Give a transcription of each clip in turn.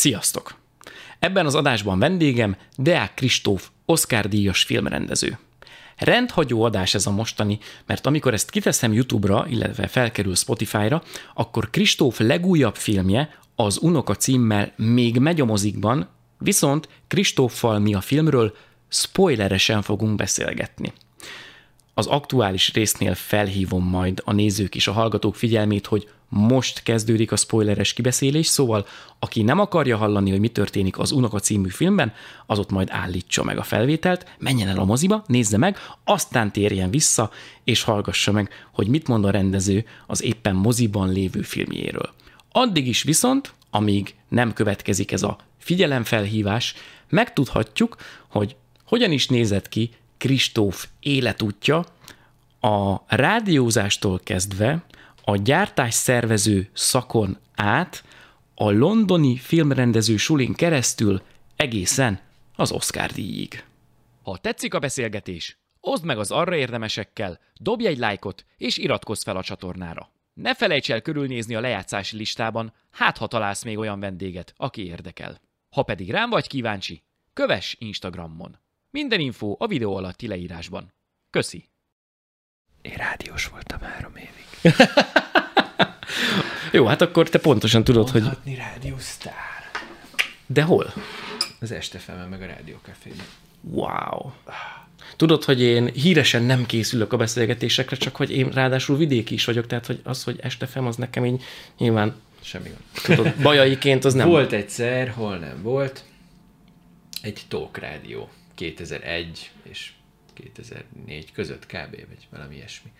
Sziasztok! Ebben az adásban vendégem Deák Kristóf, Oscar díjas filmrendező. Rendhagyó adás ez a mostani, mert amikor ezt kiteszem YouTube-ra, illetve felkerül Spotify-ra, akkor Kristóf legújabb filmje, az Unoka címmel még megy a mozikban, viszont Kristóffal mi a filmről spoileresen fogunk beszélgetni az aktuális résznél felhívom majd a nézők és a hallgatók figyelmét, hogy most kezdődik a spoileres kibeszélés, szóval aki nem akarja hallani, hogy mi történik az Unoka című filmben, az ott majd állítsa meg a felvételt, menjen el a moziba, nézze meg, aztán térjen vissza, és hallgassa meg, hogy mit mond a rendező az éppen moziban lévő filmjéről. Addig is viszont, amíg nem következik ez a figyelemfelhívás, megtudhatjuk, hogy hogyan is nézett ki Kristóf életútja a rádiózástól kezdve a gyártás szervező szakon át a londoni filmrendező sulin keresztül egészen az Oscar díjig. Ha tetszik a beszélgetés, oszd meg az arra érdemesekkel, dobj egy lájkot és iratkozz fel a csatornára. Ne felejts el körülnézni a lejátszási listában, hát ha találsz még olyan vendéget, aki érdekel. Ha pedig rám vagy kíváncsi, kövess Instagramon. Minden info a videó alatti leírásban. Köszi! Én rádiós voltam három évig. Jó, hát akkor te pontosan tudod, hogy... Mondhatni rádiósztár. De hol? Az este fel meg a rádiókafében. Wow. Tudod, hogy én híresen nem készülök a beszélgetésekre, csak hogy én ráadásul vidéki is vagyok, tehát hogy az, hogy este fem, az nekem így nyilván, Semmi gond. tudod, bajaiként az nem. Volt egyszer, hol nem volt, egy talk rádió 2001 és 2004 között kb. vagy valami ilyesmi.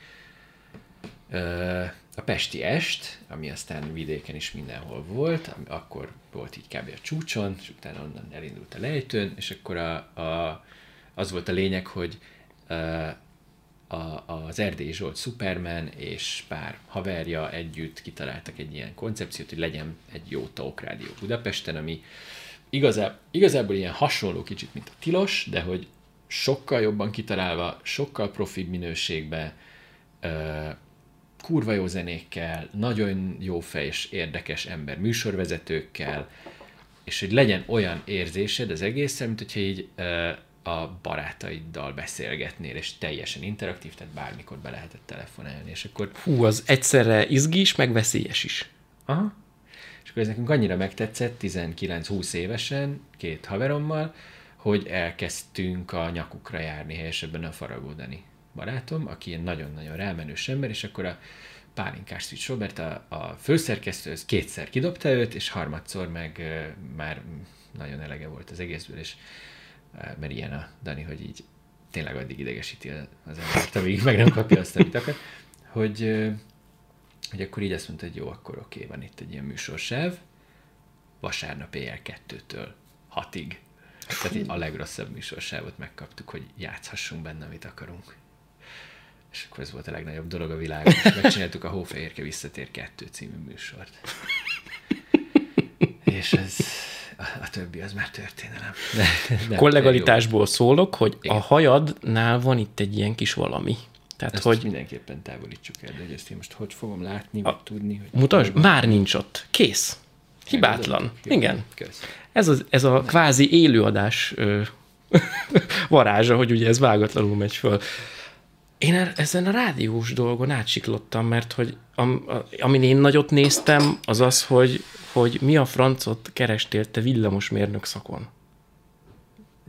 A Pesti Est, ami aztán vidéken is mindenhol volt, akkor volt így kb. a csúcson, és utána onnan elindult a lejtőn, és akkor a, a, az volt a lényeg, hogy a, az Erdély Zsolt Superman és pár haverja együtt kitaláltak egy ilyen koncepciót, hogy legyen egy jó talk rádió Budapesten, ami igazá, igazából ilyen hasonló kicsit, mint a tilos, de hogy sokkal jobban kitalálva, sokkal profibb minőségben, kurva jó zenékkel, nagyon jó fej és érdekes ember műsorvezetőkkel, és hogy legyen olyan érzésed az egészen, mint hogyha így a barátaiddal beszélgetnél, és teljesen interaktív, tehát bármikor be lehetett telefonálni, és akkor Hú, az egyszerre izgis, meg veszélyes is. Aha. És akkor ez nekünk annyira megtetszett, 19-20 évesen, két haverommal, hogy elkezdtünk a nyakukra járni, helyesebben a Faragó Dani barátom, aki ilyen nagyon-nagyon rámenős ember, és akkor a Pálinkás Szűcs Robert, a, a főszerkesztő, kétszer kidobta őt, és harmadszor meg ö, már nagyon elege volt az egészből, és ö, mert ilyen a Dani, hogy így tényleg addig idegesíti az embert, amíg meg nem kapja azt, amit akar, hogy, hogy akkor így azt mondta, hogy jó, akkor oké, van itt egy ilyen műsorsáv, vasárnap éjjel kettőtől hatig. Tehát így a legrosszabb műsorsávot megkaptuk, hogy játszhassunk benne, amit akarunk. És akkor ez volt a legnagyobb dolog a világon, és megcsináltuk a Hófehérke visszatér kettő című műsort. És ez, a, a többi az már történelem. De, de, Kollegalitásból szólok, hogy Igen. a hajadnál van itt egy ilyen kis valami. Tehát, Ezt hogy mindenképpen távolítsuk el, de ezt én most hogy fogom látni, vagy tudni, hogy... mutasd, már nincs ott. Kész. Hibátlan. Jó. Igen. Kösz. Ez, az, ez a kvázi élőadás ö, varázsa, hogy ugye ez vágatlanul megy föl. Én ezen a rádiós dolgon átsiklottam, mert hogy am, amin én nagyot néztem, az az, hogy, hogy mi a francot kerestél te villamosmérnök szakon.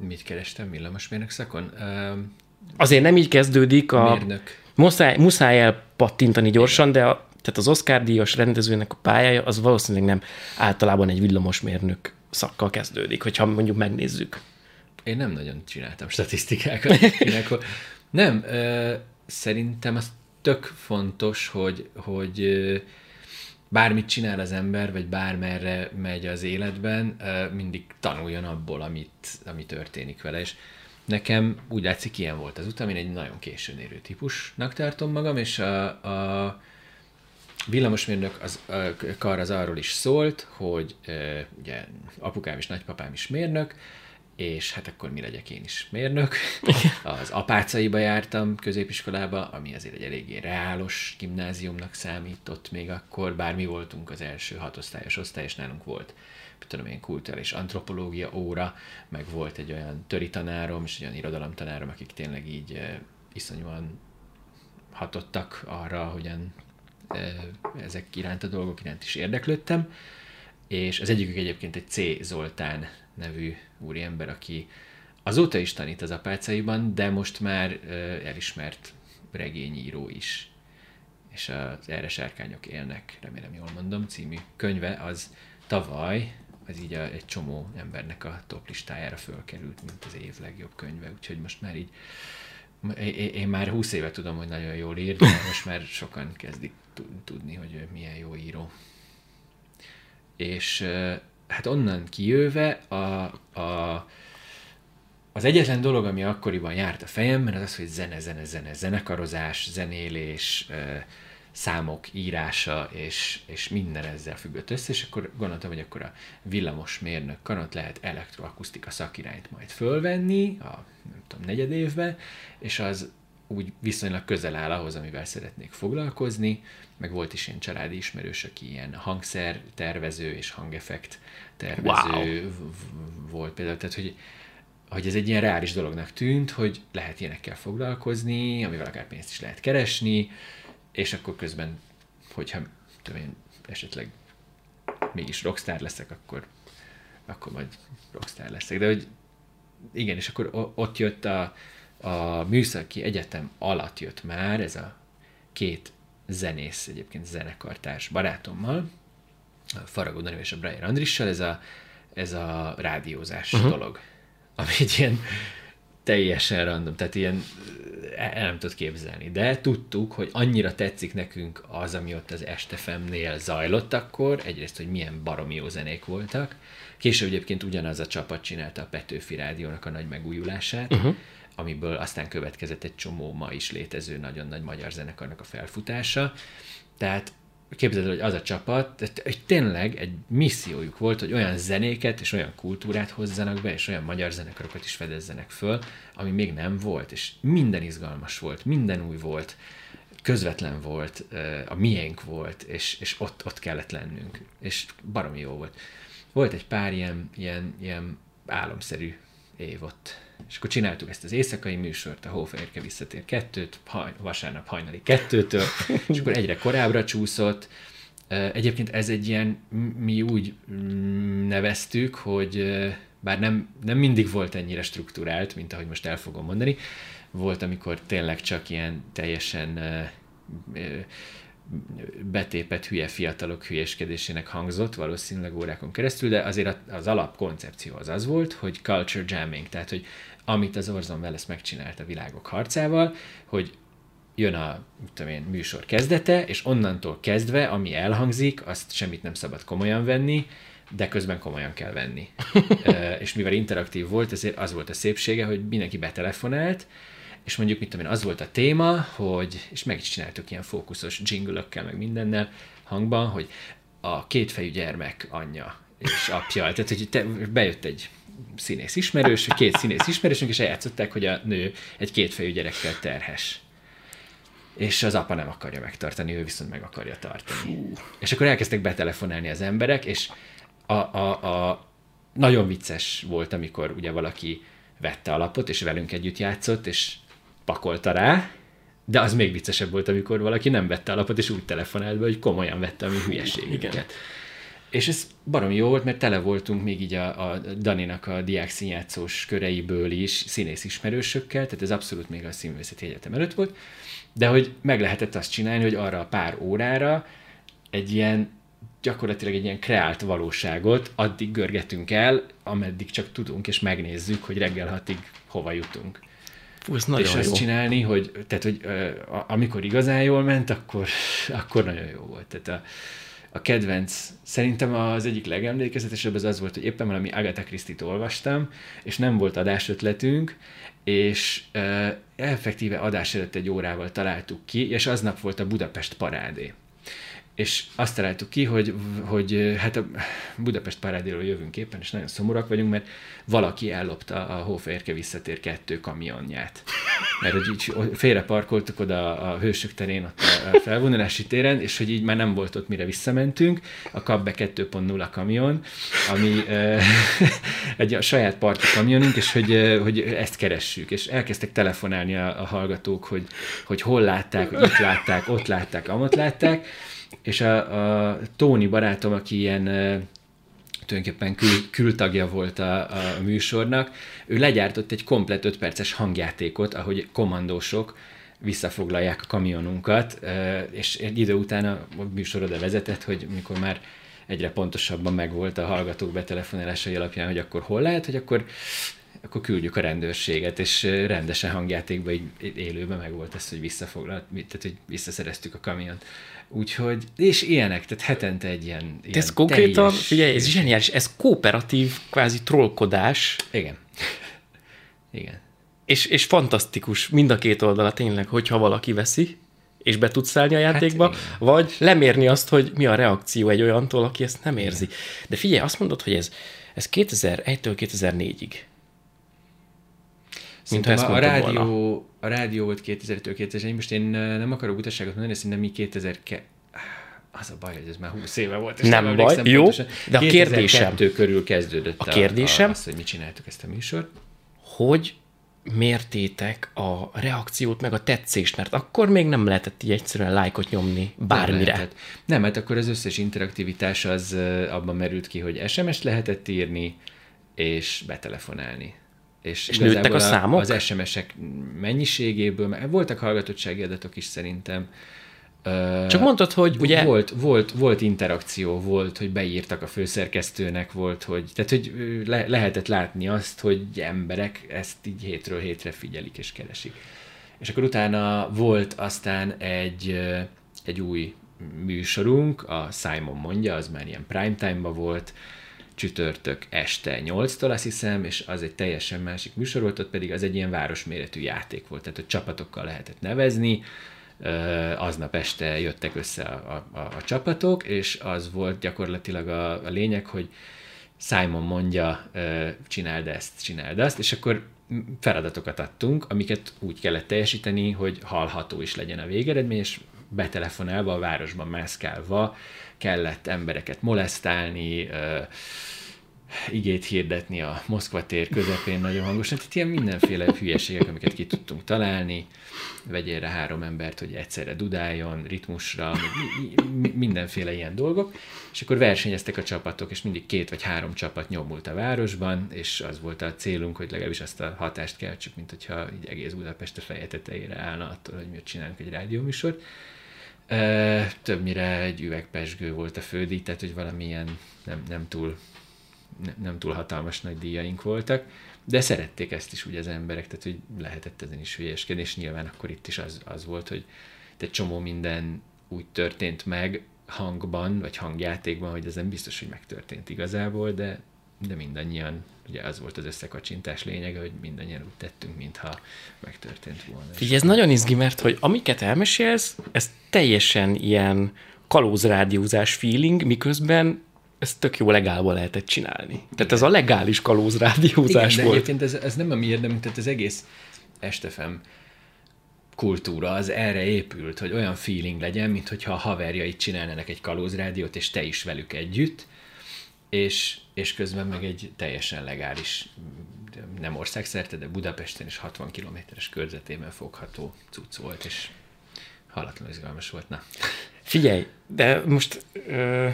Mit kerestem villamosmérnök szakon? Um, Azért nem így kezdődik a... mérnök. Muszáj, muszáj elpattintani gyorsan, de a, tehát az Oscar díjas rendezőnek a pályája az valószínűleg nem általában egy villamosmérnök szakkal kezdődik, hogyha mondjuk megnézzük. Én nem nagyon csináltam statisztikákat. Nem, szerintem az tök fontos, hogy, hogy bármit csinál az ember, vagy bármerre megy az életben, mindig tanuljon abból, amit, ami történik vele. És nekem úgy látszik, ilyen volt az utam, én egy nagyon későn érő típusnak tartom magam, és a, a villamosmérnök az, a kar az arról is szólt, hogy ö, ugye apukám és nagypapám is mérnök, és hát akkor mi legyek én is mérnök. Az apácaiba jártam középiskolába, ami azért egy eléggé reálos gimnáziumnak számított még akkor, bár mi voltunk az első hatosztályos osztály, és nálunk volt tudom én, kulturális antropológia óra, meg volt egy olyan töri tanárom, és egy olyan irodalomtanárom, akik tényleg így iszonyúan hatottak arra, hogyan uh, ezek iránt a dolgok iránt is érdeklődtem, és az egyikük egyébként egy C. Zoltán nevű úriember, aki azóta is tanít az apácaiban, de most már elismert regényíró is. És az Erre sárkányok élnek, remélem jól mondom, című könyve, az tavaly, az így a, egy csomó embernek a top listájára fölkerült, mint az év legjobb könyve, úgyhogy most már így én már 20 éve tudom, hogy nagyon jól ír, de most már sokan kezdik tudni, hogy ő milyen jó író. És hát onnan kijöve a, a, az egyetlen dolog, ami akkoriban járt a fejemben, az az, hogy zene, zene, zene, zenekarozás, zenélés, számok írása, és, és minden ezzel függött össze, és akkor gondoltam, hogy akkor a villamos mérnök kanot lehet elektroakusztika szakirányt majd fölvenni a nem tudom, negyed évben, és az úgy viszonylag közel áll ahhoz, amivel szeretnék foglalkozni, meg volt is ilyen családi ismerős, aki ilyen hangszer tervező és hangeffekt tervező wow. volt például, tehát hogy, hogy ez egy ilyen reális dolognak tűnt, hogy lehet ilyenekkel foglalkozni, amivel akár pénzt is lehet keresni, és akkor közben, hogyha tudom én, esetleg mégis rockstar leszek, akkor, akkor majd rockstar leszek. De hogy igen, és akkor ott jött a, a műszaki egyetem alatt jött már ez a két zenész, egyébként zenekartárs barátommal, a Faragó Dani és a Brian Andrissal, ez a, ez a rádiózás uh-huh. dolog, ami egy ilyen teljesen random, tehát ilyen el nem tudod képzelni. De tudtuk, hogy annyira tetszik nekünk az, ami ott az Estefemnél zajlott akkor, egyrészt, hogy milyen baromi jó zenék voltak. Később egyébként ugyanaz a csapat csinálta a Petőfi Rádiónak a nagy megújulását, uh-huh. Amiből aztán következett egy csomó ma is létező nagyon nagy magyar zenekarnak a felfutása. Tehát képzeld, hogy az a csapat, hogy tényleg egy missziójuk volt, hogy olyan zenéket és olyan kultúrát hozzanak be, és olyan magyar zenekarokat is fedezzenek föl, ami még nem volt, és minden izgalmas volt, minden új volt, közvetlen volt, a miénk volt, és, és ott, ott kellett lennünk, és baromi jó volt. Volt egy pár ilyen, ilyen, ilyen álomszerű év ott és akkor csináltuk ezt az éjszakai műsort, a Hófehérke visszatér kettőt, haj, vasárnap hajnali kettőtől, és akkor egyre korábbra csúszott. Egyébként ez egy ilyen, mi úgy neveztük, hogy bár nem, nem mindig volt ennyire struktúrált, mint ahogy most el fogom mondani, volt, amikor tényleg csak ilyen teljesen betépet hülye fiatalok hülyeskedésének hangzott valószínűleg órákon keresztül, de azért az alapkoncepció az az volt, hogy culture jamming, tehát hogy amit az Orson Welles megcsinált a világok harcával, hogy jön a tudom én, műsor kezdete, és onnantól kezdve, ami elhangzik, azt semmit nem szabad komolyan venni, de közben komolyan kell venni. e, és mivel interaktív volt, ezért az volt a szépsége, hogy mindenki betelefonált, és mondjuk, mit tudom én, az volt a téma, hogy, és meg is csináltuk ilyen fókuszos jingle meg mindennel hangban, hogy a kétfejű gyermek anyja és apja, tehát hogy te, bejött egy színész ismerős, két színész ismerősünk, és eljátszották, hogy a nő egy kétfejű gyerekkel terhes. És az apa nem akarja megtartani, ő viszont meg akarja tartani. Fú. És akkor elkezdtek betelefonálni az emberek, és a, a, a nagyon vicces volt, amikor ugye valaki vette alapot, és velünk együtt játszott, és pakolta rá, de az még viccesebb volt, amikor valaki nem vette alapot, és úgy telefonált be, hogy komolyan vette a mi hülyeségünket. És ez baromi jó volt, mert tele voltunk még így a, a Daninak a diák színjátszós köreiből is színész ismerősökkel, tehát ez abszolút még a színművészeti egyetem előtt volt, de hogy meg lehetett azt csinálni, hogy arra a pár órára egy ilyen gyakorlatilag egy ilyen kreált valóságot addig görgetünk el, ameddig csak tudunk, és megnézzük, hogy reggel hatig hova jutunk. Fú, ez nagyon és jó. azt csinálni, hogy, tehát, hogy amikor igazán jól ment, akkor, akkor nagyon jó volt. Tehát a, a kedvenc, szerintem az egyik legemlékezetesebb az az volt, hogy éppen valami Agatha Christie-t olvastam, és nem volt adásötletünk, és uh, effektíve adás előtt egy órával találtuk ki, és aznap volt a Budapest parádé. És azt találtuk ki, hogy, hogy hát a Budapest parádéról jövünk éppen, és nagyon szomorúak vagyunk, mert valaki ellopta a Hófehérke visszatér kettő kamionját. Mert hogy így félre parkoltuk oda a Hősök terén, ott a felvonulási téren, és hogy így már nem volt ott, mire visszamentünk. A Kabbe 2.0 kamion, ami egy a saját parti kamionunk, és hogy, hogy ezt keressük. És elkezdtek telefonálni a, a hallgatók, hogy, hogy hol látták, hogy itt látták, ott látták, amott látták és a, a Tóni barátom, aki ilyen tulajdonképpen kül, kültagja volt a, a műsornak, ő legyártott egy komplet 5 perces hangjátékot, ahogy kommandósok visszafoglalják a kamionunkat, és egy idő után a műsor oda vezetett, hogy mikor már egyre pontosabban megvolt a hallgatók betelefonálásai alapján, hogy akkor hol lehet, hogy akkor akkor küldjük a rendőrséget, és rendesen hangjátékban így élőben meg volt ez, hogy tehát hogy visszaszereztük a kamiont. Úgyhogy, és ilyenek, tehát hetente egy ilyen, ilyen ez konkrétan, teljes, figyelj, ez zseniális, ez kooperatív, kvázi trollkodás. Igen. Igen. És, és fantasztikus mind a két oldala tényleg, hogyha valaki veszi, és be tudsz szállni a hát játékba, hát, vagy lemérni azt, hogy mi a reakció egy olyantól, aki ezt nem érzi. Igen. De figyelj, azt mondod, hogy ez, ez 2001-től 2004-ig. Mint ezt a, a rádió, volna. A rádió volt 2000-től 2004 most én nem akarok utaságot mondani, szerintem mi 2000 az a baj, hogy ez már 20 éve volt. És nem, nem baj, jó, pontosan. de a kérdésem... körül kezdődött a, kérdésem, a, az, hogy mi csináltuk ezt a műsort. Hogy mértétek a reakciót, meg a tetszést, mert akkor még nem lehetett így egyszerűen lájkot nyomni bármire. Nem, nem, hát akkor az összes interaktivitás az abban merült ki, hogy SMS-t lehetett írni, és betelefonálni. És, és nőttek a számok? Az SMS-ek mennyiségéből, mert voltak hallgatottsági adatok is szerintem. Csak mondtad, hogy ugye... Volt, volt, volt interakció, volt, hogy beírtak a főszerkesztőnek, volt, hogy, tehát, hogy le, lehetett látni azt, hogy emberek ezt így hétről hétre figyelik és keresik. És akkor utána volt aztán egy, egy új műsorunk, a Simon mondja, az már ilyen prime time-ba volt, csütörtök este 8-tól azt hiszem, és az egy teljesen másik műsor volt, ott pedig az egy ilyen városméretű játék volt, tehát hogy csapatokkal lehetett nevezni, aznap este jöttek össze a, a, a csapatok, és az volt gyakorlatilag a, a lényeg, hogy Simon mondja, csináld ezt, csináld azt, és akkor feladatokat adtunk, amiket úgy kellett teljesíteni, hogy hallható is legyen a végeredmény, és betelefonálva, a városban mászkálva kellett embereket molesztálni, igét hirdetni a Moszkva tér közepén nagyon hangosan, tehát ilyen mindenféle hülyeségek, amiket ki tudtunk találni, vegyél rá három embert, hogy egyszerre dudáljon, ritmusra, mindenféle ilyen dolgok, és akkor versenyeztek a csapatok, és mindig két vagy három csapat nyomult a városban, és az volt a célunk, hogy legalábbis azt a hatást keltsük, mint hogyha így egész Budapest a feje tetejére állna attól, hogy mi csinálunk egy rádióműsort. Többnyire egy üvegpesgő volt a fődíj, tehát hogy valamilyen nem, nem túl ne, nem túl hatalmas nagy díjaink voltak, de szerették ezt is ugye az emberek, tehát hogy lehetett ezen is hülyeskedni, és nyilván akkor itt is az, az volt, hogy egy csomó minden úgy történt meg hangban, vagy hangjátékban, hogy ez nem biztos, hogy megtörtént igazából, de, de mindannyian, ugye az volt az összekacsintás lényege, hogy mindannyian úgy tettünk, mintha megtörtént volna. Figyelj, ez nagyon izgi, mert hogy amiket elmesélsz, ez teljesen ilyen kalózrádiózás feeling, miközben ezt tök jó legálban lehetett csinálni. Igen. Tehát ez a legális kalóz rádiózás Igen, volt. de egyébként ez, ez nem a mi érdemünk, tehát az egész estefem kultúra az erre épült, hogy olyan feeling legyen, mint hogyha a haverjait csinálnának egy kalózrádiót, és te is velük együtt, és, és közben meg egy teljesen legális, nem országszerte, de Budapesten is 60 kilométeres körzetében fogható cucc volt, és halatlan izgalmas volt. Na. Figyelj, de most ö,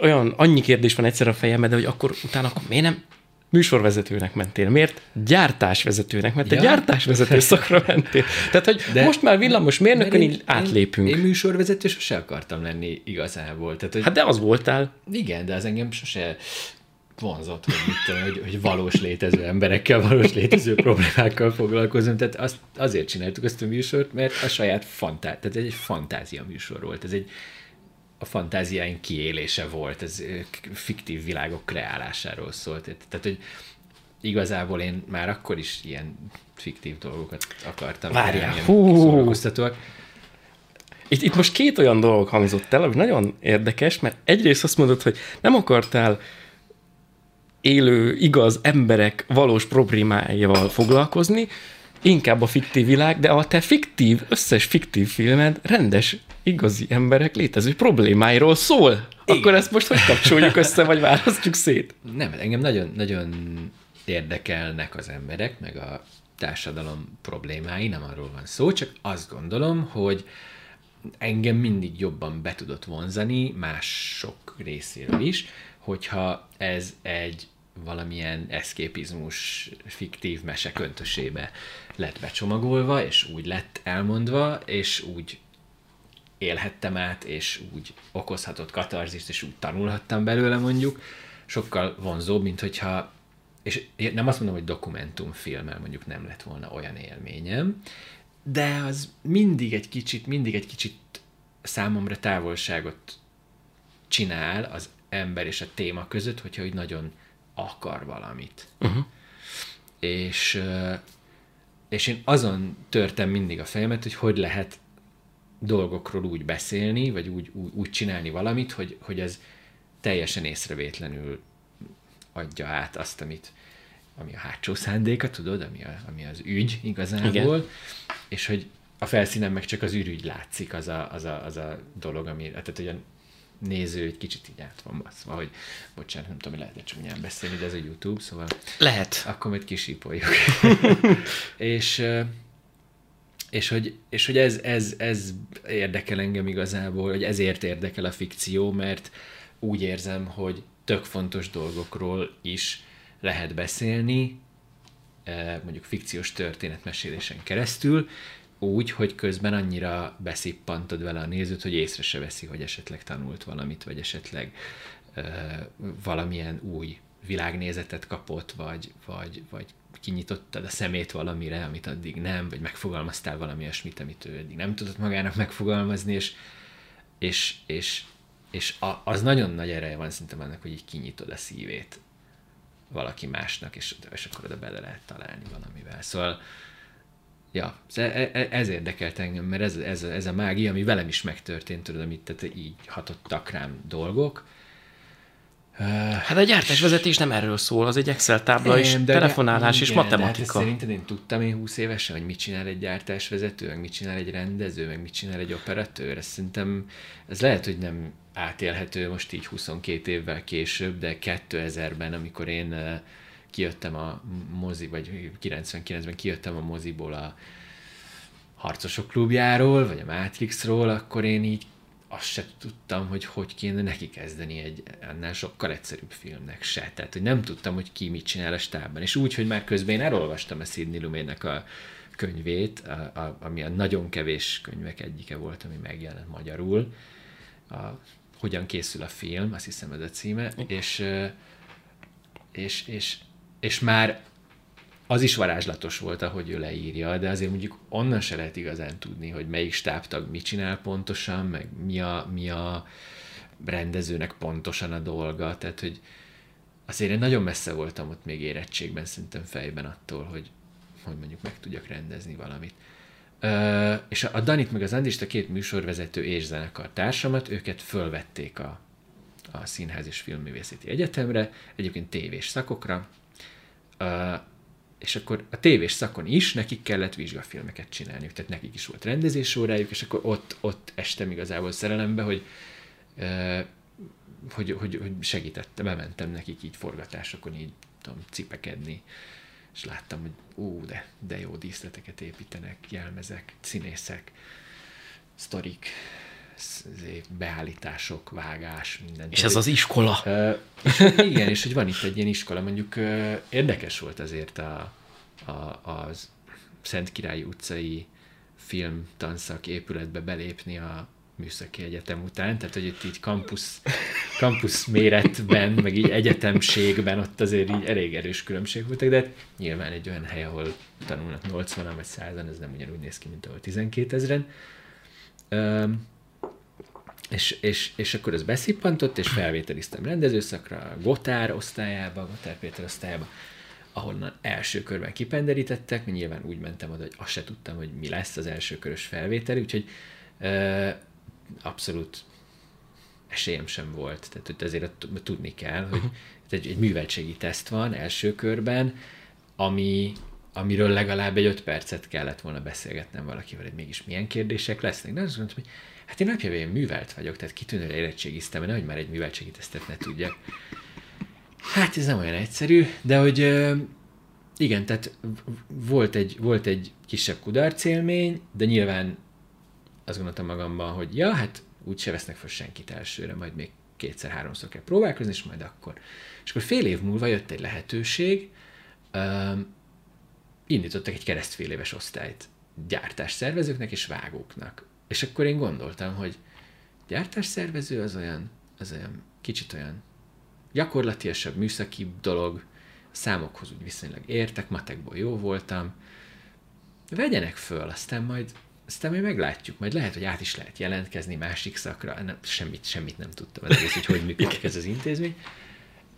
olyan, annyi kérdés van egyszer a fejemben, de hogy akkor utána akkor miért nem műsorvezetőnek mentél? Miért gyártásvezetőnek? Mert te ja. gyártásvezető szakra mentél. Tehát, hogy de, most már villamos mérnökön így átlépünk. Én, én műsorvezető sose akartam lenni igazából. Tehát, hogy, hát de az voltál. Igen, de az engem sose vonzott, hogy, mit tudom, hogy, hogy valós létező emberekkel, valós létező problémákkal foglalkozom. Tehát azt, azért csináltuk ezt a műsort, mert a saját fantá... tehát egy fantázia műsor volt. Ez egy, a fantáziáink kiélése volt, ez fiktív világok kreálásáról szólt. Tehát, hogy igazából én már akkor is ilyen fiktív dolgokat akartam. Várjál, hú! itt, itt most két olyan dolog hangzott el, ami nagyon érdekes, mert egyrészt azt mondod, hogy nem akartál élő, igaz emberek valós problémáival foglalkozni, inkább a fiktív világ, de a te fiktív, összes fiktív filmed rendes, igazi emberek létező problémáiról szól. Igen. Akkor ezt most hogy kapcsoljuk össze, vagy választjuk szét? Nem, engem nagyon, nagyon érdekelnek az emberek, meg a társadalom problémái, nem arról van szó, csak azt gondolom, hogy engem mindig jobban be tudott vonzani mások részéről is, hogyha ez egy valamilyen eszképizmus fiktív mese köntösébe lett becsomagolva, és úgy lett elmondva, és úgy élhettem át, és úgy okozhatott katarzist, és úgy tanulhattam belőle mondjuk, sokkal vonzóbb, mint hogyha, és nem azt mondom, hogy dokumentumfilmmel mondjuk nem lett volna olyan élményem, de az mindig egy kicsit, mindig egy kicsit számomra távolságot csinál az ember és a téma között, hogyha úgy nagyon akar valamit. Uh-huh. És, és én azon törtem mindig a fejemet, hogy hogy lehet dolgokról úgy beszélni, vagy úgy, úgy, úgy csinálni valamit, hogy, hogy ez teljesen észrevétlenül adja át azt, amit, ami a hátsó szándéka, tudod, ami, a, ami az ügy igazából, Igen. és hogy a felszínen meg csak az ürügy látszik, az a, az a, az a dolog, ami, tehát hogy a néző egy kicsit így át van baszva, hogy bocsánat, nem tudom, hogy lehet csúnyán beszélni, de ez a YouTube, szóval... Lehet. Akkor majd kisípoljuk. és, és hogy, és hogy ez, ez, ez érdekel engem igazából, hogy ezért érdekel a fikció, mert úgy érzem, hogy tök fontos dolgokról is lehet beszélni, mondjuk fikciós történetmesélésen keresztül, úgy, hogy közben annyira beszippantod vele a nézőt, hogy észre se veszi, hogy esetleg tanult valamit, vagy esetleg ö, valamilyen új világnézetet kapott, vagy, vagy, vagy kinyitottad a szemét valamire, amit addig nem, vagy megfogalmaztál valami olyasmit, amit ő eddig nem tudott magának megfogalmazni, és, és, és, és a, az nagyon nagy ereje van szerintem annak, hogy így kinyitod a szívét valaki másnak, és, és akkor oda bele lehet találni valamivel. Szóval ja, e, e, ez érdekelt engem, mert ez, ez, ez a mágia, ami velem is megtörtént, tudod, amit tehát így hatottak rám dolgok. Hát a gyártásvezetés nem erről szól, az egy Excel tábla és telefonálás igen, és matematika. De hát szerinted én tudtam én 20 évesen, hogy mit csinál egy gyártásvezető, meg mit csinál egy rendező, meg mit csinál egy operatőr. Ez szerintem, ez lehet, hogy nem átélhető most így 22 évvel később, de 2000-ben, amikor én kijöttem a mozi, vagy 99-ben kijöttem a moziból a Harcosok klubjáról, vagy a Matrixról, akkor én így azt se tudtam, hogy hogy kéne neki kezdeni egy annál sokkal egyszerűbb filmnek se. Tehát, hogy nem tudtam, hogy ki mit csinál a stábban. És úgy, hogy már közben én elolvastam a Sidney Lumet a könyvét, a, a, ami a nagyon kevés könyvek egyike volt, ami megjelent magyarul. A, hogyan készül a film, azt hiszem ez a címe, és, és, és és már az is varázslatos volt, ahogy ő leírja, de azért mondjuk onnan se lehet igazán tudni, hogy melyik stábtag mit csinál pontosan, meg mi a, mi a rendezőnek pontosan a dolga, tehát hogy azért én nagyon messze voltam ott még érettségben, szerintem fejben attól, hogy, hogy mondjuk meg tudjak rendezni valamit. Ö, és a Danit meg az Andist, a két műsorvezető és zenekar társamat, őket fölvették a, a Színház és Filmművészeti Egyetemre, egyébként tévés szakokra, Uh, és akkor a tévés szakon is nekik kellett vizsgafilmeket csinálniuk, tehát nekik is volt rendezés órájuk, és akkor ott, ott estem igazából szerelembe, hogy, uh, hogy, hogy, hogy segítette, bementem nekik így forgatásokon így tudom, cipekedni, és láttam, hogy ú, de, de jó díszleteket építenek, jelmezek, színészek, sztorik, beállítások, vágás, minden. És ez az iskola. Uh, és igen, és hogy van itt egy ilyen iskola, mondjuk uh, érdekes volt azért a, a, az Szent Királyi utcai film tanszak épületbe belépni a műszaki egyetem után, tehát hogy itt így kampusz, kampusz méretben, meg így egyetemségben ott azért így elég erős különbség voltak, de hát nyilván egy olyan hely, ahol tanulnak 80-an vagy 100-an, ez nem ugyanúgy néz ki, mint ahol 12 ezeren. Um, és, és, és akkor ez beszippantott, és felvételiztem rendezőszakra, Gotár osztályába, Gotár Péter osztályába, ahonnan első körben kipenderítettek, nyilván úgy mentem oda, hogy azt se tudtam, hogy mi lesz az első körös felvétel, úgyhogy Abszolút esélyem sem volt. Tehát hogy azért tudni kell, hogy egy, egy műveltségi teszt van első körben, ami, amiről legalább egy öt percet kellett volna beszélgetnem valakivel, hogy mégis milyen kérdések lesznek. De azt mondtam, hogy hát én napjában művelt vagyok, tehát kitűnőre érettségiztem, nehogy már egy műveltségi tesztet ne tudjak. Hát ez nem olyan egyszerű, de hogy igen, tehát volt egy, volt egy kisebb kudarcélmény, de nyilván azt gondoltam magamban, hogy ja, hát úgy se vesznek fel senkit elsőre, majd még kétszer-háromszor kell próbálkozni, és majd akkor. És akkor fél év múlva jött egy lehetőség, um, indítottak egy keresztfél éves osztályt gyártásszervezőknek és vágóknak. És akkor én gondoltam, hogy gyártásszervező az olyan, az olyan kicsit olyan gyakorlatiasabb, műszaki dolog, számokhoz úgy viszonylag értek, matekból jó voltam, vegyenek föl, aztán majd aztán majd meglátjuk, majd lehet, hogy át is lehet jelentkezni másik szakra, nem, semmit, semmit nem tudtam az egész, hogy hogy működik ez az intézmény.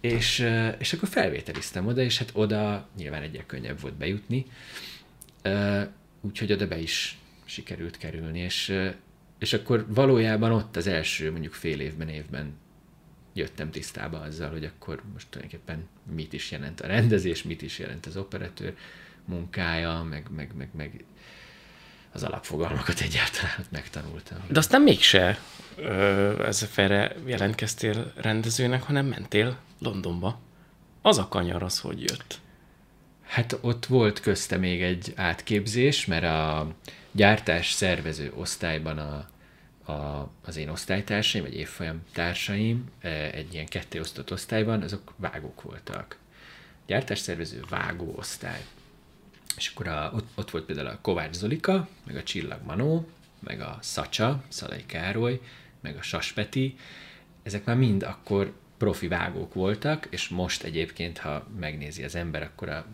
És, és akkor felvételiztem oda, és hát oda nyilván egyre könnyebb volt bejutni, úgyhogy oda be is sikerült kerülni, és, és akkor valójában ott az első mondjuk fél évben, évben jöttem tisztába azzal, hogy akkor most tulajdonképpen mit is jelent a rendezés, mit is jelent az operatőr munkája, meg, meg, meg, meg az alapfogalmakat egyáltalán megtanultam. De aztán mégse ez felre jelentkeztél rendezőnek, hanem mentél Londonba. Az a kanyar az, hogy jött. Hát ott volt közte még egy átképzés, mert a gyártás szervező osztályban a, a, az én osztálytársaim, vagy évfolyam társaim egy ilyen ketté osztott osztályban, azok vágók voltak. Gyártásszervező vágó osztály. És akkor a, ott, ott volt például a Kovács Zolika, meg a Csillag Manó, meg a Szacsa, Szalai Károly, meg a Saspeti, ezek már mind akkor profi vágók voltak, és most egyébként, ha megnézi az ember, akkor a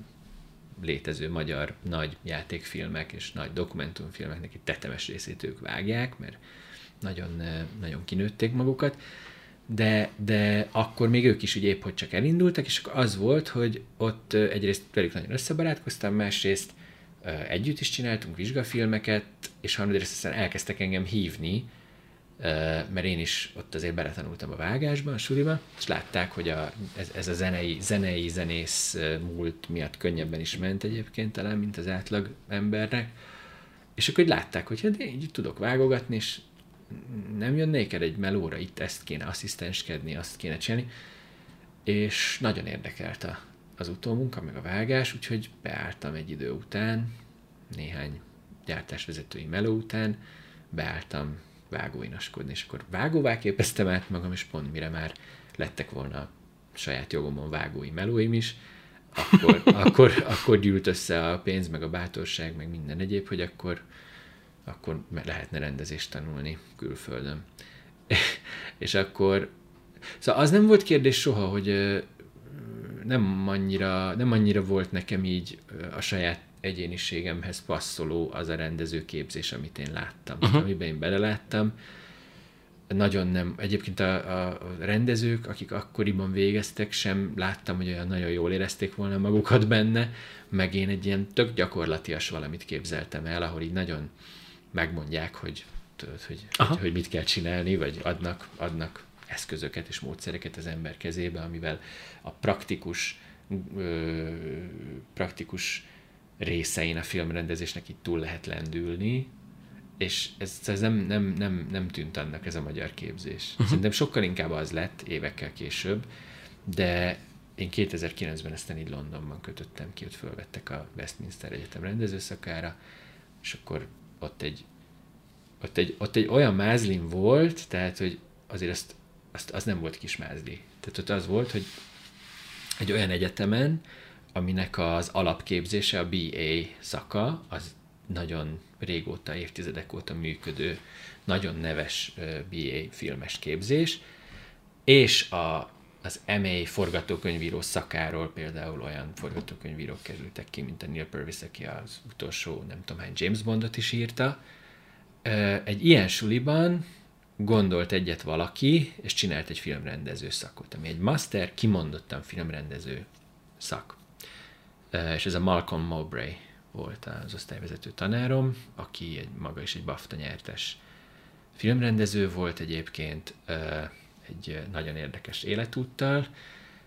létező magyar nagy játékfilmek és nagy dokumentumfilmeknek egy tetemes részét ők vágják, mert nagyon, nagyon kinőtték magukat. De, de akkor még ők is ugye épp hogy csak elindultak, és az volt, hogy ott egyrészt velük nagyon összebarátkoztam, másrészt együtt is csináltunk vizsgafilmeket, és harmadrészt aztán elkezdtek engem hívni, mert én is ott azért beletanultam a vágásba, a suliba, és látták, hogy a, ez, ez a zenei, zenei zenész múlt miatt könnyebben is ment egyébként talán, mint az átlag embernek, és akkor hogy látták, hogy hát én így tudok vágogatni, és nem jön néked egy melóra, itt ezt kéne asszisztenskedni, azt kéne csinálni, és nagyon érdekelt a, az utómunka, meg a vágás, úgyhogy beálltam egy idő után, néhány gyártásvezetői meló után, beálltam vágóinaskodni, és akkor vágóvá képeztem át magam, és pont mire már lettek volna saját jogomon vágói melóim is, akkor, akkor, akkor gyűlt össze a pénz, meg a bátorság, meg minden egyéb, hogy akkor, akkor lehetne rendezést tanulni külföldön. és akkor, szóval az nem volt kérdés soha, hogy nem annyira, nem annyira volt nekem így a saját egyéniségemhez passzoló az a rendezőképzés, amit én láttam, uh-huh. amiben én beleláttam. Nagyon nem, egyébként a, a rendezők, akik akkoriban végeztek, sem láttam, hogy olyan nagyon jól érezték volna magukat benne, meg én egy ilyen tök gyakorlatias valamit képzeltem el, ahol így nagyon megmondják, hogy, tudod, hogy, hogy, hogy mit kell csinálni, vagy adnak, adnak eszközöket és módszereket az ember kezébe, amivel a praktikus, ö, praktikus részein a filmrendezésnek itt túl lehet lendülni, és ez, ez nem, nem, nem, nem tűnt annak ez a magyar képzés. Uh-huh. Szerintem sokkal inkább az lett évekkel később, de én 2009-ben ezt így Londonban kötöttem ki, ott fölvettek a Westminster Egyetem rendezőszakára, és akkor ott egy, ott egy, ott egy olyan mázlim volt, tehát, hogy azért azt, azt, az nem volt kis mázli. Tehát ott az volt, hogy egy olyan egyetemen, aminek az alapképzése, a BA szaka, az nagyon régóta, évtizedek óta működő, nagyon neves BA filmes képzés, és a, az MA forgatókönyvíró szakáról például olyan forgatókönyvírók kerültek ki, mint a Neil Purvis, aki az utolsó, nem tudom hány James Bondot is írta. Egy ilyen suliban gondolt egyet valaki, és csinált egy filmrendező szakot, ami egy master, kimondottan filmrendező szak. És ez a Malcolm Mowbray volt az osztályvezető tanárom, aki egy, maga is egy BAFTA nyertes filmrendező volt egyébként, egy nagyon érdekes életúttal.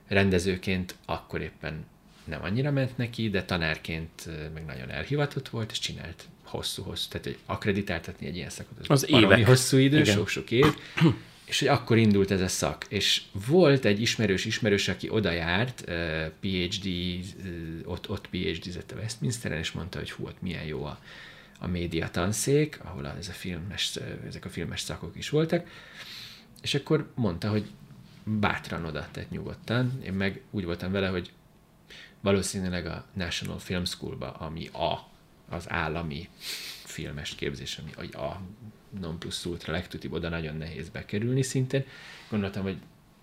Rendezőként akkor éppen nem annyira ment neki, de tanárként meg nagyon elhivatott volt, és csinált hosszú-hosszú, tehát hogy akreditáltatni egy ilyen szakot, az, az évek. hosszú idő, sok-sok év, és hogy akkor indult ez a szak. És volt egy ismerős ismerős, aki oda járt, PhD, ott, ott PhD-zett a Westminsteren, és mondta, hogy hú, ott milyen jó a, a média tanszék, ahol ez a filmes, ezek a filmes szakok is voltak, és akkor mondta, hogy bátran oda, tehát nyugodtan. Én meg úgy voltam vele, hogy valószínűleg a National Film School-ba, ami a, az állami filmes képzés, ami a non plus ultra legtutibb, oda nagyon nehéz bekerülni szintén. Gondoltam, hogy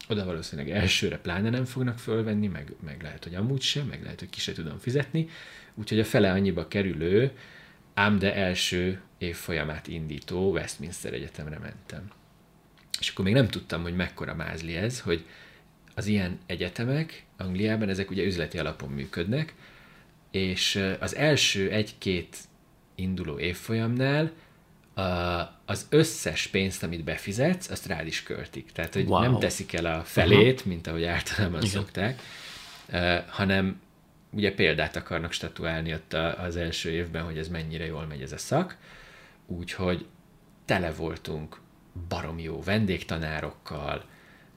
oda valószínűleg elsőre pláne nem fognak fölvenni, meg, meg lehet, hogy amúgy sem, meg lehet, hogy ki se tudom fizetni. Úgyhogy a fele annyiba kerülő, ám de első évfolyamát indító Westminster Egyetemre mentem. És akkor még nem tudtam, hogy mekkora mázli ez, hogy az ilyen egyetemek Angliában, ezek ugye üzleti alapon működnek, és az első egy-két induló évfolyamnál az összes pénzt, amit befizetsz, azt rád is költik. Tehát, hogy wow. nem teszik el a felét, uh-huh. mint ahogy általában Igen. szokták, hanem ugye példát akarnak statuálni ott az első évben, hogy ez mennyire jól megy ez a szak, úgyhogy tele voltunk barom jó vendégtanárokkal,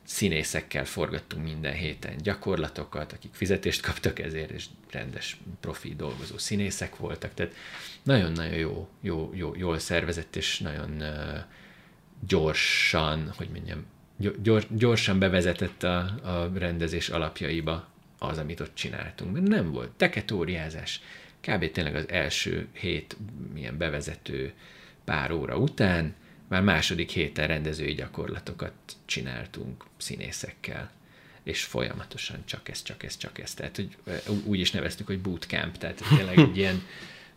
színészekkel forgattunk minden héten gyakorlatokat, akik fizetést kaptak ezért, és rendes profi dolgozó színészek voltak, tehát nagyon-nagyon jó, jó, jó, jól szervezett, és nagyon gyorsan, hogy mondjam, gyors, gyorsan bevezetett a, a rendezés alapjaiba az, amit ott csináltunk. Mert nem volt teketóriázás. Kb. tényleg az első hét milyen bevezető pár óra után már második héten rendezői gyakorlatokat csináltunk színészekkel, és folyamatosan csak ez, csak ez, csak ez. Tehát, hogy úgy is neveztük, hogy bootcamp, tehát tényleg egy ilyen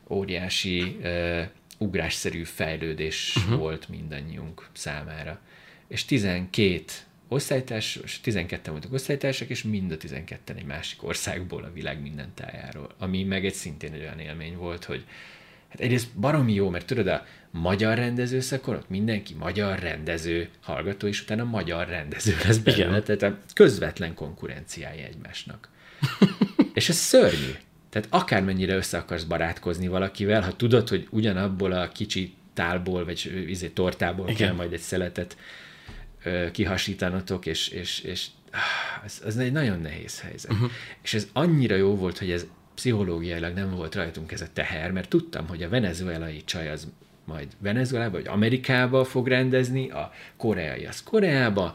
óriási uh, ugrásszerű fejlődés uh-huh. volt mindannyiunk számára. És 12 osztálytárs, 12 voltak osztálytársak, és mind a 12 egy másik országból, a világ minden tájáról. Ami meg egy szintén egy olyan élmény volt, hogy hát egyrészt baromi jó, mert tudod, a magyar rendezőszakon ott mindenki magyar rendező hallgató, és utána magyar rendező lesz belőle, Igen. tehát a közvetlen konkurenciája egymásnak. és ez szörnyű. Tehát akármennyire össze akarsz barátkozni valakivel, ha tudod, hogy ugyanabból a kicsi tálból, vagy izé, tortából Igen. kell majd egy szeletet ö, kihasítanotok, és, és, és ah, ez, ez egy nagyon nehéz helyzet. Uh-huh. És ez annyira jó volt, hogy ez pszichológiailag nem volt rajtunk ez a teher, mert tudtam, hogy a venezuelai csaj az majd Venezuelába vagy Amerikába fog rendezni, a koreai az Koreába,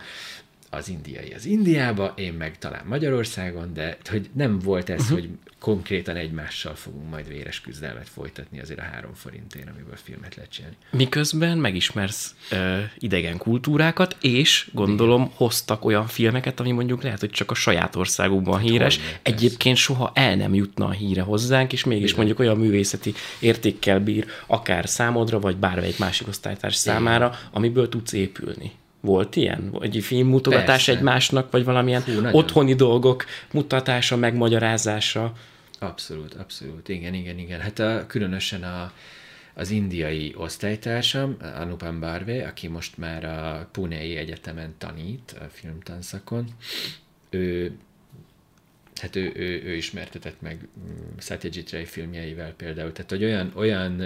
az indiai az Indiába, én meg talán Magyarországon, de hogy nem volt ez, uh-huh. hogy konkrétan egymással fogunk majd véres küzdelmet folytatni azért a három forintért, amiből filmet lehet csinálni. Miközben megismersz ö, idegen kultúrákat, és gondolom Igen. hoztak olyan filmeket, ami mondjuk lehet, hogy csak a saját országukban híres, Hogyne, egyébként soha el nem jutna a híre hozzánk, és mégis Igen. mondjuk olyan művészeti értékkel bír, akár számodra, vagy bármelyik másik osztálytárs számára, amiből tudsz épülni. Volt ilyen? Egy filmmutogatás Persze. egymásnak, vagy valamilyen Hú, otthoni dolgok mutatása, megmagyarázása? Abszolút, abszolút. Igen, igen, igen. Hát a, különösen a, az indiai osztálytársam, Anupam Barve, aki most már a Punei Egyetemen tanít a filmtanszakon, ő hát ő, ő, ő ismertetett meg mm, Satyajit Ray filmjeivel például, tehát hogy olyan, olyan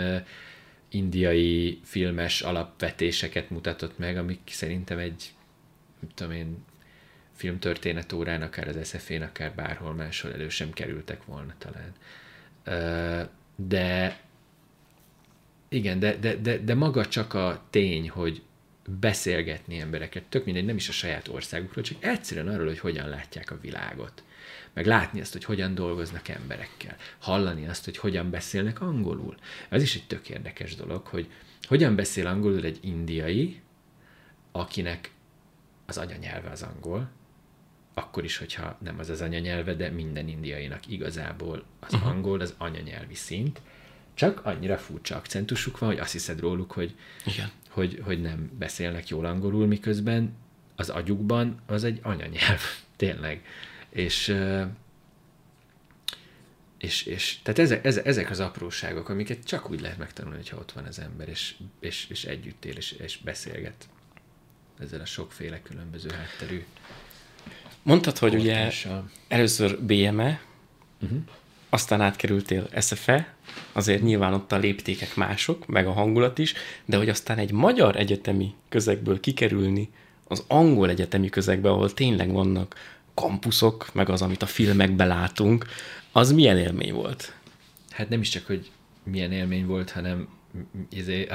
indiai filmes alapvetéseket mutatott meg, amik szerintem egy, nem tudom én, filmtörténet órán, akár az SF-én, akár bárhol máshol elő sem kerültek volna talán. De igen, de, de, de, de maga csak a tény, hogy beszélgetni embereket, tök mindegy, nem is a saját országukról, csak egyszerűen arról, hogy hogyan látják a világot meg látni azt, hogy hogyan dolgoznak emberekkel, hallani azt, hogy hogyan beszélnek angolul. Ez is egy tök érdekes dolog, hogy hogyan beszél angolul egy indiai, akinek az anyanyelve az angol, akkor is, hogyha nem az az anyanyelve, de minden indiainak igazából az uh-huh. angol az anyanyelvi szint, csak annyira furcsa akcentusuk van, hogy azt hiszed róluk, hogy, Igen. Hogy, hogy nem beszélnek jól angolul, miközben az agyukban az egy anyanyelv, tényleg. És, és, és tehát ezek, ezek, az apróságok, amiket csak úgy lehet megtanulni, hogyha ott van az ember, és, és, és együtt él, és, és beszélget ezzel a sokféle különböző hátterű Mondtad, hogy ugye kortársal. először BME, Uh-huh. aztán átkerültél SFE, azért nyilván ott a léptékek mások, meg a hangulat is, de hogy aztán egy magyar egyetemi közegből kikerülni az angol egyetemi közegbe, ahol tényleg vannak kampuszok, meg az, amit a filmekben látunk, az milyen élmény volt? Hát nem is csak, hogy milyen élmény volt, hanem izé,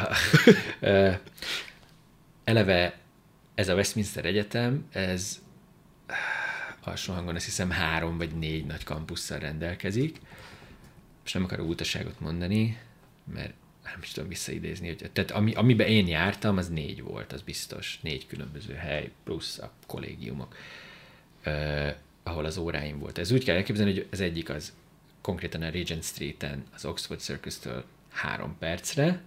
eleve ez a Westminster Egyetem, ez alsó hangon azt hiszem három vagy négy nagy kampusszal rendelkezik, és nem akarok utaságot mondani, mert nem is tudom visszaidézni, hogy, tehát ami, amiben én jártam, az négy volt, az biztos, négy különböző hely, plusz a kollégiumok, uh, ahol az óráim volt. Ez úgy kell elképzelni, hogy az egyik az konkrétan a Regent Street-en, az Oxford Circus-től három percre,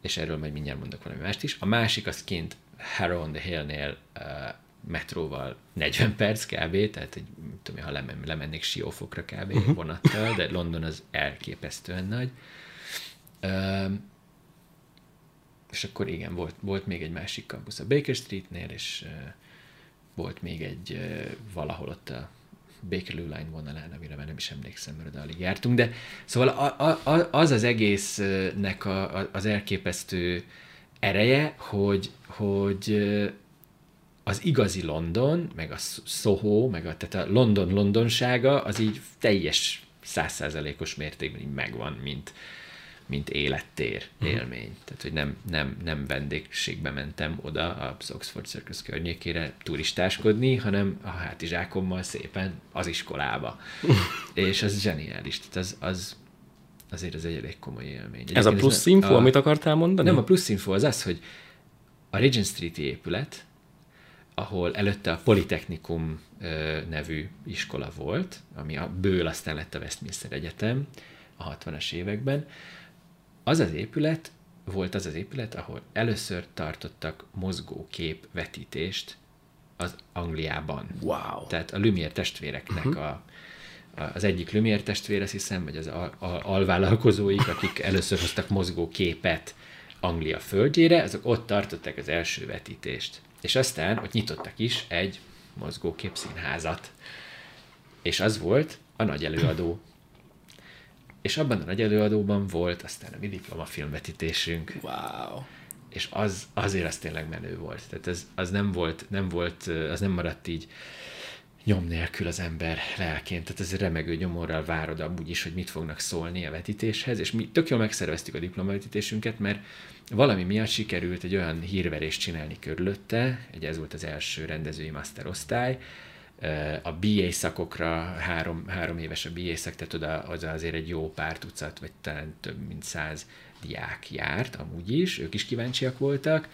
és erről majd mindjárt mondok valami mást is. A másik az kint Harrow on the Hill-nél uh, metróval 40 perc kb, tehát egy, tudom, ha lemen, lemennék siófokra kb. Uh-huh. vonattal, de London az elképesztően nagy. Um, és akkor igen, volt, volt még egy másik kampusz a Baker Streetnél, és uh, volt még egy valahol ott a Bakerloo Line vonalán, amire már nem is emlékszem, mert alig jártunk, de szóval a, a, az az egésznek a, a, az elképesztő ereje, hogy, hogy az igazi London, meg a Soho, meg a, tehát a London londonsága, az így teljes százszázalékos mértékben így megvan, mint, mint élettér élmény. Tehát, hogy nem, nem, nem vendégségbe mentem oda az Oxford Circus környékére turistáskodni, hanem a hátizsákommal szépen az iskolába. És az zseniális. Tehát az, az azért ez egy elég komoly élmény. Ez a Egyébként plusz ne- info, amit akartál mondani? nem, a plusz info az az, hogy a Regent Street épület, ahol előtte a Politechnikum nevű iskola volt, ami a ből aztán lett a Westminster Egyetem a 60-as években, az az épület volt az az épület, ahol először tartottak mozgókép vetítést az Angliában. Wow. Tehát a Lumière testvéreknek uh-huh. a, az egyik Lumière testvér, azt hiszem, vagy az al, al, alvállalkozóik, akik először hoztak mozgóképet Anglia földjére, azok ott tartották az első vetítést. És aztán ott nyitottak is egy mozgókép színházat. És az volt a nagy előadó. És abban a nagy előadóban volt aztán a mi diplomafilmvetítésünk Wow. és az, azért az tényleg menő volt. Tehát ez, az nem volt, nem volt, az nem maradt így nyom nélkül az ember lelkén, tehát ez remegő nyomorral várod amúgy is, hogy mit fognak szólni a vetítéshez, és mi tök jól megszerveztük a diplomavetítésünket, mert valami miatt sikerült egy olyan hírverést csinálni körülötte, egy ez volt az első rendezői master osztály, a BA szakokra, három, három éves a BA szak, tehát oda az azért egy jó pár tucat, vagy talán több mint száz diák járt, amúgy is, ők is kíváncsiak voltak,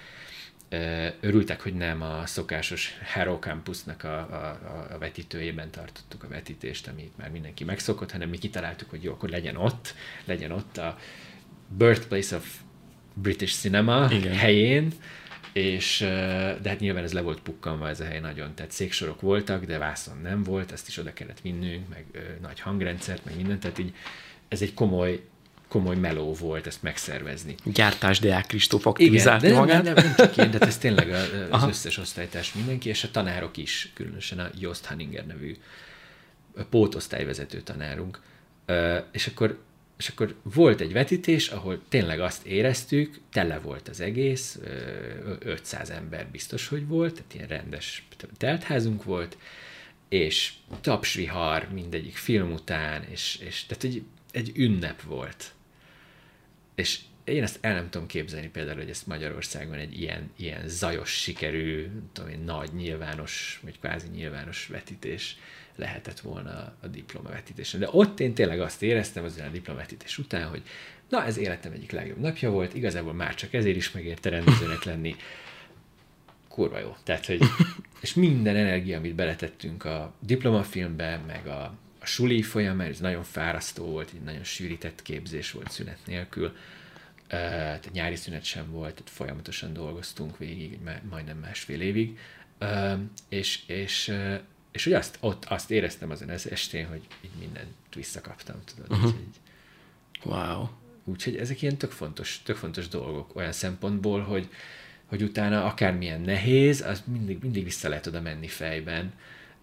Ö, örültek, hogy nem a szokásos Harrow Campusnak a, a, a- vetítőjében tartottuk a vetítést, amit már mindenki megszokott, hanem mi kitaláltuk, hogy jó, akkor legyen ott, legyen ott a Birthplace of British Cinema. Igen. helyén, és, de hát nyilván ez le volt pukkanva ez a hely nagyon, tehát széksorok voltak, de vászon nem volt, ezt is oda kellett vinnünk, meg ö, nagy hangrendszert, meg mindent, tehát így ez egy komoly, komoly meló volt ezt megszervezni. Gyártás Deák Kristóf Igen, aktivizálta de nem, magát. nem, nem, nem csak én, de ez tényleg az Aha. összes osztálytárs mindenki, és a tanárok is, különösen a Jost Hanninger nevű pótosztályvezető tanárunk. És akkor, és akkor volt egy vetítés, ahol tényleg azt éreztük, tele volt az egész, ö, 500 ember biztos, hogy volt, tehát ilyen rendes teltházunk volt, és tapsvihar mindegyik film után, és, és tehát egy, egy ünnep volt. És én ezt el nem tudom képzelni például, hogy ezt Magyarországon egy ilyen, ilyen zajos sikerű, tudom én, nagy nyilvános, vagy kvázi nyilvános vetítés lehetett volna a diplomavetítésen. De ott én tényleg azt éreztem az a diplomavetítés után, hogy na, ez életem egyik legjobb napja volt, igazából már csak ezért is megérte rendezőnek lenni. Kurva jó. Tehát, hogy, és minden energia, amit beletettünk a diplomafilmbe, meg a, a suli folyamán, ez nagyon fárasztó volt, egy nagyon sűrített képzés volt szünet nélkül. Tehát nyári szünet sem volt, tehát folyamatosan dolgoztunk végig, majdnem másfél évig, és, és, és hogy azt, ott azt éreztem azon az estén, hogy így mindent visszakaptam, tudod. Uh-huh. Wow. Úgyhogy ezek ilyen tök fontos, tök fontos dolgok olyan szempontból, hogy, hogy utána akármilyen nehéz, az mindig, mindig vissza lehet oda menni fejben.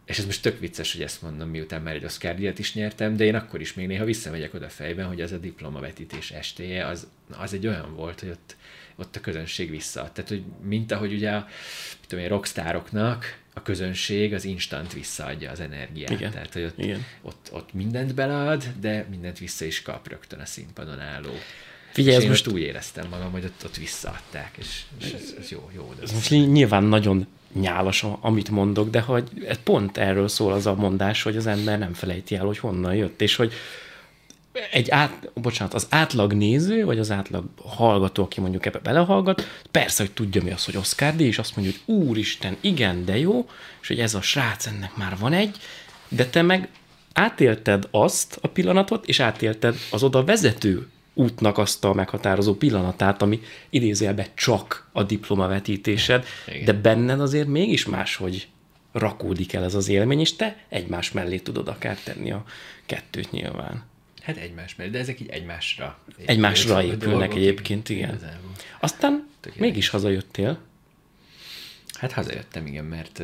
És ez most tök vicces, hogy ezt mondom, miután már egy Oscar díjat is nyertem, de én akkor is még néha visszamegyek oda fejben, hogy ez a diplomavetítés estéje, az, az egy olyan volt, hogy ott, ott a közönség vissza. Tehát, hogy mint ahogy ugye a tudom én, rockstároknak a közönség az instant visszaadja az energiát. Igen. Tehát, hogy ott, Igen. ott, ott mindent belead, de mindent vissza is kap rögtön a színpadon álló. Figyelj, és én most- úgy éreztem magam, hogy ott, ott visszaadták, és, és ez, ez jó, jó. De Ez most ny- nyilván nagyon nyálas, amit mondok, de hogy pont erről szól az a mondás, hogy az ember nem felejti el, hogy honnan jött, és hogy egy át, bocsánat, az átlag néző, vagy az átlag hallgató, aki mondjuk ebbe belehallgat, persze, hogy tudja mi az, hogy Oscar díj, és azt mondja, hogy úristen, igen, de jó, és hogy ez a srác, ennek már van egy, de te meg átélted azt a pillanatot, és átélted az oda vezető útnak azt a meghatározó pillanatát, ami idézélbe csak a diplomavetítésed, Igen. de benned azért mégis máshogy rakódik el ez az élmény, és te egymás mellé tudod akár tenni a kettőt nyilván. Hát egymás mellé, de ezek így egymásra Egymásra épült épülnek egyébként, igen. igazából. Aztán Tök mégis hazajöttél. Hát hazajöttem, igen, mert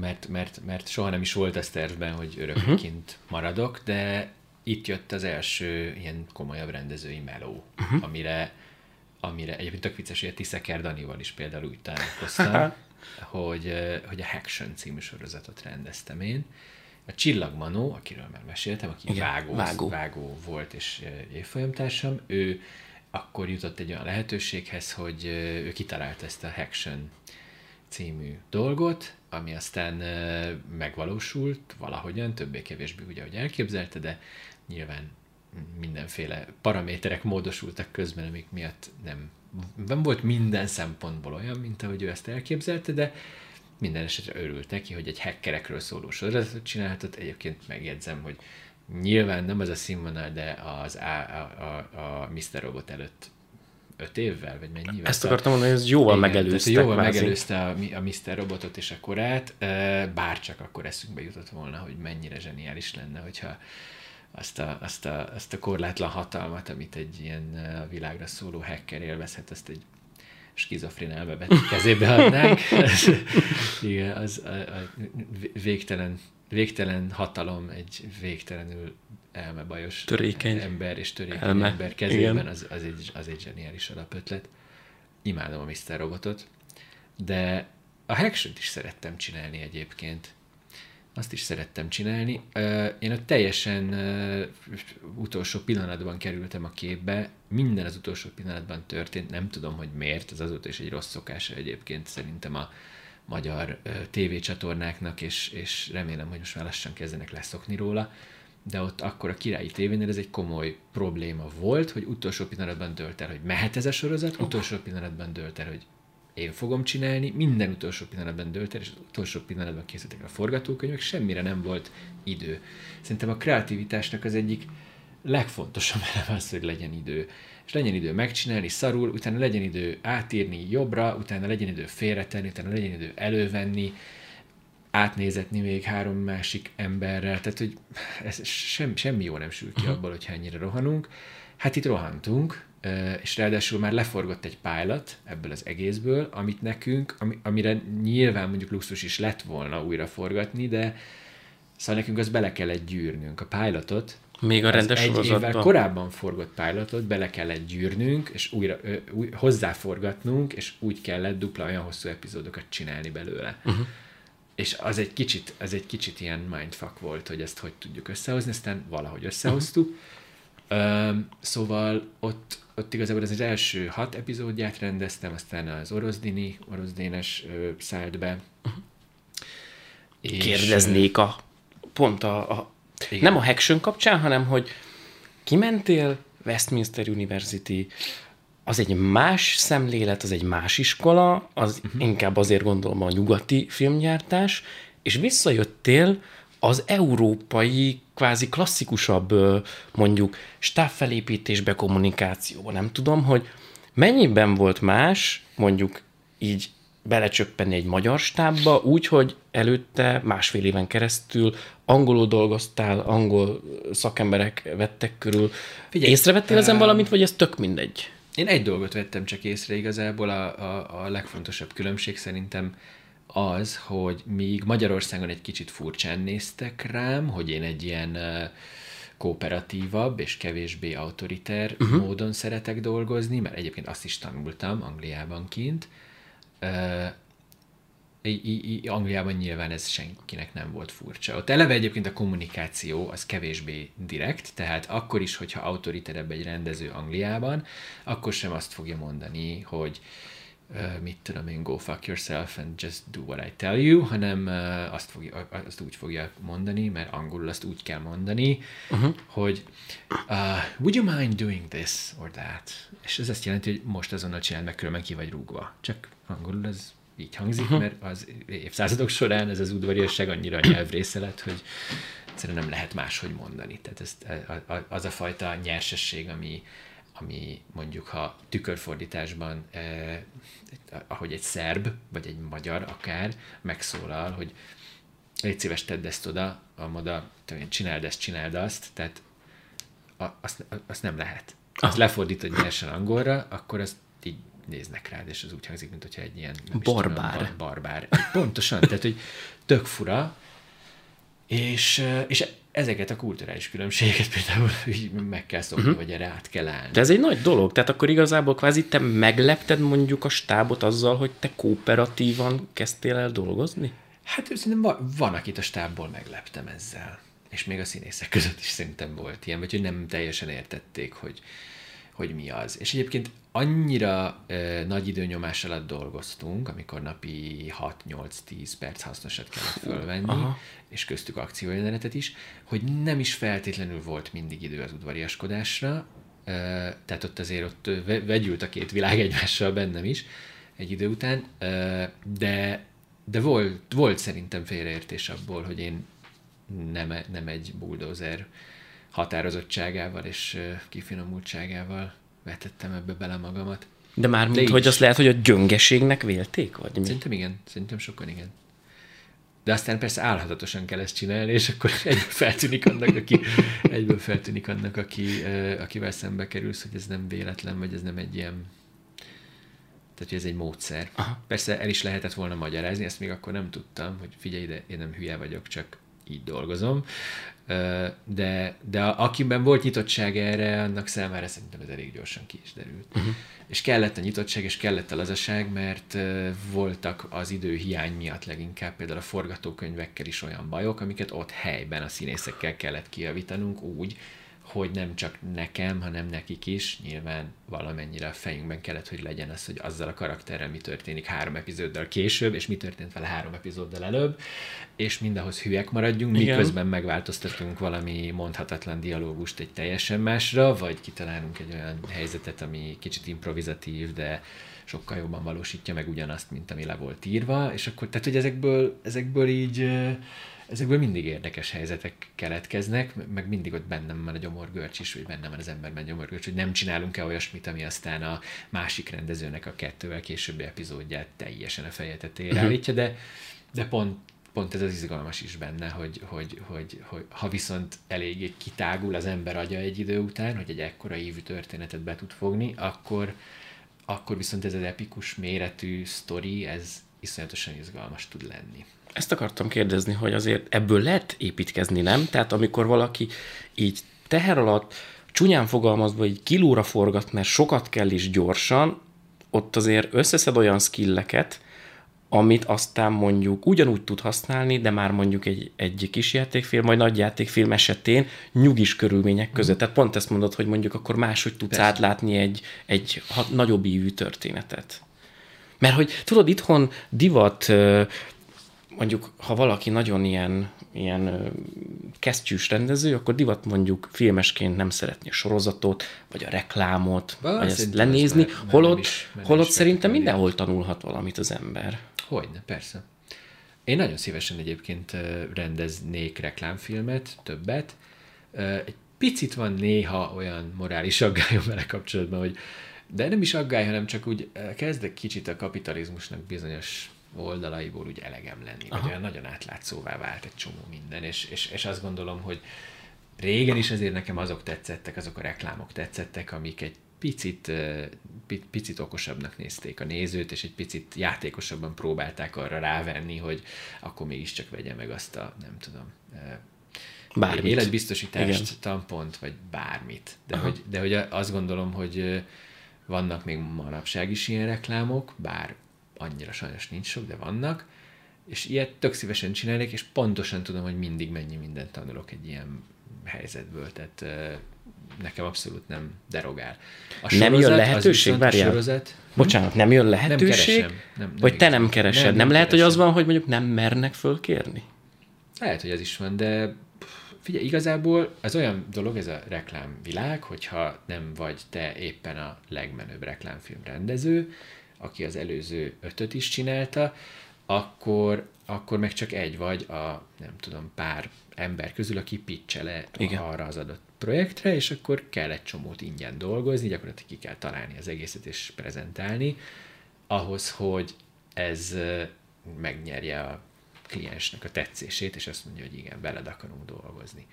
mert, mert, mert soha nem is volt ez tervben, hogy örökké Mhm. uh-huh. maradok, de itt jött az első ilyen komolyabb rendezői meló, uh-huh. amire, amire egyébként tök vicces, hogy a Tiszeker Danival is például úgy találkoztam, hogy, hogy a Haction című sorozatot rendeztem én. A Csillagmanó, akiről már meséltem, aki Igen, vágó, vágó. vágó. volt és évfolyamtársam, ő akkor jutott egy olyan lehetőséghez, hogy ő kitalálta ezt a Haction című dolgot, ami aztán megvalósult valahogyan, többé-kevésbé ugye, ahogy elképzelte, de nyilván mindenféle paraméterek módosultak közben, amik miatt nem, nem volt minden szempontból olyan, mint ahogy ő ezt elképzelte, de minden esetre örült neki, hogy egy hackerekről szóló sorozatot csinálhatott. Egyébként megjegyzem, hogy nyilván nem az a színvonal, de az a, a, a, a Mr. Robot előtt öt évvel, vagy mennyivel? Ezt akartam mondani, hogy ez jóval igen, megelőztek tehát, jóval kvázi. megelőzte a, a Mr. Robotot és a korát, bár csak akkor eszünkbe jutott volna, hogy mennyire zseniális lenne, hogyha azt a, azt a, azt a korlátlan hatalmat, amit egy ilyen világra szóló hacker élvezhet, azt egy skizofrén elmebeteg kezébe adnánk. Ez, igen, az a, a végtelen, végtelen hatalom egy végtelenül elmebajos Törékeny ember és törékeny elme. ember kezében, Igen. az, az, egy, az egy zseniális alapötlet. Imádom a Mr. Robotot, de a haction is szerettem csinálni egyébként. Azt is szerettem csinálni. Én ott teljesen utolsó pillanatban kerültem a képbe. Minden az utolsó pillanatban történt. Nem tudom, hogy miért. Ez azóta is egy rossz szokása egyébként szerintem a magyar tévécsatornáknak, és, és remélem, hogy most már lassan kezdenek leszokni róla. De ott akkor a királyi tévénél ez egy komoly probléma volt, hogy utolsó pillanatban dölt el, hogy mehet ez a sorozat, utolsó pillanatban dölt el, hogy én fogom csinálni, minden utolsó pillanatban dölt el, és az utolsó pillanatban készültek a forgatókönyvek, semmire nem volt idő. Szerintem a kreativitásnak az egyik legfontosabb eleme az, hogy legyen idő. És legyen idő megcsinálni szarul, utána legyen idő átírni jobbra, utána legyen idő félretenni, utána legyen idő elővenni, átnézetni még három másik emberrel, tehát hogy ez sem, semmi jó nem sül ki abból, hogyha ennyire rohanunk. Hát itt rohantunk, és ráadásul már leforgott egy pilot ebből az egészből, amit nekünk, ami, amire nyilván mondjuk luxus is lett volna újra forgatni, de szóval nekünk az bele kellett gyűrnünk. A pilotot, Még a rendes egy évvel korábban forgott pilotot bele kellett gyűrnünk, és újra ö, új, hozzáforgatnunk, és úgy kellett dupla olyan hosszú epizódokat csinálni belőle. Uh-huh. És az egy kicsit, az egy kicsit ilyen mindfuck volt, hogy ezt hogy tudjuk összehozni, aztán valahogy összehoztuk. Uh-huh. Um, szóval ott, ott igazából az, az első hat epizódját rendeztem, aztán az Orozdini, Orozdénes ö, szállt be. És, Kérdeznék a pont a, a Igen. nem a Haction kapcsán, hanem hogy kimentél Westminster University, az egy más szemlélet, az egy más iskola, az uh-huh. inkább azért gondolom a nyugati filmgyártás, és visszajöttél az európai, kvázi klasszikusabb mondjuk stábfelépítésbe, kommunikációba. Nem tudom, hogy mennyiben volt más mondjuk így belecsöppenni egy magyar stábba, úgyhogy előtte másfél éven keresztül angolul dolgoztál, angol szakemberek vettek körül. Figyelj, Észrevettél ezen uh, valamit, vagy ez tök mindegy? Én egy dolgot vettem csak észre igazából, a, a, a legfontosabb különbség szerintem az, hogy míg Magyarországon egy kicsit furcsán néztek rám, hogy én egy ilyen kooperatívabb és kevésbé autoriter uh-huh. módon szeretek dolgozni, mert egyébként azt is tanultam Angliában kint. Uh, I- I- Angliában nyilván ez senkinek nem volt furcsa. Ott eleve egyébként a kommunikáció az kevésbé direkt, tehát akkor is, hogyha autoriterebb egy rendező Angliában, akkor sem azt fogja mondani, hogy uh, mit tudom én, go fuck yourself and just do what I tell you, hanem uh, azt, fogja, azt úgy fogja mondani, mert angolul azt úgy kell mondani, uh-huh. hogy uh, would you mind doing this or that? És ez azt jelenti, hogy most azonnal csináld meg, különben ki vagy rúgva. Csak angolul ez így hangzik, uh-huh. mert az évszázadok során ez az udvariasság annyira a nyelvrésze lett, hogy egyszerűen nem lehet máshogy mondani. Tehát ez, az a fajta nyersesség, ami, ami mondjuk, ha tükörfordításban, eh, ahogy egy szerb, vagy egy magyar akár megszólal, hogy légy szíves, tedd ezt oda, amoda, csináld ezt, csináld azt, tehát a, azt, azt nem lehet. Azt ah. lefordítod nyersen angolra, akkor azt így néznek rád, és az úgy hangzik, mint hogyha egy ilyen... Barbár. Tudom, barbár. Pontosan, tehát, hogy tök fura, és, és ezeket a kulturális különbségeket például meg kell szokni, uh-huh. vagy erre át kell állni. De ez egy nagy dolog, tehát akkor igazából kvázi te meglepted mondjuk a stábot azzal, hogy te kooperatívan kezdtél el dolgozni? Hát szerintem van, van akit a stábból megleptem ezzel. És még a színészek között is szerintem volt ilyen, vagy hogy nem teljesen értették, hogy, hogy mi az. És egyébként annyira ö, nagy időnyomás alatt dolgoztunk, amikor napi 6-8-10 perc hasznosat kellett fölvenni, Aha. és köztük akciójelenetet is, hogy nem is feltétlenül volt mindig idő az udvariaskodásra, ö, tehát ott azért ott vegyült a két világ egymással bennem is egy idő után, ö, de, de volt, volt szerintem félreértés abból, hogy én nem, nem egy bulldozer határozottságával és kifinomultságával vetettem ebbe bele magamat. De már mint, hogy azt lehet, hogy a gyöngeségnek vélték? Vagy mi? Szerintem igen, szerintem sokan igen. De aztán persze állhatatosan kell ezt csinálni, és akkor egyből feltűnik annak, aki, egyből feltűnik annak, aki, akivel szembe kerülsz, hogy ez nem véletlen, vagy ez nem egy ilyen tehát, hogy ez egy módszer. Aha. Persze el is lehetett volna magyarázni, ezt még akkor nem tudtam, hogy figyelj ide, én nem hülye vagyok, csak így dolgozom de, de akiben volt nyitottság erre, annak számára szerintem ez elég gyorsan ki is derült. Uh-huh. És kellett a nyitottság, és kellett a lazaság, mert voltak az idő hiány miatt leginkább például a forgatókönyvekkel is olyan bajok, amiket ott helyben a színészekkel kellett kiavítanunk úgy, hogy nem csak nekem, hanem nekik is, nyilván valamennyire a fejünkben kellett, hogy legyen az, hogy azzal a karakterrel mi történik három epizóddal később, és mi történt vele három epizóddal előbb, és mindahhoz hülyek maradjunk, Igen. miközben megváltoztatunk valami mondhatatlan dialógust egy teljesen másra, vagy kitalálunk egy olyan helyzetet, ami kicsit improvizatív, de sokkal jobban valósítja meg ugyanazt, mint ami le volt írva, és akkor, tehát, hogy ezekből, ezekből így ezekből mindig érdekes helyzetek keletkeznek, meg mindig ott bennem van a gyomorgörcs is, vagy bennem van az emberben gyomorgörcs, hogy nem csinálunk-e olyasmit, ami aztán a másik rendezőnek a kettővel későbbi epizódját teljesen a feje tetejére uh-huh. állítja, de, de pont pont ez az izgalmas is benne, hogy, hogy, hogy, hogy ha viszont eléggé kitágul az ember agya egy idő után, hogy egy ekkora ívű történetet be tud fogni, akkor, akkor viszont ez az epikus méretű sztori, ez iszonyatosan izgalmas tud lenni. Ezt akartam kérdezni, hogy azért ebből lehet építkezni, nem? Tehát amikor valaki így teher alatt csúnyán fogalmazva így kilóra forgat, mert sokat kell is gyorsan, ott azért összeszed olyan skilleket, amit aztán mondjuk ugyanúgy tud használni, de már mondjuk egy, egy kis játékfilm, vagy nagy játékfilm esetén nyugis körülmények között. Mm. Tehát pont ezt mondod, hogy mondjuk akkor máshogy tudsz Persze. átlátni egy, egy nagyobb ívű történetet. Mert hogy tudod, itthon divat mondjuk, ha valaki nagyon ilyen, ilyen kesztyűs rendező, akkor divat mondjuk filmesként nem szeretni a sorozatot, vagy a reklámot, Bár, vagy ezt lenézni, ez már, holott, is, holott szerintem mindenhol tanulhat valamit az ember. Hogyne, persze. Én nagyon szívesen egyébként rendeznék reklámfilmet, többet. Egy picit van néha olyan morális aggályom vele kapcsolatban, hogy De nem is aggály, hanem csak úgy kezdek kicsit a kapitalizmusnak bizonyos oldalaiból úgy elegem lenni, Aha. vagy olyan nagyon átlátszóvá vált egy csomó minden, és, és, és azt gondolom, hogy régen is azért nekem azok tetszettek, azok a reklámok tetszettek, amik egy picit, picit okosabbnak nézték a nézőt, és egy picit játékosabban próbálták arra rávenni, hogy akkor mégiscsak vegye meg azt a, nem tudom, bármit. életbiztosítást, Igen. tampont, vagy bármit. De hogy, de hogy azt gondolom, hogy vannak még manapság is ilyen reklámok, bár annyira sajnos nincs sok, de vannak, és ilyet tök szívesen csinálnék, és pontosan tudom, hogy mindig mennyi mindent tanulok egy ilyen helyzetből, tehát nekem abszolút nem derogál. A sorozat, nem jön lehetőség, várjál. Sorozat, Bocsánat, nem jön lehetőség? Nem keresem. Nem, nem vagy te nem keresed? Nem, nem, nem lehet, keresem. hogy az van, hogy mondjuk nem mernek fölkérni? Lehet, hogy ez is van, de figyelj, igazából ez olyan dolog, ez a reklámvilág, hogyha nem vagy te éppen a legmenőbb reklámfilm rendező, aki az előző ötöt is csinálta, akkor, akkor meg csak egy vagy a, nem tudom, pár ember közül, aki pitche Igen. arra az adott projektre, és akkor kell egy csomót ingyen dolgozni, gyakorlatilag ki kell találni az egészet és prezentálni, ahhoz, hogy ez megnyerje a kliensnek a tetszését, és azt mondja, hogy igen, veled akarunk dolgozni.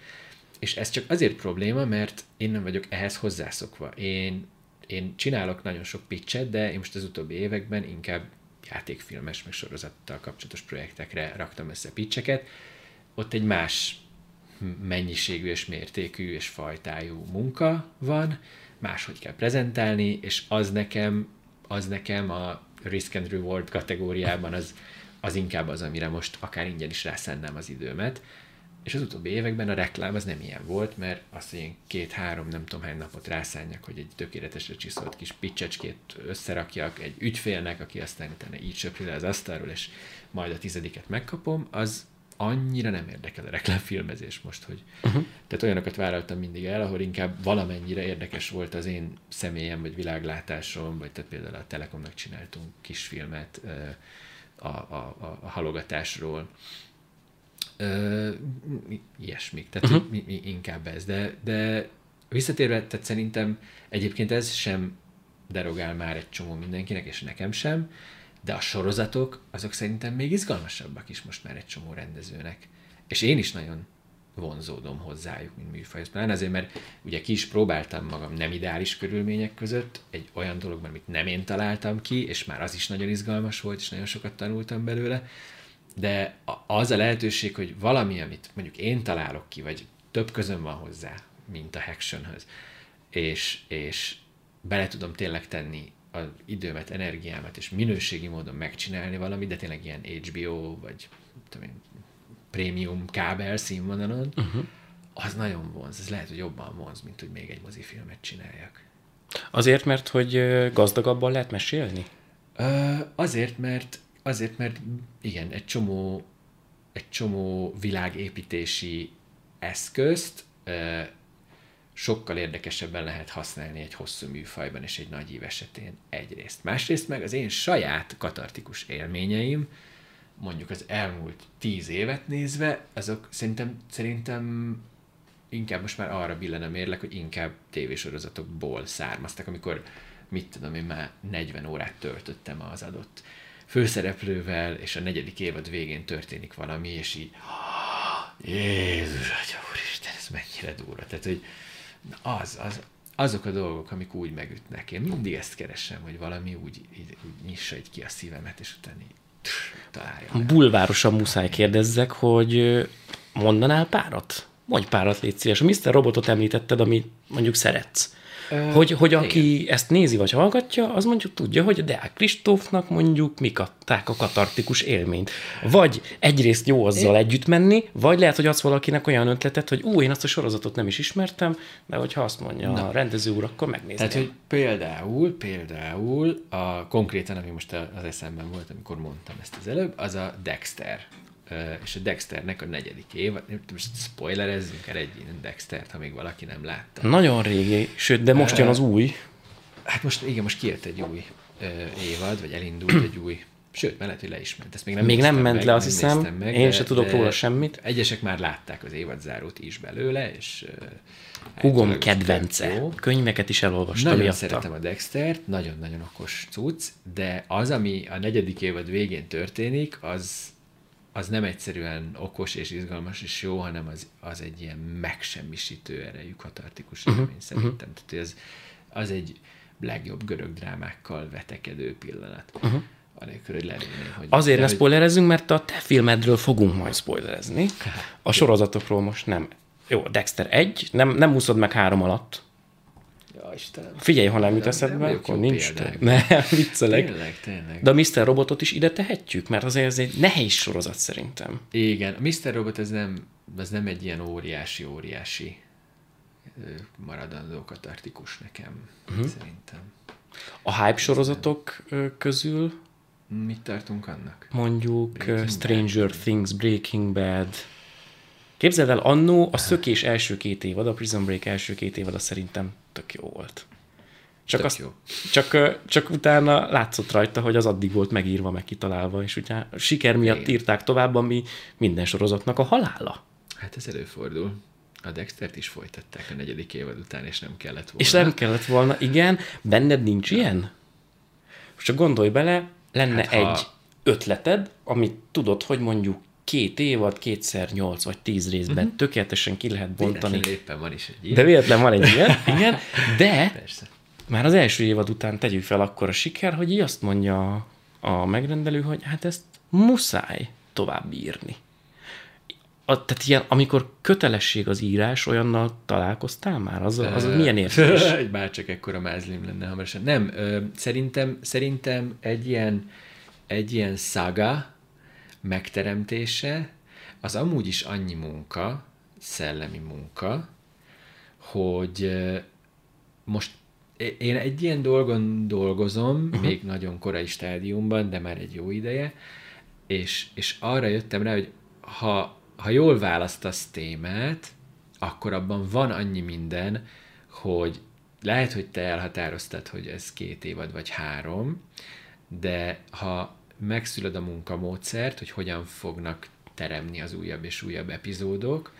És ez csak azért probléma, mert én nem vagyok ehhez hozzászokva. Én, én csinálok nagyon sok pitchet, de én most az utóbbi években inkább játékfilmes, meg sorozattal kapcsolatos projektekre raktam össze pitcheket. Ott egy más mennyiségű és mértékű és fajtájú munka van, máshogy kell prezentálni, és az nekem, az nekem a risk and reward kategóriában az, az inkább az, amire most akár ingyen is rászennám az időmet. És az utóbbi években a reklám az nem ilyen volt, mert azt, hogy én két-három, nem tudom hány napot rászánjak, hogy egy tökéletesre csiszolt kis picsecskét összerakjak egy ügyfélnek, aki aztán utána így söpri le az asztalról, és majd a tizediket megkapom, az, annyira nem érdekel a reklámfilmezés most, hogy uh-huh. tehát olyanokat vállaltam mindig el, ahol inkább valamennyire érdekes volt az én személyem, vagy világlátásom, vagy tehát például a Telekomnak csináltunk kisfilmet a, a, a, a halogatásról, Ö, ilyesmik, tehát uh-huh. mi, mi, inkább ez, de, de visszatérve, tehát szerintem egyébként ez sem derogál már egy csomó mindenkinek, és nekem sem, de a sorozatok, azok szerintem még izgalmasabbak is most már egy csomó rendezőnek. És én is nagyon vonzódom hozzájuk, mint műfaj. Pláne azért, mert ugye ki is próbáltam magam nem ideális körülmények között, egy olyan dologban, amit nem én találtam ki, és már az is nagyon izgalmas volt, és nagyon sokat tanultam belőle, de az a lehetőség, hogy valami, amit mondjuk én találok ki, vagy több közön van hozzá, mint a Hactionhöz, és, és bele tudom tényleg tenni az időmet, energiámat és minőségi módon megcsinálni valamit, de tényleg ilyen HBO, vagy tudom én, prémium kábel színvonalon, uh-huh. az nagyon vonz. Ez lehet, hogy jobban vonz, mint hogy még egy mozifilmet csináljak. Azért, mert hogy gazdagabban lehet mesélni? Ö, azért, mert azért, mert igen, egy csomó egy csomó világépítési eszközt sokkal érdekesebben lehet használni egy hosszú műfajban és egy nagy ív esetén egyrészt. Másrészt meg az én saját katartikus élményeim, mondjuk az elmúlt tíz évet nézve, azok szerintem, szerintem inkább most már arra billen a mérlek, hogy inkább tévésorozatokból származtak, amikor mit tudom én már 40 órát töltöttem az adott főszereplővel, és a negyedik évad végén történik valami, és így Jézus, Atya Úristen, ez mennyire durva. Tehát, hogy az, az, azok a dolgok, amik úgy megütnek. Én mindig ezt keresem, hogy valami úgy, így, úgy nyissa egy ki a szívemet, és utána így találja. Bulvárosan muszáj kérdezzek, hogy mondanál párat? Mondj párat, légy szíves. A Mr. Robotot említetted, amit mondjuk szeretsz. Hogy, hogy aki igen. ezt nézi vagy hallgatja, az mondjuk tudja, hogy a Deák Kristófnak mondjuk mik adták a katartikus élményt. Vagy egyrészt jó azzal én... együtt menni, vagy lehet, hogy az valakinek olyan ötletet, hogy ú, én azt a sorozatot nem is ismertem, de hogyha azt mondja Na. a rendező úr, akkor megnézem. Tehát, hogy például, például a konkrétan, ami most az eszemben volt, amikor mondtam ezt az előbb, az a Dexter és a Dexternek a negyedik év, most spoilerezzünk el egy Dextert, ha még valaki nem látta. Nagyon régi, sőt, de most jön az új. Hát most, igen, most kijött egy új évad, vagy elindult egy új Sőt, mellett, hogy le is ment. Ezt még nem, Még nem ment meg, le, azt hiszem. Meg, Én se tudok róla semmit. Egyesek már látták az évadzárót is belőle, és uh, Hugom kedvence. Könyveket is elolvastam Nagyon miatta. szeretem a Dextert, nagyon-nagyon okos cucc, de az, ami a negyedik évad végén történik, az, az nem egyszerűen okos és izgalmas és jó, hanem az, az egy ilyen megsemmisítő erejű katartikus Mhm, uh-huh, élmény szerintem. Tehát ez, az egy legjobb görög drámákkal vetekedő pillanat. Uh-huh. Anélkül, hogy lennéném, hogy... Azért ne hogy- spoilerezzünk, mert a te filmedről fogunk majd spoilerezni. A sorozatokról most nem. Jó, Dexter egy, nem, nem úszod meg három alatt. Istenem. Figyelj, ha nem jut eszedbe, nem akkor nincs. példák. Nem, viccelek. Tényleg, tényleg. De a Mr. Robotot is ide tehetjük, mert azért ez egy nehéz sorozat szerintem. Igen, a Mr. Robot ez nem, ez nem egy ilyen óriási, óriási ö, maradandó katartikus nekem, uh-huh. szerintem. A hype sorozatok közül Mit tartunk annak? mondjuk Breaking Stranger Bad. Things, Breaking Bad. Képzeld el, annó a szökés első két évad, a Prison Break első két évad, az szerintem tök jó volt. Csak, Tök azt, jó. Csak, csak utána látszott rajta, hogy az addig volt megírva, meg kitalálva, és ugye siker miatt Igen. írták tovább, ami minden sorozatnak a halála. Hát ez előfordul. A Dextert is folytatták a negyedik évad után, és nem kellett volna. És nem kellett volna, igen, benned nincs ilyen? Most csak gondolj bele, lenne Hát, hát, ha- egy ötleted, amit tudod, hogy mondjuk két évad, kétszer nyolc vagy tíz részben uh-huh. tökéletesen ki lehet bontani. Véletlenül éppen van is egy ilyen. De véletlen van egy ilyen, igen, de Persze. már az első évad után tegyük fel akkor a siker, hogy így azt mondja a, megrendelő, hogy hát ezt muszáj tovább írni. A, tehát ilyen, amikor kötelesség az írás, olyannal találkoztál már? Az, az, az milyen érzés? Egy bárcsak ekkora mázlim lenne hamarosan. Nem, ö, szerintem, szerintem egy ilyen, egy ilyen szaga megteremtése az amúgy is annyi munka, szellemi munka, hogy most én egy ilyen dolgon dolgozom, uh-huh. még nagyon korai stádiumban, de már egy jó ideje, és, és arra jöttem rá, hogy ha, ha jól választasz témát, akkor abban van annyi minden, hogy lehet, hogy te elhatároztad, hogy ez két évad vagy három, de ha megszülöd a munkamódszert, hogy hogyan fognak teremni az újabb és újabb epizódok,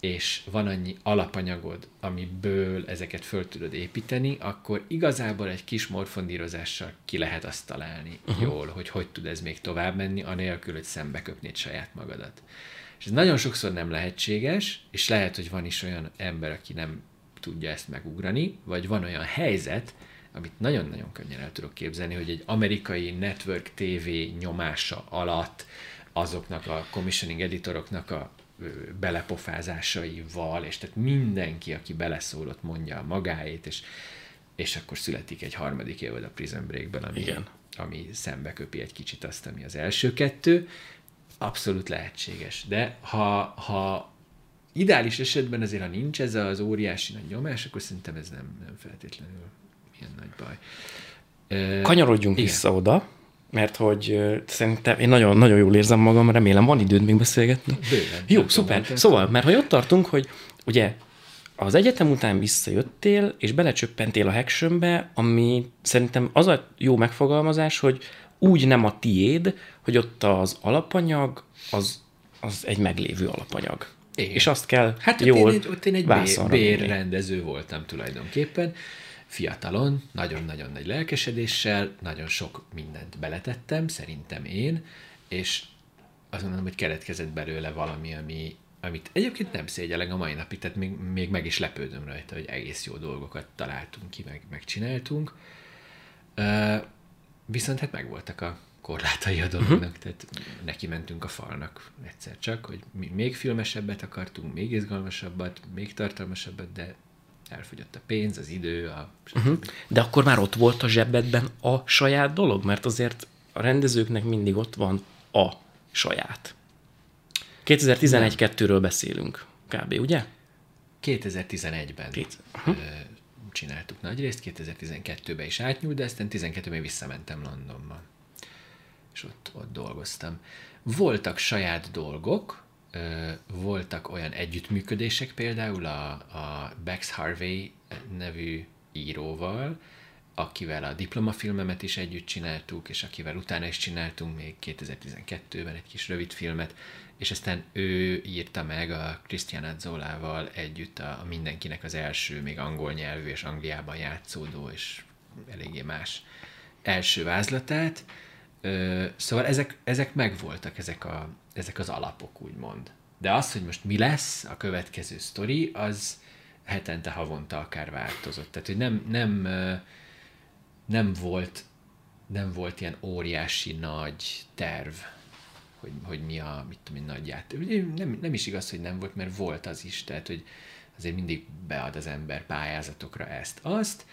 és van annyi alapanyagod, amiből ezeket föl tudod építeni, akkor igazából egy kis morfondírozással ki lehet azt találni uh-huh. jól, hogy hogy tud ez még tovább menni, anélkül, hogy szembe köpnéd saját magadat. És ez nagyon sokszor nem lehetséges, és lehet, hogy van is olyan ember, aki nem tudja ezt megugrani, vagy van olyan helyzet, amit nagyon-nagyon könnyen el tudok képzelni, hogy egy amerikai network TV nyomása alatt azoknak a commissioning editoroknak a belepofázásaival, és tehát mindenki, aki beleszólott, mondja a magáét, és, és akkor születik egy harmadik évad a Prison Breakben, ami, Igen. ami szembe köpi egy kicsit azt, ami az első kettő. Abszolút lehetséges. De ha, ha ideális esetben azért, ha nincs ez az óriási nagy nyomás, akkor szerintem ez nem, nem feltétlenül ilyen nagy baj. Kanyarodjunk igen. vissza oda, mert hogy szerintem én nagyon, nagyon jól érzem magam, remélem van időd még beszélgetni. Bőven. Jó, szuper. tudom, Szóval, mert hogy ott tartunk, hogy ugye az egyetem után visszajöttél, és belecsöppentél a Hactionbe, ami szerintem az a jó megfogalmazás, hogy úgy nem a tiéd, hogy ott az alapanyag, az, az egy meglévő alapanyag. Igen. És azt kell Hát ott jól én egy, ott én egy bérrendező voltam tulajdonképpen. Fiatalon, nagyon-nagyon nagy lelkesedéssel, nagyon sok mindent beletettem, szerintem én, és azt mondom, hogy keletkezett belőle valami, ami, amit egyébként nem szégyellek a mai napig, tehát még, még meg is lepődöm rajta, hogy egész jó dolgokat találtunk ki, meg megcsináltunk. Uh, viszont hát megvoltak a korlátai a dolognak, uh-huh. tehát neki mentünk a falnak egyszer csak, hogy mi még filmesebbet akartunk, még izgalmasabbat, még tartalmasabbat, de elfogyott a pénz, az idő, a... Uh-huh. De akkor már ott volt a zsebedben a saját dolog? Mert azért a rendezőknek mindig ott van a saját. 2011-2-ről beszélünk, kb. ugye? 2011-ben Két- uh-huh. csináltuk nagy részt, 2012-ben is átnyúlt, de aztán 12-ben visszamentem Londonba. És ott, ott dolgoztam. Voltak saját dolgok, voltak olyan együttműködések például a, a Bex Harvey nevű íróval, akivel a diplomafilmemet is együtt csináltuk, és akivel utána is csináltunk még 2012-ben egy kis rövid filmet, és aztán ő írta meg a Christian Zolával együtt a, mindenkinek az első, még angol nyelvű és Angliában játszódó, és eléggé más első vázlatát. Szóval ezek, ezek megvoltak, ezek, a, ezek az alapok, úgymond. De az, hogy most mi lesz a következő sztori, az hetente, havonta akár változott. Tehát, hogy nem, nem, nem volt nem volt ilyen óriási nagy terv, hogy, hogy mi a, mit tudom én, nagy játék. Nem, nem is igaz, hogy nem volt, mert volt az is, tehát, hogy azért mindig bead az ember pályázatokra ezt, azt,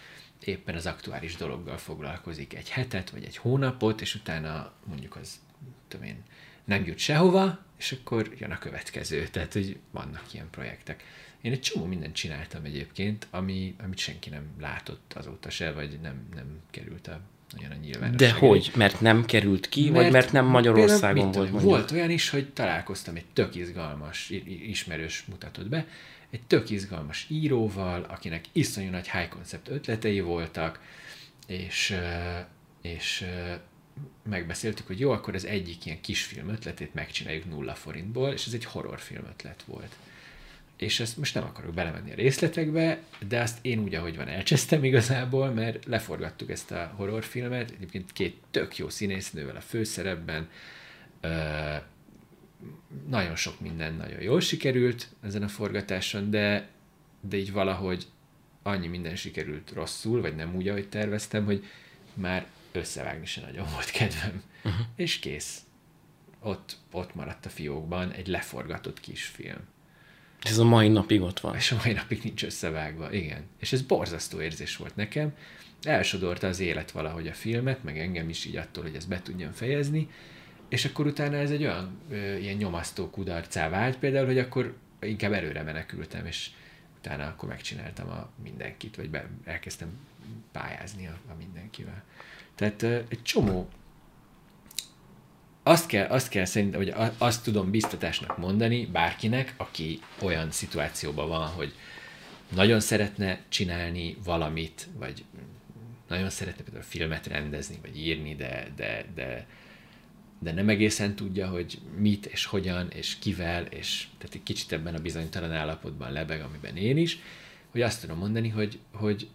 éppen az aktuális dologgal foglalkozik egy hetet, vagy egy hónapot, és utána mondjuk az, tudom én, nem jut sehova, és akkor jön a következő. Tehát, hogy vannak ilyen projektek. Én egy csomó mindent csináltam egyébként, ami, amit senki nem látott azóta se, vagy nem, nem került a nagyon a nyilvánosság. De hogy? Mert nem került ki, mert, vagy mert nem Magyarországon volt? Mondjuk? Volt olyan is, hogy találkoztam egy tök izgalmas, ismerős mutatott be, egy tök izgalmas íróval, akinek iszonyú nagy high concept ötletei voltak, és, és megbeszéltük, hogy jó, akkor az egyik ilyen kisfilm ötletét megcsináljuk nulla forintból, és ez egy horrorfilm ötlet volt. És ezt most nem akarok belemenni a részletekbe, de azt én úgy, ahogy van, elcsesztem igazából, mert leforgattuk ezt a horrorfilmet, egyébként két tök jó színésznővel a főszerepben, nagyon sok minden nagyon jól sikerült ezen a forgatáson, de, de így valahogy annyi minden sikerült rosszul, vagy nem úgy, ahogy terveztem, hogy már összevágni se nagyon volt kedvem. Uh-huh. És kész. Ott, ott maradt a fiókban egy leforgatott kisfilm. Ez a mai napig ott van. És a mai napig nincs összevágva, igen. És ez borzasztó érzés volt nekem. Elsodorta az élet valahogy a filmet, meg engem is így attól, hogy ezt be tudjam fejezni, és akkor utána ez egy olyan ö, ilyen nyomasztó kudarcá vált például, hogy akkor inkább előre menekültem, és utána akkor megcsináltam a mindenkit, vagy be, elkezdtem pályázni a, a mindenkivel. Tehát egy csomó azt kell, azt kell szerintem, vagy azt tudom biztatásnak mondani bárkinek, aki olyan szituációban van, hogy nagyon szeretne csinálni valamit, vagy nagyon szeretne például filmet rendezni, vagy írni, de, de, de de nem egészen tudja, hogy mit és hogyan és kivel, és tehát egy kicsit ebben a bizonytalan állapotban lebeg, amiben én is, hogy azt tudom mondani, hogy, hogy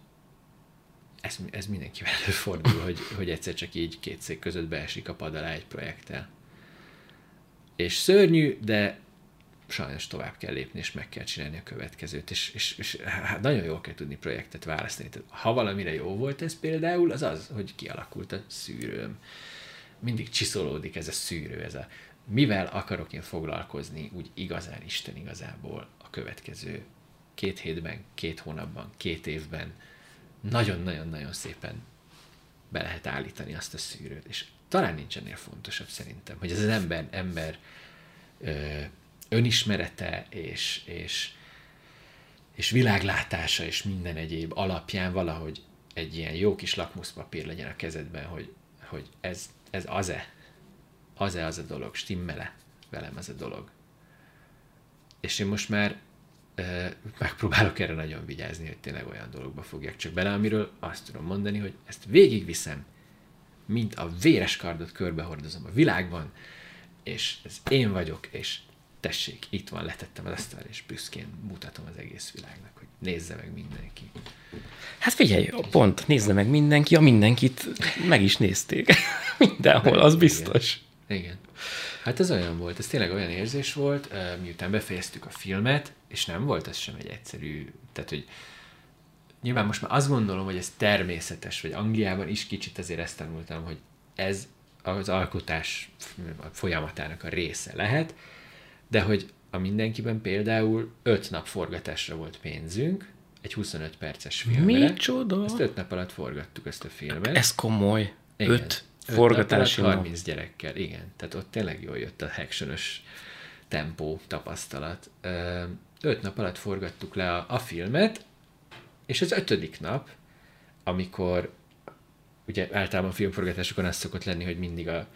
ez, ez mindenkivel előfordul, hogy, hogy egyszer csak így két szék között beesik a pad alá egy projekttel. És szörnyű, de sajnos tovább kell lépni, és meg kell csinálni a következőt, és, és, és hát nagyon jól kell tudni projektet választani. Tehát, ha valamire jó volt ez például, az az, hogy kialakult a szűrőm mindig csiszolódik ez a szűrő, ez a mivel akarok én foglalkozni úgy igazán Isten igazából a következő két hétben, két hónapban, két évben nagyon-nagyon-nagyon szépen be lehet állítani azt a szűrőt. És talán nincs ennél fontosabb szerintem, hogy ez az ember, ember ö, önismerete és, és, és világlátása és minden egyéb alapján valahogy egy ilyen jó kis lakmuszpapír legyen a kezedben, hogy, hogy ez ez az-e? Az-e az a dolog? Stimmele velem ez a dolog? És én most már megpróbálok erre nagyon vigyázni, hogy tényleg olyan dologba fogjak csak bele, amiről azt tudom mondani, hogy ezt végigviszem, mint a véres kardot körbehordozom a világban, és ez én vagyok, és tessék, itt van, letettem az asztalra, és büszkén mutatom az egész világnak, hogy nézze meg mindenki. Hát figyelj, pont, nézze meg mindenki, a mindenkit meg is nézték. Mindenhol, az biztos. Igen. Igen. Hát ez olyan volt, ez tényleg olyan érzés volt, miután befejeztük a filmet, és nem volt ez sem egy egyszerű, tehát hogy nyilván most már azt gondolom, hogy ez természetes, vagy Angliában is kicsit azért ezt tanultam, hogy ez az alkotás folyamatának a része lehet, de hogy a mindenkiben például öt nap forgatásra volt pénzünk, egy 25 perces filmre. Micsoda? Ezt öt nap alatt forgattuk ezt a filmet. Ez komoly. Igen. Öt forgatási nap. 30 gyerekkel, igen. Tehát ott tényleg jól jött a action tempó tapasztalat. Öt nap alatt forgattuk le a, a filmet, és az ötödik nap, amikor ugye általában filmforgatásokon az szokott lenni, hogy mindig a,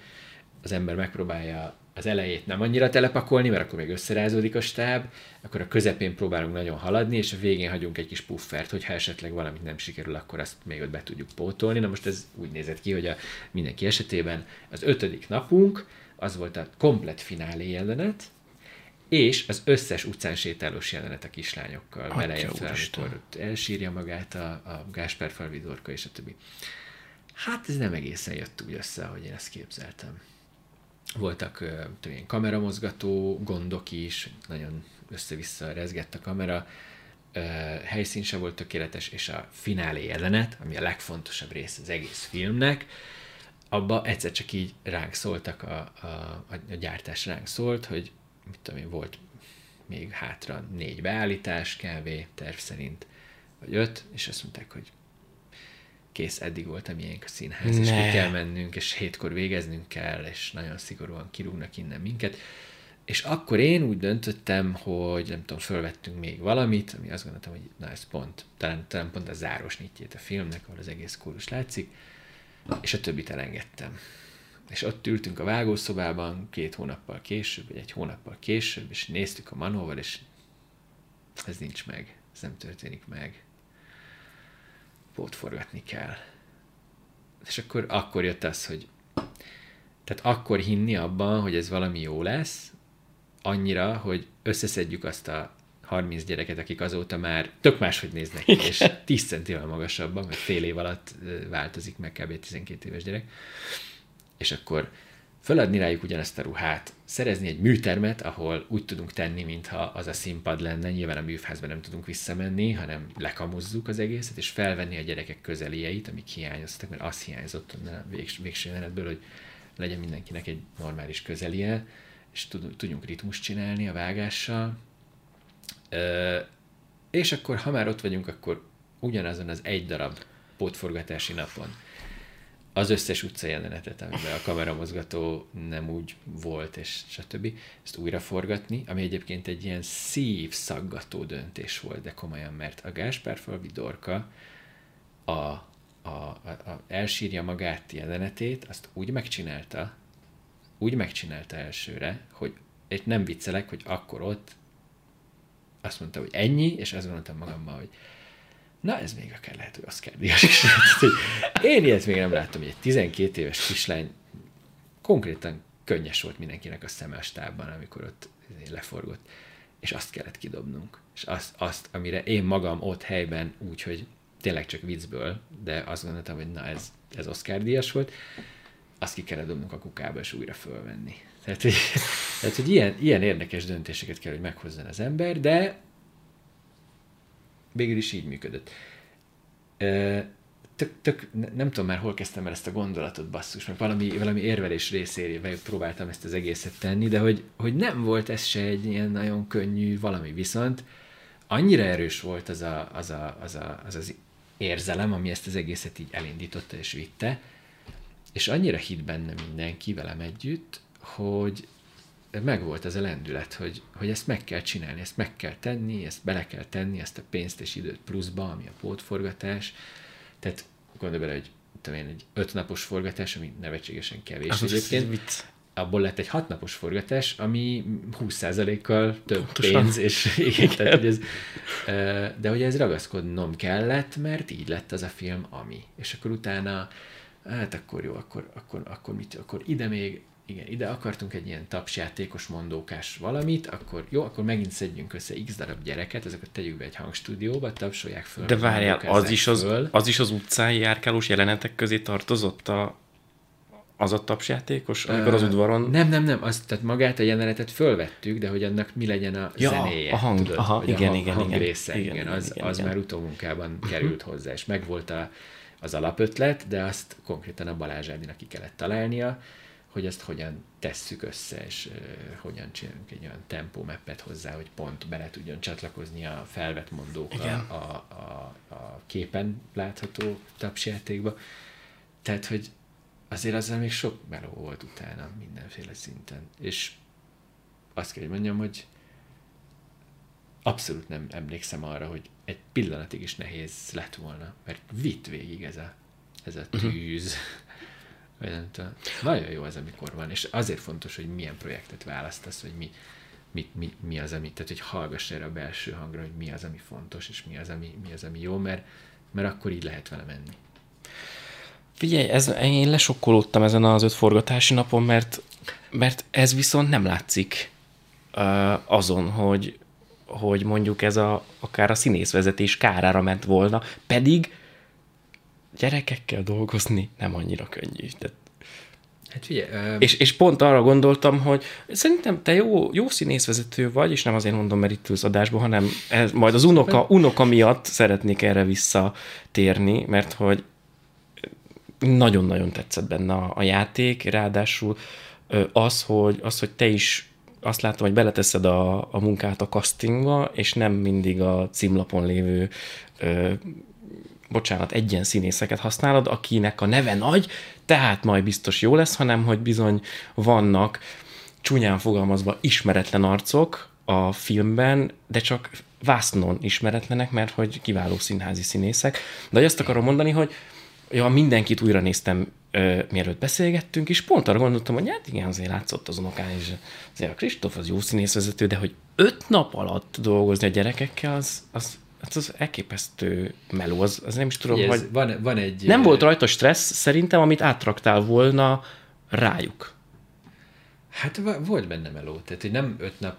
az ember megpróbálja az elejét nem annyira telepakolni, mert akkor még összerázódik a stáb, akkor a közepén próbálunk nagyon haladni, és a végén hagyunk egy kis puffert, hogyha esetleg valamit nem sikerül, akkor azt még ott be tudjuk pótolni. Na most ez úgy nézett ki, hogy a mindenki esetében az ötödik napunk, az volt a komplet finálé jelenet, és az összes utcán sétálós jelenet a kislányokkal, beleértve, amikor elsírja magát a, a Gáspár Falvidorka és a többi. Hát ez nem egészen jött úgy össze, ahogy én ezt képzeltem. Voltak uh, ilyen kameramozgató gondok is, nagyon össze-vissza rezgett a kamera, helyszín se volt tökéletes, és a finálé jelenet, ami a legfontosabb rész az egész filmnek, abba egyszer csak így ránk szóltak, a, a, a, gyártás ránk szólt, hogy mit tudom én, volt még hátra négy beállítás kb. terv szerint, vagy öt, és azt mondták, hogy kész, eddig volt a miénk a színház, ne. és ki kell mennünk, és hétkor végeznünk kell, és nagyon szigorúan kirúgnak innen minket. És akkor én úgy döntöttem, hogy nem tudom, fölvettünk még valamit, ami azt gondoltam, hogy na ez pont, talán, talán pont a záros nyitjét a filmnek, ahol az egész kórus látszik, és a többit elengedtem. És ott ültünk a vágószobában két hónappal később, vagy egy hónappal később, és néztük a manóval, és ez nincs meg, ez nem történik meg. Pótforgatni kell. És akkor, akkor jött az, hogy tehát akkor hinni abban, hogy ez valami jó lesz, annyira, hogy összeszedjük azt a 30 gyereket, akik azóta már tök máshogy néznek ki, és 10 centivel magasabbak, mert fél év alatt változik meg kb. 12 éves gyerek és akkor föladni rájuk ugyanezt a ruhát, szerezni egy műtermet, ahol úgy tudunk tenni, mintha az a színpad lenne, nyilván a műfházban nem tudunk visszamenni, hanem lekamuzzuk az egészet, és felvenni a gyerekek közelieit, amik hiányoztak, mert az hiányzott a végs, végső jelenetből, hogy legyen mindenkinek egy normális közelie, és tudjunk ritmus csinálni a vágással. Ö, és akkor, ha már ott vagyunk, akkor ugyanazon az egy darab pótforgatási napon az összes utca jelenetet, amiben a kameramozgató nem úgy volt, és stb. Ezt újra forgatni, ami egyébként egy ilyen szívszaggató döntés volt, de komolyan, mert a Gáspár Dorka a, a, a, a elsírja magát jelenetét, azt úgy megcsinálta, úgy megcsinálta elsőre, hogy egy nem viccelek, hogy akkor ott azt mondta, hogy ennyi, és azt gondoltam magamban, hogy Na, ez még akár lehet, hogy Oscar díjas is. Én ilyet még nem láttam, hogy egy 12 éves kislány konkrétan könnyes volt mindenkinek a szeme a stábban, amikor ott leforgott, és azt kellett kidobnunk. És azt, azt amire én magam ott helyben úgy, hogy tényleg csak viccből, de azt gondoltam, hogy na ez, ez Oscar díjas volt, azt ki kellett dobnunk a kukába, és újra fölvenni. Tehát, hogy, tehát, hogy ilyen, ilyen érdekes döntéseket kell, hogy meghozzon az ember, de végül is így működött. Tök, tök, nem tudom már hol kezdtem el ezt a gondolatot basszus, meg valami, valami érvelés részéről próbáltam ezt az egészet tenni, de hogy, hogy nem volt ez se egy ilyen nagyon könnyű valami, viszont annyira erős volt az a, az, a, az, a, az, az érzelem, ami ezt az egészet így elindította és vitte, és annyira hit benne mindenki velem együtt, hogy megvolt ez a lendület, hogy, hogy ezt meg kell csinálni, ezt meg kell tenni, ezt bele kell tenni, ezt a pénzt és időt pluszba, ami a pótforgatás. Tehát gondolj bele, tudom én, egy ötnapos forgatás, ami nevetségesen kevés Az egyébként. Abból lett egy hatnapos forgatás, ami 20%-kal több Pontosan. pénz, és igen, tehát, hogy ez, de hogy ez ragaszkodnom kellett, mert így lett az a film, ami. És akkor utána, hát akkor jó, akkor, akkor, akkor, mit, akkor ide még igen, ide akartunk egy ilyen tapsjátékos, mondókás valamit, akkor jó, akkor megint szedjünk össze x darab gyereket, ezeket tegyük be egy hangstúdióba, tapsolják föl. De várjál, az is az, az is az utcai járkálós jelenetek közé tartozott a, az a tapsjátékos, amikor az udvaron... Nem, nem, nem, azt, tehát magát a jelenetet fölvettük, de hogy annak mi legyen a ja, zenéje. a hang, tudod, aha, igen, a igen, hang igen, része, igen, igen, az, igen, az igen. már utómunkában került hozzá, és megvolt a, az alapötlet, de azt konkrétan a Balázs Ádinak ki kellett találnia, hogy ezt hogyan tesszük össze, és hogyan csinálunk egy olyan tempómeppet hozzá, hogy pont bele tudjon csatlakozni a felvett mondók a, a, a, a képen látható tapsjátékba. Tehát, hogy azért azzal még sok meló volt utána mindenféle szinten. És azt kell, hogy mondjam, hogy abszolút nem emlékszem arra, hogy egy pillanatig is nehéz lett volna, mert vitt végig ez a, ez a mhm. tűz. Uh-huh Vagy. Nagyon jó az, amikor van, és azért fontos, hogy milyen projektet választasz, vagy mi, mi, mi, mi az, ami, tehát hogy hallgass erre a belső hangra, hogy mi az, ami fontos, és mi az, ami, mi az, ami jó, mert, mert akkor így lehet vele menni. Figyelj, ez, én lesokkolódtam ezen az öt forgatási napon, mert, mert ez viszont nem látszik uh, azon, hogy, hogy mondjuk ez a, akár a színészvezetés kárára ment volna, pedig gyerekekkel dolgozni nem annyira könnyű. Tehát Hát figyelj, uh... és, és pont arra gondoltam, hogy szerintem te jó, jó színészvezető vagy, és nem azért mondom, mert itt ülsz adásban, hanem ez, majd az unoka, unoka miatt szeretnék erre visszatérni, mert hogy nagyon-nagyon tetszett benne a, a játék, ráadásul az, hogy, az, hogy te is azt látom, hogy beleteszed a, a munkát a castingba, és nem mindig a címlapon lévő ö, bocsánat, egyen színészeket használod, akinek a neve nagy, tehát majd biztos jó lesz, hanem hogy bizony vannak csúnyán fogalmazva ismeretlen arcok a filmben, de csak vásznon ismeretlenek, mert hogy kiváló színházi színészek. De azt akarom mondani, hogy ja, mindenkit újra néztem, ö, mielőtt beszélgettünk, és pont arra gondoltam, hogy hát igen, azért látszott az unokán, és azért a Kristóf az jó színészvezető, de hogy öt nap alatt dolgozni a gyerekekkel, az, az Hát az elképesztő meló, az, az nem is tudom, hogy... Van, van egy... Nem volt rajta stressz szerintem, amit áttraktál volna rájuk. Hát volt benne meló, tehát hogy nem öt nap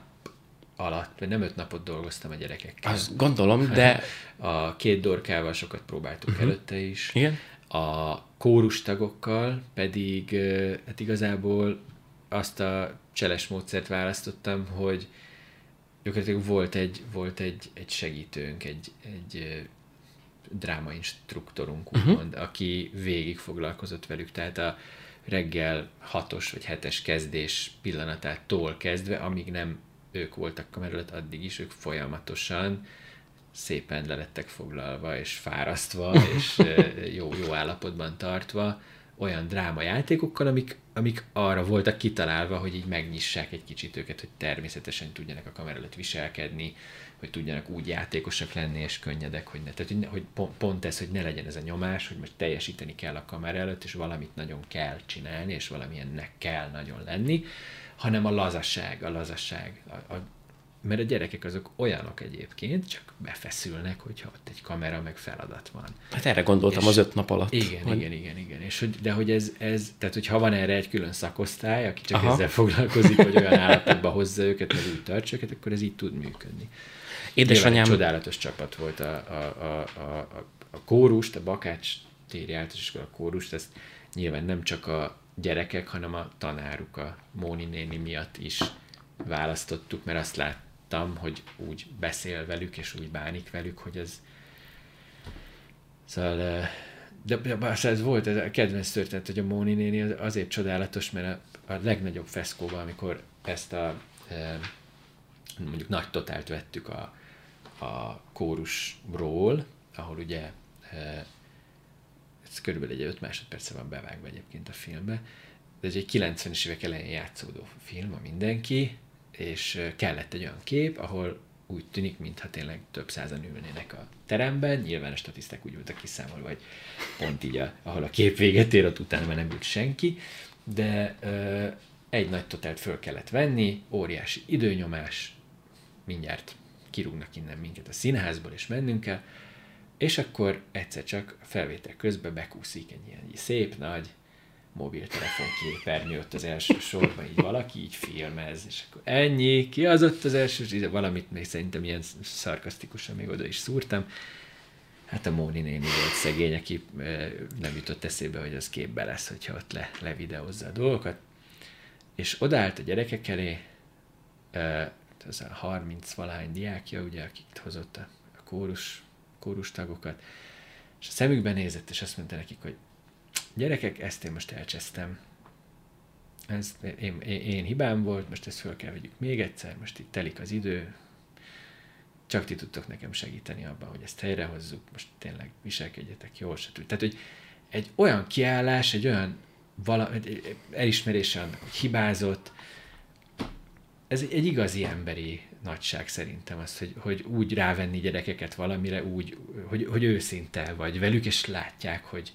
alatt, vagy nem öt napot dolgoztam a gyerekekkel. Azt gondolom, de... A két dorkával sokat próbáltuk uh-huh. előtte is. Igen. A kórus tagokkal pedig hát igazából azt a cseles módszert választottam, hogy gyakorlatilag volt egy, volt egy, egy segítőnk, egy, egy drámainstruktorunk, uh-huh. úgymond, aki végig foglalkozott velük, tehát a reggel hatos vagy hetes kezdés pillanatától kezdve, amíg nem ők voltak kamera előtt, addig is ők folyamatosan szépen lelettek foglalva, és fárasztva, és jó, jó állapotban tartva, olyan drámajátékokkal, amik, amik arra voltak kitalálva, hogy így megnyissák egy kicsit őket, hogy természetesen tudjanak a kamera előtt viselkedni, hogy tudjanak úgy játékosak lenni, és könnyedek, hogy ne. Tehát, hogy, hogy pont, pont ez, hogy ne legyen ez a nyomás, hogy most teljesíteni kell a kamera előtt, és valamit nagyon kell csinálni, és valamilyennek kell nagyon lenni, hanem a lazasság, a lazasság, a, a mert a gyerekek azok olyanok egyébként, csak befeszülnek, hogyha ott egy kamera meg feladat van. Hát erre gondoltam és az öt nap alatt. Igen, hogy... igen, igen, igen. És hogy, de hogy ez, ez, tehát hogyha van erre egy külön szakosztály, aki csak Aha. ezzel foglalkozik, hogy olyan állapotba hozza őket, meg úgy tartsa őket, akkor ez így tud működni. Édesanyám... csodálatos csapat volt a, a, a, a, a, a kórust, a Bakács téri általános iskola kórust, ezt nyilván nem csak a gyerekek, hanem a tanáruk, a Móni néni miatt is választottuk, mert azt lát, láttam, hogy úgy beszél velük, és úgy bánik velük, hogy ez... Szóval... De, de ez volt, ez a kedvenc történet, hogy a Móni néni azért csodálatos, mert a, a legnagyobb feszkóban, amikor ezt a mondjuk nagy totált vettük a, a kórusról, ahol ugye ez körülbelül egy 5 másodperce van bevágva egyébként a filmbe, de ez egy 90-es évek elején játszódó film, a mindenki, és kellett egy olyan kép, ahol úgy tűnik, mintha tényleg több százan ülnének a teremben, nyilván a statiszták úgy voltak kiszámolva, vagy pont így, a, ahol a kép véget ér, ott utána már nem ült senki, de ö, egy nagy totelt föl kellett venni, óriási időnyomás, mindjárt kirúgnak innen minket a színházból, és mennünk kell, és akkor egyszer csak felvétel közben bekúszik egy ilyen szép nagy mobiltelefon képernyő ott az első sorban, így valaki így filmez, és akkor ennyi, ki az ott az első, valamit még szerintem ilyen szarkasztikusan még oda is szúrtam. Hát a Móni néni volt szegény, aki nem jutott eszébe, hogy az képbe lesz, hogyha ott le, levideózza a dolgokat. És odaállt a gyerekek elé, az a 30 valahány diákja, ugye, akik hozott a, a kórus, kórus tagokat, és a szemükben nézett, és azt mondta nekik, hogy gyerekek, ezt én most elcsesztem. Ez én, én, én hibám volt, most ezt föl kell vegyük még egyszer, most itt telik az idő, csak ti tudtok nekem segíteni abban, hogy ezt helyrehozzuk, most tényleg viselkedjetek jól, stb. Tehát, hogy egy olyan kiállás, egy olyan vala, egy elismerése annak, hogy hibázott, ez egy, igazi emberi nagyság szerintem az, hogy, hogy úgy rávenni gyerekeket valamire, úgy, hogy, hogy őszinte vagy velük, és látják, hogy,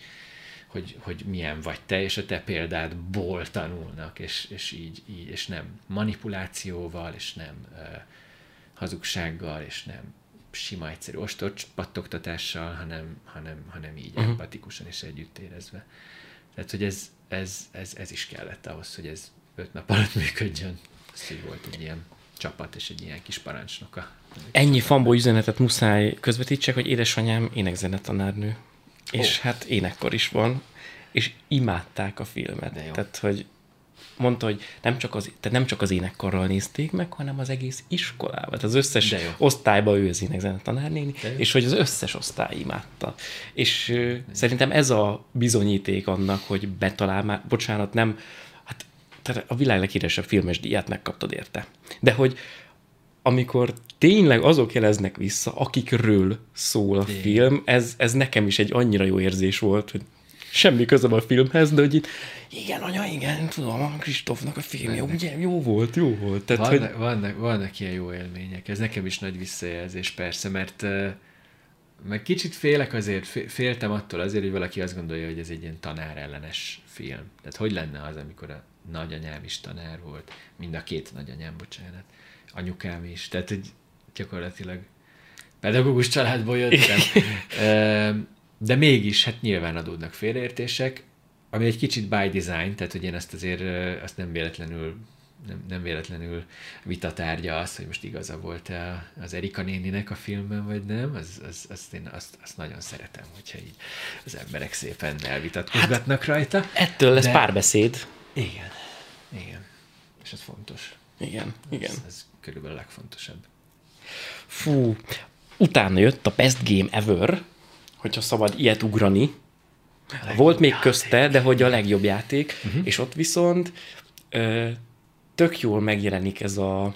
hogy, hogy milyen vagy te, és a te példádból tanulnak, és, és így, így, és nem manipulációval, és nem uh, hazugsággal, és nem sima egyszerű ostor pattogtatással, hanem, hanem, hanem így uh-huh. empatikusan és együtt érezve. Tehát, hogy ez, ez, ez, ez is kellett ahhoz, hogy ez öt nap alatt működjön. Ez hogy volt egy ilyen csapat és egy ilyen kis parancsnoka. Ennyi fambó üzenetet muszáj közvetítsek, hogy édesanyám énekzenetanárnő. Oh. És hát énekkor is van, és imádták a filmet. Tehát, hogy mondta, hogy nem csak, az, tehát nem csak az énekkarral nézték meg, hanem az egész iskolával. Tehát az összes osztályban ő az énekzenetanárnéni, és hogy az összes osztály imádta. És uh, szerintem ez a bizonyíték annak, hogy betalál már, bocsánat, nem, hát tehát a világ leghíresebb filmes díját megkaptad érte. De hogy amikor tényleg azok jeleznek vissza, akikről szól a Igen. film, ez, ez nekem is egy annyira jó érzés volt, hogy semmi közöm a filmhez, de hogy itt, igen, anya, igen, tudom, a Kristófnak a filmje, ugye, jó volt, jó volt. Tehát, vannak, hogy... vannak, vannak ilyen jó élmények, ez nekem is nagy visszajelzés persze, mert meg kicsit félek azért, féltem attól azért, hogy valaki azt gondolja, hogy ez egy ilyen tanárellenes film. Tehát hogy lenne az, amikor a nagyanyám is tanár volt, mind a két nagyanyám, bocsánat, anyukám is, tehát hogy gyakorlatilag pedagógus családból jöttem. De mégis, hát nyilván adódnak félreértések, ami egy kicsit by design, tehát hogy én ezt azért azt nem véletlenül nem, nem véletlenül vitatárgya az, hogy most igaza volt -e az Erika néninek a filmben, vagy nem, az, az, azt én azt, azt nagyon szeretem, hogyha így az emberek szépen elvitatkozgatnak hát, rajta. Ettől lesz de... párbeszéd. Igen, igen. És ez fontos. Igen, igen. Ez, ez körülbelül a legfontosabb. Fú, utána jött a Best Game Ever, hogyha szabad ilyet ugrani. Volt még játék. közte, de hogy a legjobb játék, uh-huh. és ott viszont ö, tök jól megjelenik ez a,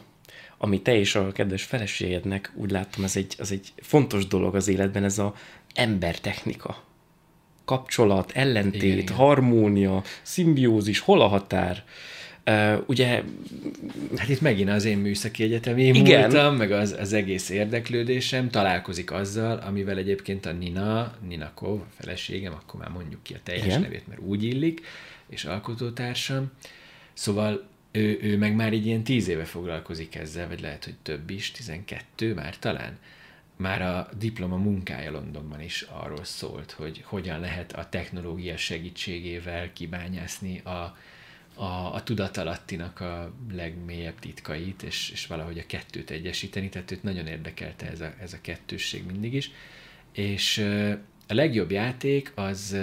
ami te és a kedves feleségednek, úgy láttam, ez egy, az egy fontos dolog az életben, ez a embertechnika. Kapcsolat, ellentét, igen, igen. harmónia, szimbiózis, hol a határ. Uh, ugye... Hát itt megint az én műszaki egyetemi igen. múltam, meg az, az egész érdeklődésem találkozik azzal, amivel egyébként a Nina, Nina Kov, a feleségem, akkor már mondjuk ki a teljes igen. nevét, mert úgy illik, és alkotótársam. Szóval ő, ő meg már így ilyen tíz éve foglalkozik ezzel, vagy lehet, hogy több is, tizenkettő már talán. Már a diploma munkája Londonban is arról szólt, hogy hogyan lehet a technológia segítségével kibányászni a, a, a tudatalattinak a legmélyebb titkait, és, és valahogy a kettőt egyesíteni, tehát őt nagyon érdekelte ez a, ez a kettősség mindig is. És a legjobb játék az,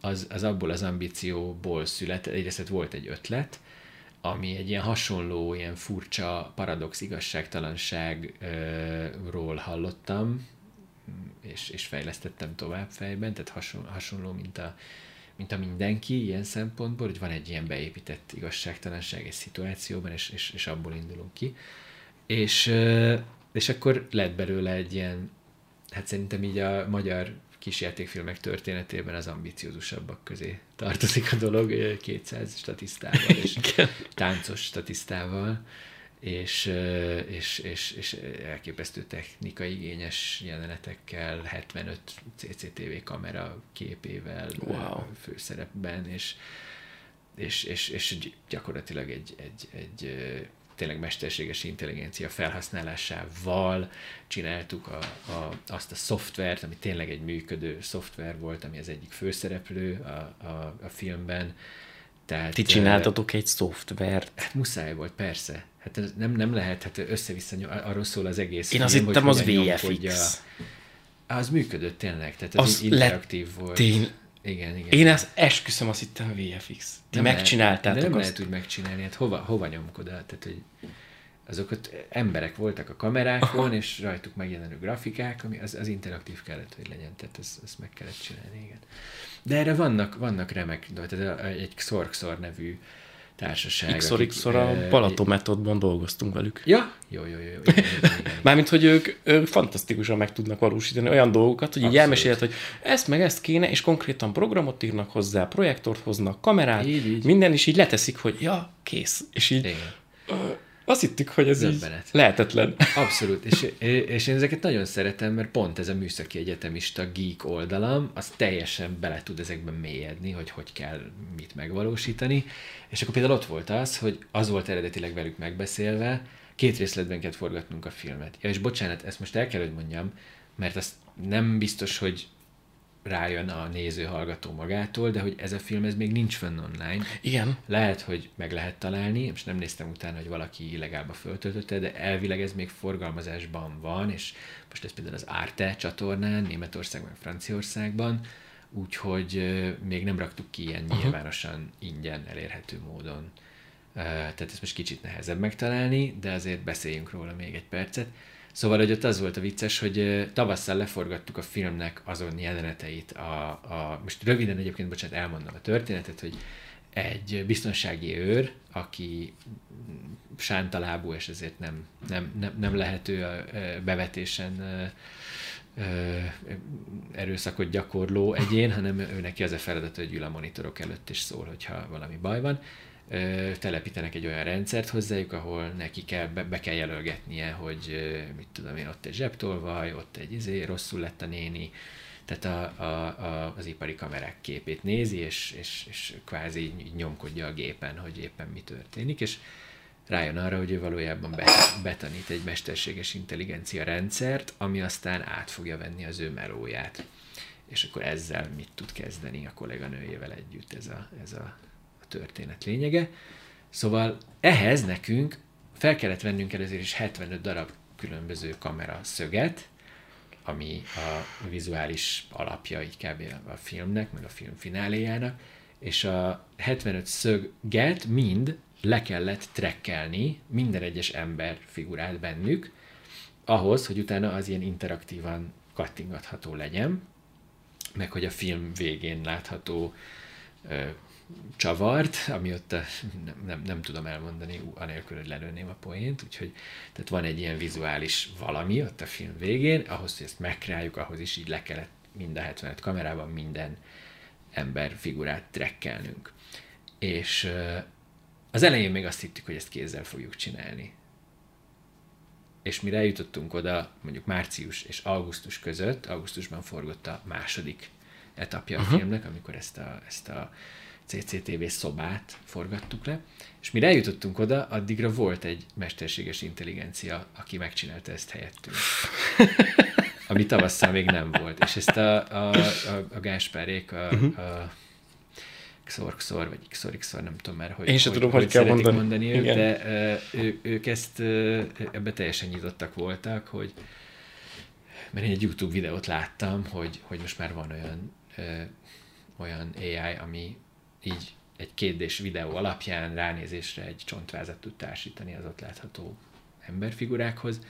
az, az abból az ambícióból született, egyrészt volt egy ötlet, ami egy ilyen hasonló, ilyen furcsa paradox igazságtalanságról hallottam, és, és fejlesztettem tovább fejben, tehát hasonló, hasonló mint a mint a mindenki ilyen szempontból, hogy van egy ilyen beépített igazságtalanság egy szituációban, és, és, és abból indulunk ki. És, és akkor lett belőle egy ilyen, hát szerintem így a magyar kisjátékfilmek történetében az ambiciózusabbak közé tartozik a dolog, 200 statisztával és táncos statisztával és, és, és, és elképesztő technikai igényes jelenetekkel, 75 CCTV kamera képével wow. főszerepben, és, és, és, és gyakorlatilag egy, egy, egy tényleg mesterséges intelligencia felhasználásával csináltuk a, a, azt a szoftvert, ami tényleg egy működő szoftver volt, ami az egyik főszereplő a, a, a filmben. Tehát, Ti csináltatok egy szoftvert? Hát muszáj volt, persze. Hát nem, nem lehet, hát össze-vissza, arról szól az egész Én azt hittem, az VFX. Az működött tényleg, tehát az, az interaktív lett, volt. Tény... Igen, igen. Én ezt esküszöm, azt hittem VFX. Ti nem megcsináltátok lehet, de nem azt? lehet úgy megcsinálni, hát hova, hova nyomok oda? Tehát, hogy azokat emberek voltak a kamerákon, Aha. és rajtuk megjelenő grafikák, ami az, az interaktív kellett, hogy legyen, tehát ezt, ezt meg kellett csinálni, igen. De erre vannak, vannak remek, tehát egy Xorxor nevű társaság. XOR, XOR a Balaton metódban dolgoztunk velük. Ja? Jó, jó, jó. jó. Igen, igen, igen. Mármint, hogy ők, ők fantasztikusan meg tudnak valósítani olyan dolgokat, hogy így elmesélhet, hogy ezt meg ezt kéne, és konkrétan programot írnak hozzá, projektort hoznak, kamerát, így, így. minden, is így leteszik, hogy ja, kész. És így... Igen Azt hittük, hogy ez így Döbbenet. lehetetlen. Abszolút, és, és én ezeket nagyon szeretem, mert pont ez a műszaki egyetemista geek oldalam, az teljesen bele tud ezekben mélyedni, hogy hogy kell mit megvalósítani. És akkor például ott volt az, hogy az volt eredetileg velük megbeszélve, két részletben kellett forgatnunk a filmet. Ja, és bocsánat, ezt most el kell, hogy mondjam, mert azt nem biztos, hogy rájön a néző hallgató magától, de hogy ez a film ez még nincs fönn online. Igen. Lehet, hogy meg lehet találni, most nem néztem utána, hogy valaki illegálba föltöltötte, de elvileg ez még forgalmazásban van, és most ez például az Arte csatornán, Németországban, Franciaországban, úgyhogy még nem raktuk ki ilyen uh-huh. nyilvánosan ingyen elérhető módon. Tehát ezt most kicsit nehezebb megtalálni, de azért beszéljünk róla még egy percet. Szóval, hogy ott az volt a vicces, hogy tavasszal leforgattuk a filmnek azon jeleneteit. A, a, most röviden egyébként, bocsánat, elmondom a történetet, hogy egy biztonsági őr, aki sántalábú, és ezért nem, nem, nem, nem lehető a bevetésen erőszakot gyakorló egyén, hanem ő neki az a feladat, hogy ül a monitorok előtt és szól, hogyha valami baj van. Telepítenek egy olyan rendszert hozzájuk, ahol neki kell, be, be kell jelölgetnie, hogy mit tudom én, ott egy zsebtolvaj, ott egy izé, rosszul lett a néni, tehát a, a, a, az ipari kamerák képét nézi, és, és, és kvázi nyomkodja a gépen, hogy éppen mi történik, és rájön arra, hogy ő valójában bet- betanít egy mesterséges intelligencia rendszert, ami aztán át fogja venni az ő melóját. És akkor ezzel mit tud kezdeni a kolléganőjével együtt ez a, ez a történet lényege. Szóval ehhez nekünk fel kellett vennünk először is 75 darab különböző kamera szöget, ami a vizuális alapja így kb. a filmnek, meg a film fináléjának, és a 75 szöget mind le kellett trekkelni, minden egyes ember figurát bennük, ahhoz, hogy utána az ilyen interaktívan kattingatható legyen, meg hogy a film végén látható csavart, ami ott a, nem, nem, nem tudom elmondani, anélkül, hogy lelőném a poént, úgyhogy tehát van egy ilyen vizuális valami ott a film végén, ahhoz, hogy ezt megkreáljuk, ahhoz is így le kellett mind a 75 kamerában minden ember figurát trekkelnünk. És az elején még azt hittük, hogy ezt kézzel fogjuk csinálni. És mire eljutottunk oda, mondjuk március és augusztus között, augusztusban forgott a második etapja a Mhm. filmnek, amikor ezt a, ezt a CCTV szobát forgattuk le, és mire eljutottunk oda, addigra volt egy mesterséges intelligencia, aki megcsinálta ezt helyettünk. Ami tavasszal még nem volt. És ezt a, a, a, a Gáspárék, a, Mhm. a XOR, vagy XOR, XOR, nem tudom már, hogy, Én sem tudom, hogy kell szeretik mondani. mondani ők, de ö, ő, ők ezt ö, ebbe teljesen nyitottak voltak, hogy mert én egy YouTube videót láttam, hogy, hogy most már van olyan, ö, olyan AI, ami így egy kétdés videó alapján ránézésre egy csontvázat tud társítani az ott látható emberfigurákhoz,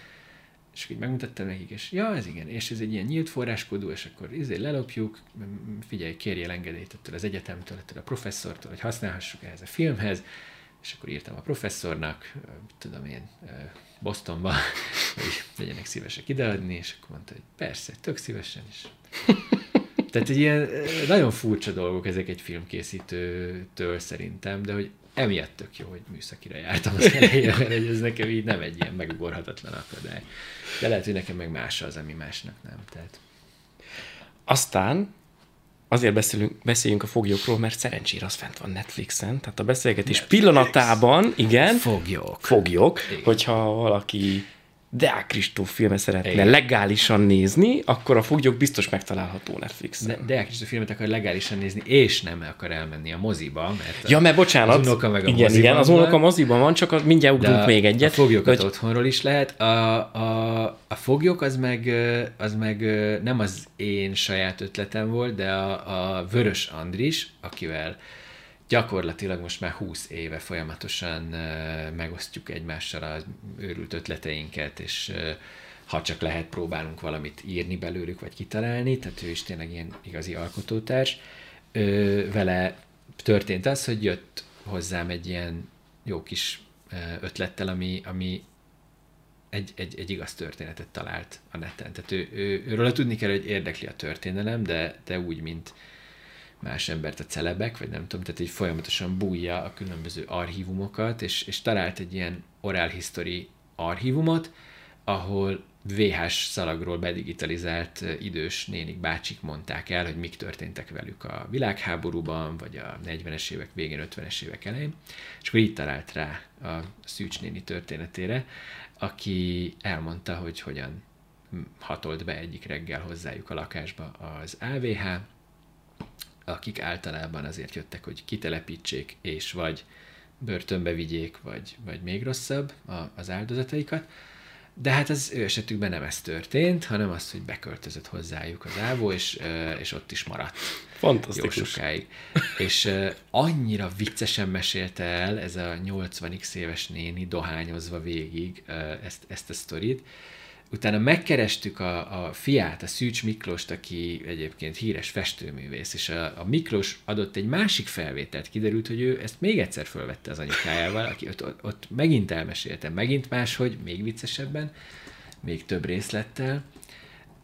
és így megmutattam nekik, és ja, ez igen, és ez egy ilyen nyílt forráskódú, és akkor izé lelopjuk, figyelj, kérjél engedélyt ettől az egyetemtől, ettől a professzortól, hogy használhassuk ehhez a filmhez, és akkor írtam a professzornak, tudom én, ö, Bostonba, hogy legyenek szívesek ideadni, és akkor mondta, hogy persze, tök szívesen is. Tehát egy ilyen ö, nagyon furcsa dolgok ezek egy filmkészítőtől szerintem, de hogy emiatt tök jó, hogy műszakira jártam az elején, mert ez nekem így nem egy ilyen megugorhatatlan akadály. De lehet, hogy nekem meg más az, ami másnak nem. Tehát Aztán azért beszélünk, beszéljünk a foglyokról, mert szerencsére az fent van Netflixen, tehát a beszélgetés Netflix. pillanatában, igen, foglyok. foglyok, Igen. hogyha valaki Deák Kristóf filmet szeretne Igen. legálisan nézni, akkor a foglyok biztos megtalálható Netflixen. De, de Kristóf filmet akar legálisan nézni, és nem akar elmenni a moziba, mert Ja, mert bocsánat. az unoka meg a igen, igen, az unoka moziban van, csak az mindjárt ugrunk a, még egyet. a foglyokat hogy- otthonról is lehet. A, a, a foglyok az meg, az meg nem az én saját ötletem volt, de a, a Vörös Andris, akivel gyakorlatilag most már 20 éve folyamatosan megosztjuk egymással az őrült ötleteinket, és ha csak lehet, próbálunk valamit írni belőlük, vagy kitalálni, tehát ő is tényleg ilyen igazi alkotótárs. Vele történt az, hogy jött hozzám egy ilyen jó kis ötlettel, ami, ami egy, egy, egy igaz történetet talált a neten. Tehát ő, ő, őről tudni kell, hogy érdekli a történelem, de, de úgy, mint, más embert a celebek, vagy nem tudom, tehát egy folyamatosan bújja a különböző archívumokat, és, és talált egy ilyen oral history archívumot, ahol VHS szalagról bedigitalizált idős nénik, bácsik mondták el, hogy mik történtek velük a világháborúban, vagy a 40-es évek végén, 50-es évek elején, és akkor így talált rá a Szűcs néni történetére, aki elmondta, hogy hogyan hatolt be egyik reggel hozzájuk a lakásba az AVH, akik általában azért jöttek, hogy kitelepítsék, és vagy börtönbe vigyék, vagy, vagy még rosszabb az áldozataikat, de hát az ő esetükben nem ez történt, hanem az, hogy beköltözött hozzájuk az ávó, és, és ott is maradt. Fantasztikus. Jó sokáig. És annyira viccesen mesélte el ez a 80x éves néni dohányozva végig ezt, ezt a sztorit, Utána megkerestük a, a fiát, a Szűcs Miklóst, aki egyébként híres festőművész, és a, a Miklós adott egy másik felvételt, kiderült, hogy ő ezt még egyszer fölvette az anyukájával, aki ott, ott, ott megint elmesélte, megint máshogy, még viccesebben, még több részlettel,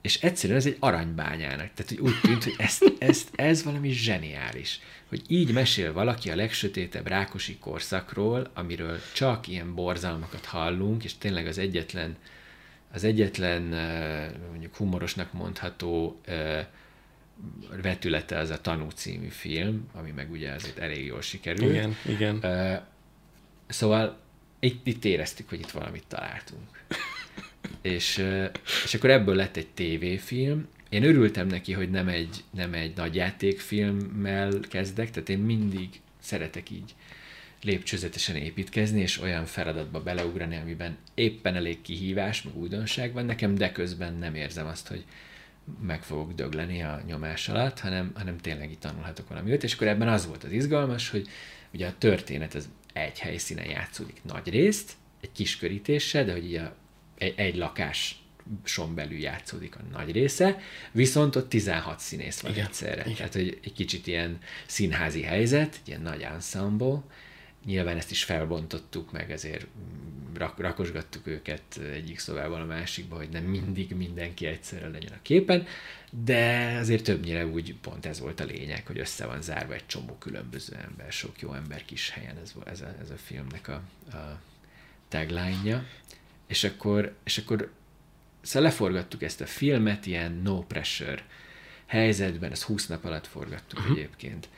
és egyszerűen ez egy aranybányának. Tehát hogy úgy tűnt, hogy ezt, ezt, ez valami zseniális. Hogy így mesél valaki a legsötétebb rákosi korszakról, amiről csak ilyen borzalmakat hallunk, és tényleg az egyetlen az egyetlen mondjuk humorosnak mondható vetülete az a Tanú című film, ami meg ugye azért elég jól sikerült. Igen, igen. Szóval itt, itt éreztük, hogy itt valamit találtunk. és, és akkor ebből lett egy tévéfilm. Én örültem neki, hogy nem egy, nem egy nagy játékfilmmel kezdek, tehát én mindig szeretek így lépcsőzetesen építkezni, és olyan feladatba beleugrani, amiben éppen elég kihívás, meg újdonság van nekem, de közben nem érzem azt, hogy meg fogok dögleni a nyomás alatt, hanem, hanem tényleg itt tanulhatok valamit. És akkor ebben az volt az izgalmas, hogy ugye a történet az egy helyszínen játszódik nagy részt, egy kis körítéssel, de hogy így a, egy, egy lakás son belül játszódik a nagy része, viszont ott 16 színész van Igen. egyszerre. Igen. Tehát, hogy egy kicsit ilyen színházi helyzet, ilyen nagy ensemble, Nyilván ezt is felbontottuk, meg ezért rak- rakosgattuk őket egyik szobában a másikba, hogy nem mindig mindenki egyszerre legyen a képen, de azért többnyire úgy pont ez volt a lényeg, hogy össze van zárva egy csomó különböző ember, sok jó ember kis helyen, ez, ez, a, ez a filmnek a, a tagline-ja. És akkor, és akkor szóval leforgattuk ezt a filmet ilyen no pressure helyzetben, ezt 20 nap alatt forgattuk uh-huh. egyébként.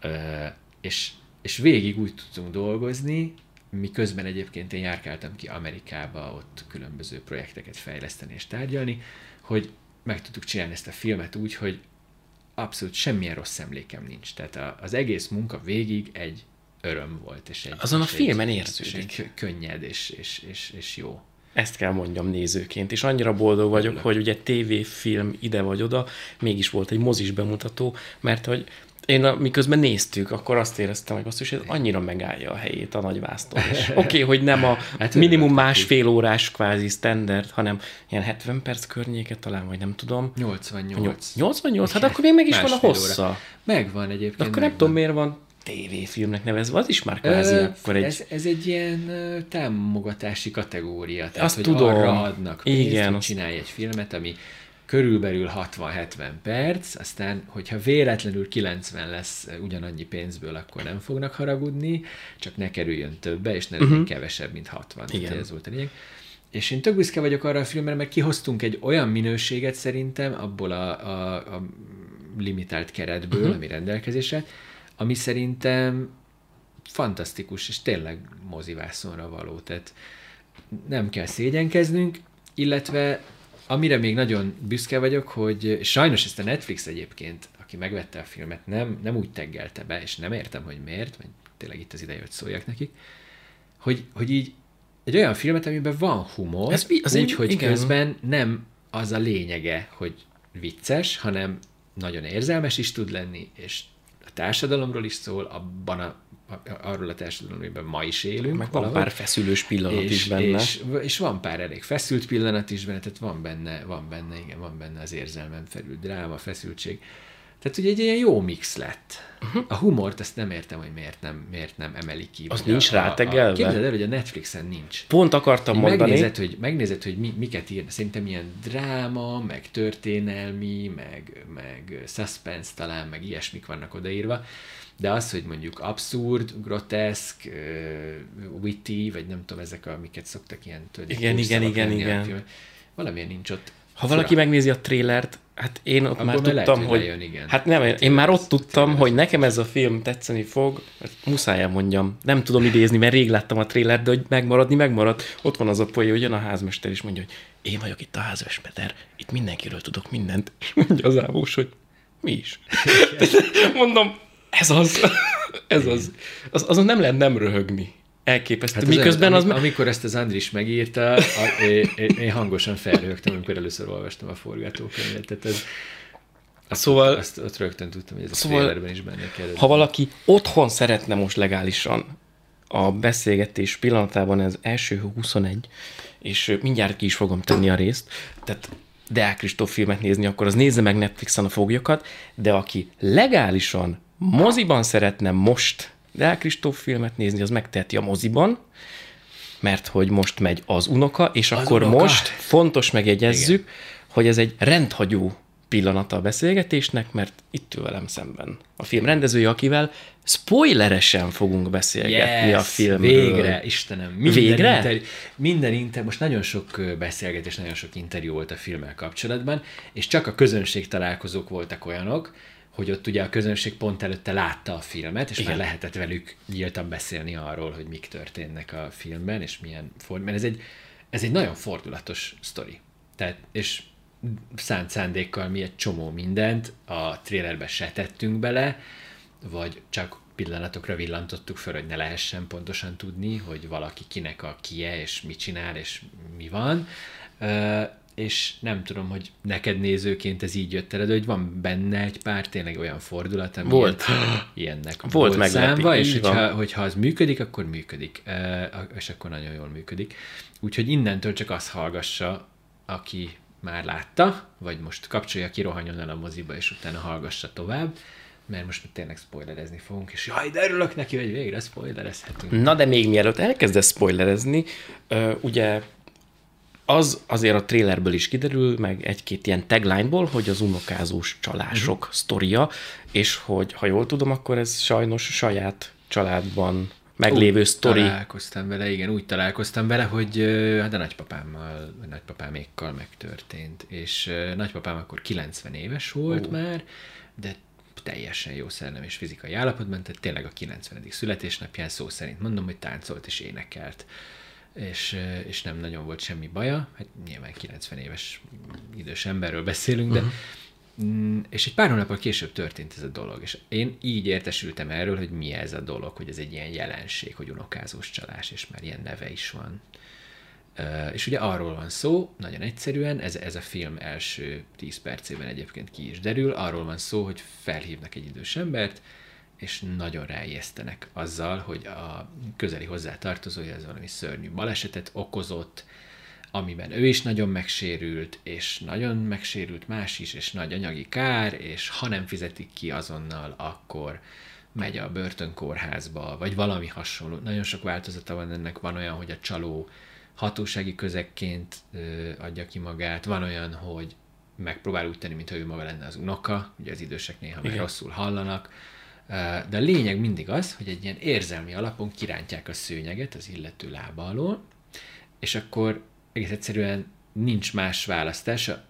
Ö, és és végig úgy tudtunk dolgozni, miközben egyébként én járkáltam ki Amerikába, ott különböző projekteket fejleszteni és tárgyalni, hogy meg tudtuk csinálni ezt a filmet úgy, hogy abszolút semmilyen rossz emlékem nincs. Tehát a, az egész munka végig egy öröm volt. És egy, Azon a filmen érződik. És egy könnyed és, és, és, és jó. Ezt kell mondjam nézőként, és annyira boldog vagyok, Örülök. hogy ugye tévéfilm ide vagy oda, mégis volt egy mozis bemutató, mert hogy én miközben néztük, akkor azt éreztem, hogy basszus, ez annyira megállja a helyét a nagyvásztól. Oké, okay, hogy nem a hát minimum másfél órás kvázi standard, hanem ilyen 70 perc környéket talán, vagy nem tudom. 88. 88? Hát akkor még meg is van a hossza. Óra. Megvan egyébként. akkor megvan. nem tudom, miért van tévéfilmnek nevezve, az is már kvázi Ö, akkor egy... Ez, ez egy ilyen támogatási kategória, tehát Azt hogy tudom. arra adnak pénzt, Igen, hogy csinálj egy filmet, ami körülbelül 60-70 perc, aztán, hogyha véletlenül 90 lesz ugyanannyi pénzből, akkor nem fognak haragudni, csak ne kerüljön többe, és ne legyen uh-huh. kevesebb, mint 60. Igen. Ez volt a lényeg. És én tök büszke vagyok arra a filmre, mert kihoztunk egy olyan minőséget szerintem abból a, a, a limitált keretből, uh-huh. ami rendelkezésre, ami szerintem fantasztikus, és tényleg mozivászonra való. Tehát nem kell szégyenkeznünk, illetve amire még nagyon büszke vagyok, hogy sajnos ezt a Netflix egyébként, aki megvette a filmet, nem, nem úgy teggelte be, és nem értem, hogy miért, vagy tényleg itt az ideje, hogy szóljak nekik, hogy, hogy így egy olyan filmet, amiben van humor, Ez, az úgy, hogy igen. közben nem az a lényege, hogy vicces, hanem nagyon érzelmes is tud lenni, és a társadalomról is szól, abban a arról a társadalomról, amiben ma is élünk. Meg van pár feszülős pillanat és, is benne. És, és, van pár elég feszült pillanat is benne, tehát van benne, van benne, igen, van benne az érzelmen felül dráma, feszültség. Tehát ugye egy ilyen jó mix lett. Uh-huh. A humort ezt nem értem, hogy miért nem, miért nem emeli ki. Az nincs rátegelve? Képzeld el, hogy a Netflixen nincs. Pont akartam Így mondani. megnézed, hogy, megnézed, hogy mi, miket ír, szerintem ilyen dráma, meg történelmi, meg, meg suspense talán, meg ilyesmik vannak odaírva, de az, hogy mondjuk abszurd, groteszk, uh, witty, vagy nem tudom, ezek, amiket szoktak ilyen tudod, Igen, igen, igen, igen. Valamilyen nincs ott. Ha valaki megnézi a trélert, hát én ott Abból már már lehet, tudtam, hogy lejön, igen. Hát nem, én már ott tudtam, hogy nekem ez a film tetszeni fog, hát muszáj elmondjam. Nem tudom idézni, mert rég láttam a trélert, de hogy megmaradni, megmarad. Ott van az a poén, hogy jön a házmester, és mondja, hogy én vagyok itt a házmester, itt mindenkiről tudok mindent. És mondja az ávós, hogy mi is. Mondom, ez az, ez az. az azon nem lehet nem röhögni. Elképesztő. Hát Miközben olyan, az... ami, amikor ezt az Andris megírta, a, én, én, hangosan felrögtem, amikor először olvastam a forgatókönyvet. Tehát ez, azt, Szóval- azt, ott rögtön tudtam, hogy ez a Szóval, trailerben is benne kell. Ha valaki otthon szeretne most legálisan a beszélgetés pillanatában ez első 21, és mindjárt ki is fogom tenni a részt, tehát Deák Kristóf filmet nézni, akkor az nézze meg Netflixen a foglyokat, de aki legálisan moziban szeretne most Deák Kristóf filmet nézni, az megteheti a moziban, mert hogy most megy az unoka, és az akkor unoka. most fontos megjegyezzük, Igen. hogy ez egy rendhagyó pillanata a beszélgetésnek, mert itt ül velem szemben a film rendezője, akivel spoileresen fogunk beszélgetni a filmről. Végre, Istenem. Minden Végre? Interjú, minden inter, most nagyon sok beszélgetés, nagyon sok interjú volt a filmmel kapcsolatban, és csak a közönség találkozók voltak olyanok, hogy ott ugye a közönség pont előtte látta a filmet, és Igen. már lehetett velük nyíltan beszélni arról, hogy mik történnek a filmben, és milyen formán. Ez egy, ez egy nagyon fordulatos sztori. Tehát, és szánt szándékkal mi egy csomó mindent a trailerbe se tettünk bele, vagy csak pillanatokra villantottuk fel, hogy ne lehessen pontosan tudni, hogy valaki kinek a kie, és mit csinál, és mi van. És nem tudom, hogy neked nézőként ez így jött el, de hogy van benne egy pár tényleg olyan fordulat, ami Volt. ilyen- ilyennek Volt volt meglepi, számva, és van. hogyha, hogyha az működik, akkor működik. És akkor nagyon jól működik. Úgyhogy innentől csak azt hallgassa, aki már látta, vagy most kapcsolja ki, rohanjon el a moziba, és utána hallgassa tovább, mert most tényleg spoilerezni fogunk, és jaj, de örülök neki, hogy végre spoilerezhetünk. Na de még mielőtt elkezdesz spoilerezni, ugye az azért a trailerből is kiderül, meg egy-két ilyen taglineból, hogy az unokázós csalások uh-huh. sztoria, és hogy ha jól tudom, akkor ez sajnos saját családban meglévő Úgy sztori. Találkoztam vele, igen, úgy találkoztam vele, hogy hát a nagypapámmal, vagy nagypapámékkal megtörtént. És nagypapám akkor 90 éves volt Ó. már, de teljesen jó szellem és fizikai állapotban, tehát tényleg a 90. születésnapján szó szerint mondom, hogy táncolt és énekelt. És, és nem nagyon volt semmi baja, hát nyilván 90 éves idős emberről beszélünk, de Mm, és egy pár hónappal később történt ez a dolog, és én így értesültem erről, hogy mi ez a dolog, hogy ez egy ilyen jelenség, hogy unokázós csalás, és már ilyen neve is van. És ugye arról van szó, nagyon egyszerűen, ez, ez a film első 10 percében egyébként ki is derül, arról van szó, hogy felhívnak egy idős embert, és nagyon ráijesztenek azzal, hogy a közeli hozzátartozója ez valami szörnyű balesetet okozott, amiben ő is nagyon megsérült, és nagyon megsérült más is, és nagy anyagi kár, és ha nem fizetik ki azonnal, akkor megy a börtönkórházba, vagy valami hasonló. Nagyon sok változata van ennek, van olyan, hogy a csaló hatósági közekként ö, adja ki magát, van olyan, hogy megpróbál úgy tenni, mintha ő maga lenne az unoka, ugye az idősek néha Igen. rosszul hallanak, de a lényeg mindig az, hogy egy ilyen érzelmi alapon kirántják a szőnyeget az illető lába alól, és akkor egész egyszerűen nincs más választása.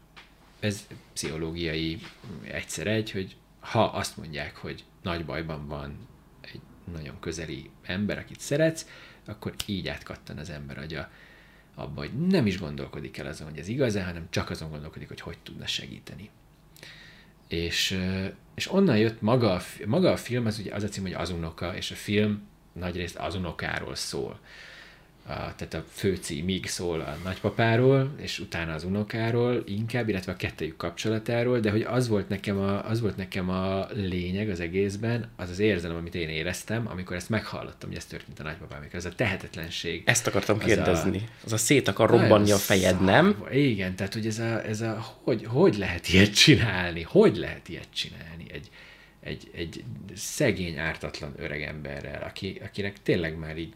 Ez pszichológiai egyszer egy, hogy ha azt mondják, hogy nagy bajban van egy nagyon közeli ember, akit szeretsz, akkor így átkattan az ember agya abba, hogy nem is gondolkodik el azon, hogy ez igaz hanem csak azon gondolkodik, hogy hogy tudna segíteni. És, és onnan jött maga a, maga a film, az ugye az a cím, hogy az unoka, és a film nagyrészt az unokáról szól a, tehát a főcímig szól a nagypapáról, és utána az unokáról inkább, illetve a kettőjük kapcsolatáról, de hogy az volt nekem a, az volt nekem a lényeg az egészben, az az érzelem, amit én éreztem, amikor ezt meghallottam, hogy ez történt a nagypapámikor, ez a tehetetlenség. Ezt akartam az kérdezni. A, az a szét akar robbanni a fejed, nem? Igen, tehát hogy ez a, ez a hogy, hogy lehet ilyet csinálni? Hogy lehet ilyet csinálni? Egy, egy, egy szegény, ártatlan öreg emberrel, aki, akinek tényleg már így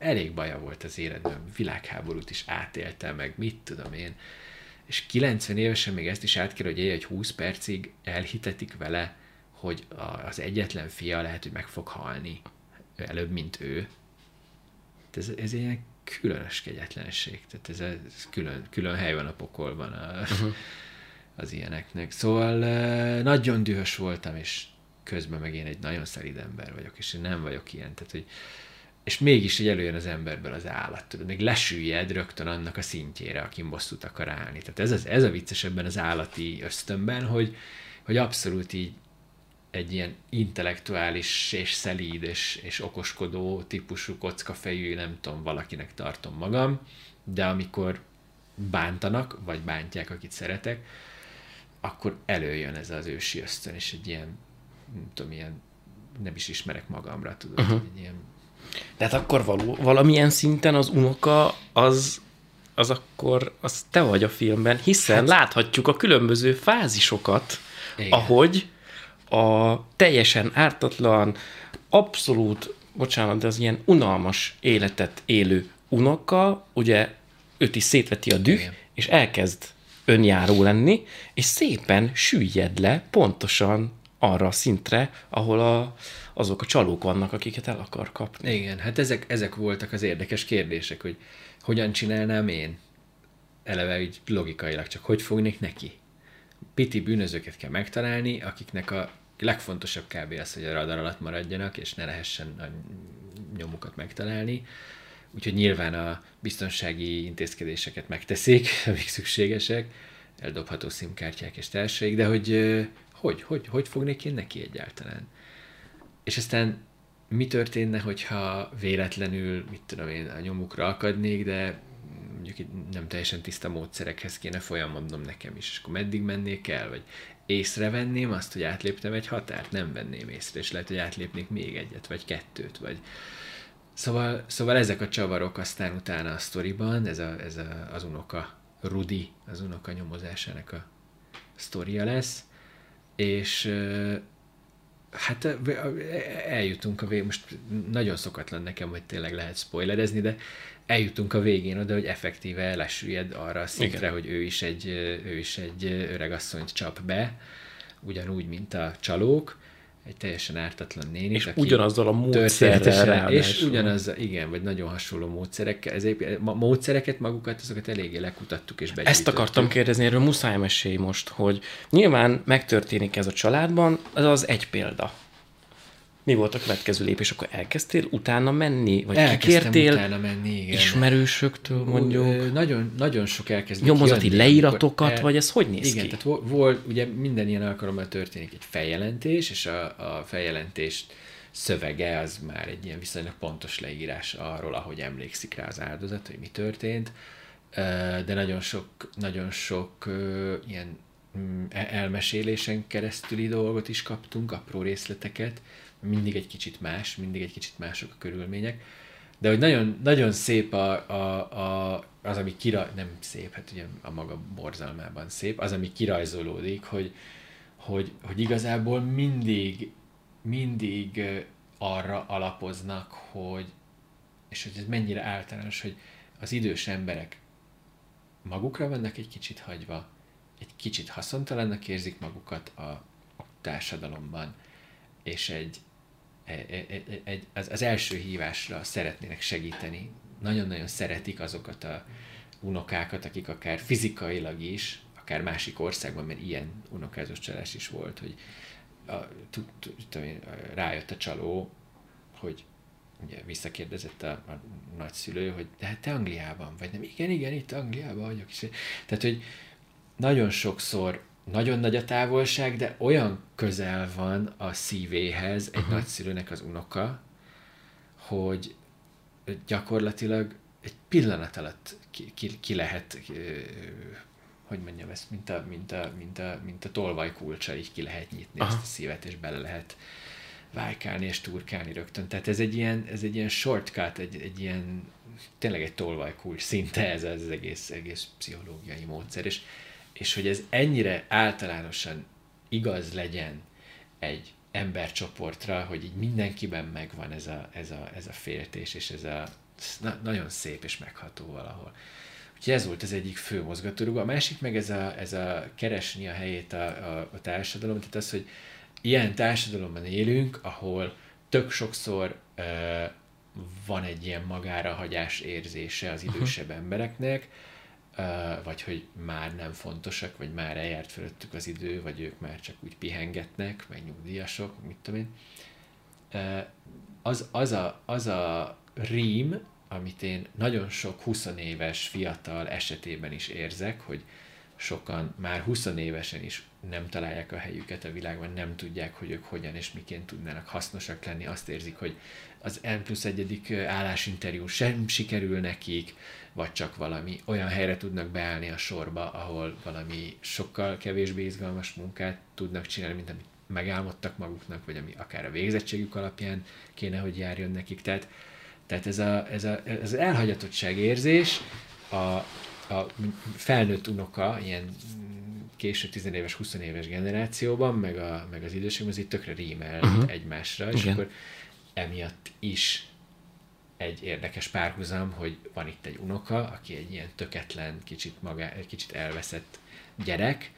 elég baja volt az életben, világháborút is átélte meg, mit tudom én, és 90 évesen még ezt is át kell, hogy élje, hogy 20 percig elhitetik vele, hogy az egyetlen fia lehet, hogy meg fog halni előbb, mint ő. Ez, ez egy ilyen különös kegyetlenség. Tehát ez, ez külön, külön hely van a pokolban a, uh-huh. az ilyeneknek. Szóval nagyon dühös voltam, és közben meg én egy nagyon szerid ember vagyok, és én nem vagyok ilyen. Tehát, hogy és mégis így előjön az emberből az állat, tudod, még lesüllyed rögtön annak a szintjére, akin bosszút akar állni. Tehát ez, az, ez a vicces ebben az állati ösztönben, hogy, hogy abszolút így egy ilyen intellektuális és szelíd és, és okoskodó típusú kockafejű, nem tudom, valakinek tartom magam, de amikor bántanak, vagy bántják, akit szeretek, akkor előjön ez az ősi ösztön, és egy ilyen, nem tudom, ilyen, nem is ismerek magamra, tudod, uh-huh. egy ilyen de hát akkor való, valamilyen szinten az unoka az, az akkor az te vagy a filmben, hiszen hát, láthatjuk a különböző fázisokat, igen. ahogy a teljesen ártatlan, abszolút, bocsánat, de az ilyen unalmas életet élő unoka, ugye őt is szétveti a düh, igen. és elkezd önjáró lenni, és szépen süllyed le pontosan arra a szintre, ahol a, azok a csalók vannak, akiket el akar kapni. Igen, hát ezek, ezek voltak az érdekes kérdések, hogy hogyan csinálnám én? Eleve így logikailag, csak hogy fognék neki? Piti bűnözőket kell megtalálni, akiknek a legfontosabb kb. az, hogy a radar alatt maradjanak, és ne lehessen a nyomukat megtalálni. Úgyhogy nyilván a biztonsági intézkedéseket megteszik, amik szükségesek, eldobható szimkártyák és társaik, de hogy hogy, hogy, hogy fognék én neki egyáltalán? És aztán mi történne, hogyha véletlenül, mit tudom én, a nyomukra akadnék, de mondjuk nem teljesen tiszta módszerekhez kéne folyamodnom nekem is, és akkor meddig mennék el, vagy észrevenném azt, hogy átléptem egy határt, nem venném észre, és lehet, hogy átlépnék még egyet, vagy kettőt, vagy... Szóval, szóval ezek a csavarok aztán utána a sztoriban, ez, a, ez a, az unoka Rudi, az unoka nyomozásának a sztoria lesz, és hát eljutunk a végén, most nagyon szokatlan nekem, hogy tényleg lehet spoilerezni, de eljutunk a végén oda, hogy effektíve lesüllyed arra a szintre, Igen. hogy ő is egy, ő is egy öregasszonyt csap be, ugyanúgy, mint a csalók, egy teljesen ártatlan néni. És aki ugyanazzal a módszerrel És ugyanaz, igen, vagy nagyon hasonló módszerekkel. Ezért módszereket magukat, azokat eléggé lekutattuk és Ezt akartam kérdezni, erről muszáj mesélj most, hogy nyilván megtörténik ez a családban, ez az egy példa mi volt a következő lépés? Akkor elkezdtél utána menni? Vagy Elkezdtem kikértél utána menni, igen. ismerősöktől mondjuk? Nagyon, nagyon sok elkezd. Nyomozati kijönni, leíratokat, el... vagy ez hogy néz igen, ki? tehát volt, ugye minden ilyen alkalommal történik egy feljelentés, és a, a feljelentés szövege az már egy ilyen viszonylag pontos leírás arról, ahogy emlékszik rá az áldozat, hogy mi történt, de nagyon sok, nagyon sok ilyen mm, e-, elmesélésen keresztüli dolgot is kaptunk, apró részleteket, mindig egy kicsit más, mindig egy kicsit mások a körülmények, de hogy nagyon, nagyon szép a, a, a, az, ami kira, nem szép, hát ugye a maga borzalmában szép, az, ami kirajzolódik, hogy, hogy, hogy igazából mindig, mindig arra alapoznak, hogy, és hogy ez mennyire általános, hogy az idős emberek magukra vannak egy kicsit hagyva, egy kicsit haszontalannak érzik magukat a, a társadalomban, és egy, egy, az, az első hívásra szeretnének segíteni. Nagyon-nagyon szeretik azokat a unokákat, akik akár fizikailag is, akár másik országban, mert ilyen unokázós csalás is volt, hogy a, tudom rájött a csaló, hogy ugye visszakérdezett a, a nagyszülő, hogy de hát te Angliában vagy nem? Igen, igen, itt Angliában vagyok. Tehát, hogy nagyon sokszor nagyon nagy a távolság, de olyan közel van a szívéhez egy uh-huh. nagyszülőnek az unoka, hogy gyakorlatilag egy pillanat alatt ki, ki, ki lehet, hogy mondjam ezt, mint a, mint a, mint a, mint a tolvaj kulcsa, így ki lehet nyitni Aha. ezt a szívet, és bele lehet vájkálni és turkálni rögtön. Tehát ez egy ilyen, ez egy ilyen shortcut, egy, egy ilyen, tényleg egy tolvajkulcs szinte ez az egész, egész pszichológiai módszer. És, és hogy ez ennyire általánosan igaz legyen egy embercsoportra, hogy így mindenkiben megvan ez a, ez a, ez a féltés, és ez a na, nagyon szép és megható valahol. Úgyhogy ez volt az egyik fő mozgatórugó. A másik meg ez a, ez a keresni a helyét a, a, a társadalom, tehát az, hogy ilyen társadalomban élünk, ahol tök sokszor uh, van egy ilyen magára hagyás érzése az idősebb embereknek, vagy hogy már nem fontosak, vagy már eljárt fölöttük az idő, vagy ők már csak úgy pihengetnek, vagy nyugdíjasok, mit tudom én. Az, az, a, az a rím, amit én nagyon sok 20 éves fiatal esetében is érzek, hogy sokan már 20 évesen is nem találják a helyüket a világban, nem tudják, hogy ők hogyan és miként tudnának hasznosak lenni, azt érzik, hogy az N plusz egyedik állásinterjú sem sikerül nekik, vagy csak valami olyan helyre tudnak beállni a sorba, ahol valami sokkal kevésbé izgalmas munkát tudnak csinálni, mint amit megálmodtak maguknak, vagy ami akár a végzettségük alapján kéne, hogy járjon nekik. Tehát, tehát ez, a, ez, a, ez az elhagyatottság érzés, a, a felnőtt unoka, ilyen késő 10 éves, 20 éves generációban, meg, a, meg az időségben, az itt tökre rímel uh-huh. egymásra, és Igen. akkor emiatt is egy érdekes párhuzam, hogy van itt egy unoka, aki egy ilyen töketlen, kicsit, magá, egy kicsit elveszett gyerek,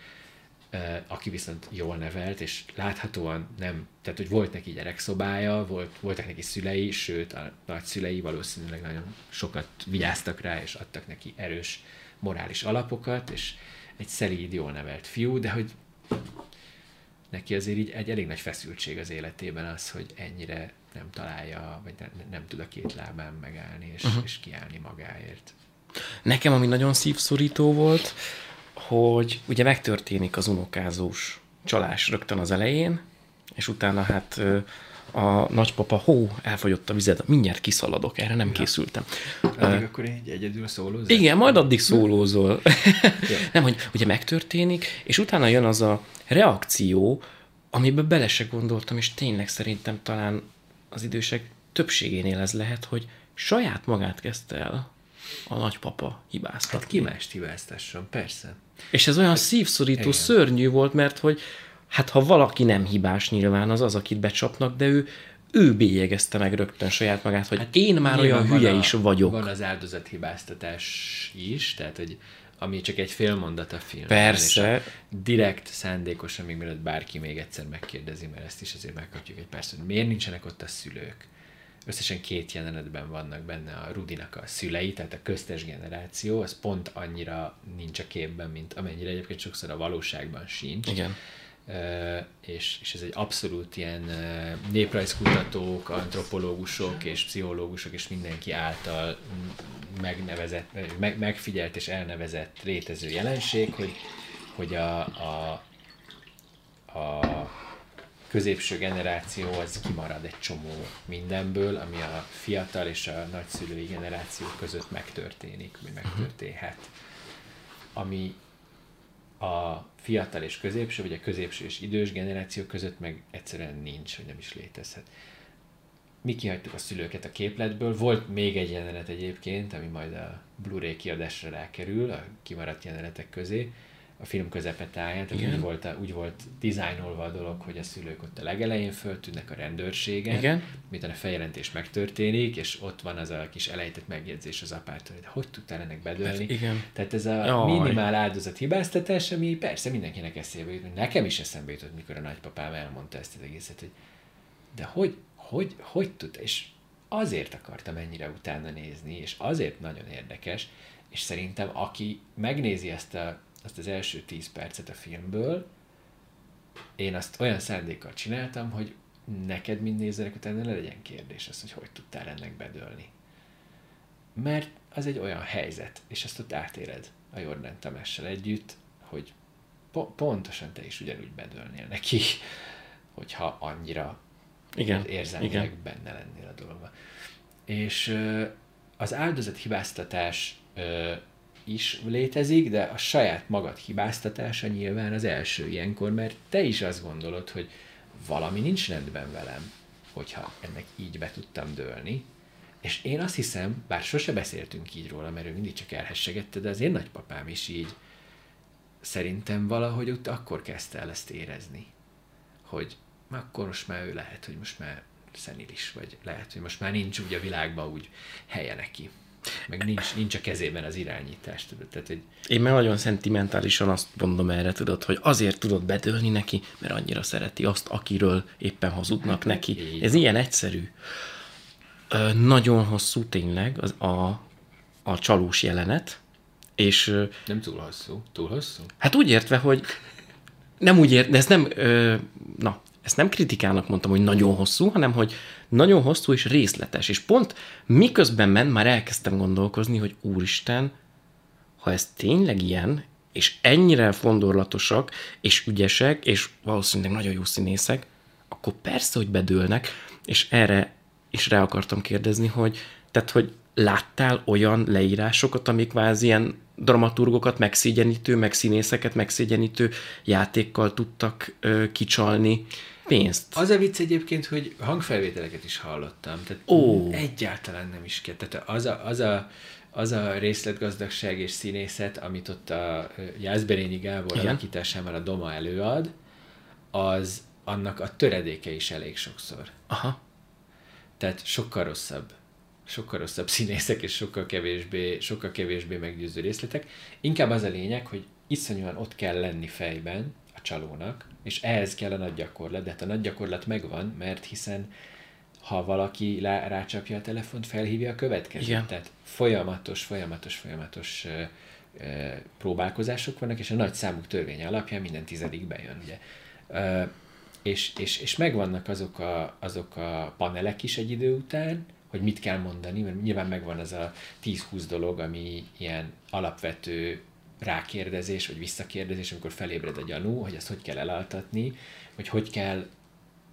aki viszont jól nevelt, és láthatóan nem, tehát hogy volt neki gyerekszobája, volt, voltak neki szülei, sőt a nagyszülei valószínűleg nagyon sokat vigyáztak rá, és adtak neki erős morális alapokat, és egy szelíd, jól nevelt fiú, de hogy neki azért így egy elég nagy feszültség az életében az, hogy ennyire nem találja, vagy ne, nem tud a két lábán megállni, és, uh-huh. és kiállni magáért. Nekem, ami nagyon szívszorító volt, hogy ugye megtörténik az unokázós csalás rögtön az elején, és utána hát a nagypapa, hó, elfogyott a vized, mindjárt kiszaladok, erre nem ja. készültem. Addig uh, akkor egy egyedül szólózol? Igen, majd addig szólózol. nem, hogy ugye megtörténik, és utána jön az a reakció, amiben bele se gondoltam, és tényleg szerintem talán az idősek többségénél ez lehet, hogy saját magát kezdte el a nagypapa hibáztatni. Hát ki mást hibáztasson, persze. És ez olyan hát, szívszorító, igen. szörnyű volt, mert hogy hát ha valaki nem hibás nyilván, az az, akit becsapnak, de ő, ő bélyegezte meg rögtön saját magát, hogy hát én már olyan hülye a, is vagyok. Van az áldozathibáztatás is, tehát hogy ami csak egy fél mondat a film. Persze. Direkt, szándékosan, még mielőtt bárki még egyszer megkérdezi, mert ezt is azért megkapjuk egy persze, hogy miért nincsenek ott a szülők. Összesen két jelenetben vannak benne a Rudinak a szülei, tehát a köztes generáció, az pont annyira nincs a képben, mint amennyire egyébként sokszor a valóságban sincs. Igen és, és ez egy abszolút ilyen néprajzkutatók, antropológusok és pszichológusok és mindenki által megnevezett, meg, megfigyelt és elnevezett létező jelenség, hogy, hogy a, a, a középső generáció az kimarad egy csomó mindenből, ami a fiatal és a nagyszülői generáció között megtörténik, vagy megtörténhet. Ami a fiatal és középső, vagy a középső és idős generáció között meg egyszerűen nincs, vagy nem is létezhet. Mi kihagytuk a szülőket a képletből. Volt még egy jelenet egyébként, ami majd a Blu-ray kiadásra rákerül, a kimaradt jelenetek közé, a film táján, tehát úgy volt, úgy volt dizájnolva a dolog, hogy a szülők ott a legelején föltűnnek a rendőrségen, Igen. miután a feljelentés megtörténik, és ott van az a kis elejtett megjegyzés az apától, hogy hogy tudtál ennek bedőlni. Hát igen. Tehát ez a Jaj. minimál áldozat hibáztatás, ami persze mindenkinek eszébe jut, nekem is eszembe jutott, mikor a nagypapám elmondta ezt az egészet, hogy de hogy, hogy, hogy tud, és azért akartam ennyire utána nézni, és azért nagyon érdekes, és szerintem aki megnézi ezt a azt az első tíz percet a filmből, én azt olyan szándékkal csináltam, hogy neked, mint nézőnek utána ne legyen kérdés az, hogy hogy tudtál ennek bedőlni. Mert az egy olyan helyzet, és ezt ott átéled a Jordan Tamással együtt, hogy po- pontosan te is ugyanúgy bedőlnél neki, hogyha annyira igen, érzelmileg igen. benne lennél a dologban. És az áldozat hibáztatás ö, is létezik, de a saját magad hibáztatása nyilván az első ilyenkor, mert te is azt gondolod, hogy valami nincs rendben velem, hogyha ennek így be tudtam dőlni. És én azt hiszem, bár sose beszéltünk így róla, mert ő mindig csak elhessegette, de az én nagypapám is így szerintem valahogy ott akkor kezdte el ezt érezni, hogy akkor most már ő lehet, hogy most már szenilis, vagy lehet, hogy most már nincs úgy a világban úgy helye neki. Meg nincs, nincs a kezében az irányítás, tudod. Tehát, hogy... Én meg nagyon szentimentálisan azt mondom erre, tudod, hogy azért tudod bedőlni neki, mert annyira szereti azt, akiről éppen hazudnak hát, neki. Így. Ez ilyen egyszerű. Ö, nagyon hosszú tényleg az a, a csalós jelenet, és... Nem túl hosszú. Túl hosszú? Hát úgy értve, hogy nem úgy ért, de ez nem, ö, na, ezt nem kritikának mondtam, hogy nagyon hosszú, hanem hogy nagyon hosszú és részletes. És pont miközben ment, már elkezdtem gondolkozni, hogy úristen, ha ez tényleg ilyen, és ennyire fondorlatosak, és ügyesek, és valószínűleg nagyon jó színészek, akkor persze, hogy bedőlnek, és erre is rá akartam kérdezni, hogy, tehát, hogy láttál olyan leírásokat, amik kvázi ilyen dramaturgokat megszégyenítő, meg színészeket megszégyenítő játékkal tudtak ö, kicsalni pénzt. Az a vicc egyébként, hogy hangfelvételeket is hallottam, tehát Ó. egyáltalán nem is kell. Tehát az a, az a, az a részletgazdagság és színészet, amit ott a Jászberényi Gábor Igen. alakításával a Doma előad, az annak a töredéke is elég sokszor. Aha. Tehát sokkal rosszabb sokkal rosszabb színészek, és sokkal kevésbé, sokkal kevésbé meggyőző részletek. Inkább az a lényeg, hogy iszonyúan ott kell lenni fejben a csalónak, és ehhez kell a nagy gyakorlat, de hát a nagy gyakorlat megvan, mert hiszen ha valaki lá, rácsapja a telefont, felhívja a következőt. Igen. Tehát folyamatos, folyamatos, folyamatos ö, ö, próbálkozások vannak, és a nagy számuk törvény alapján minden tizedik bejön, ugye. Ö, és, és, és megvannak azok a, azok a panelek is egy idő után, hogy mit kell mondani, mert nyilván megvan az a 10-20 dolog, ami ilyen alapvető rákérdezés, vagy visszakérdezés, amikor felébred a gyanú, hogy ezt hogy kell elaltatni, hogy hogy kell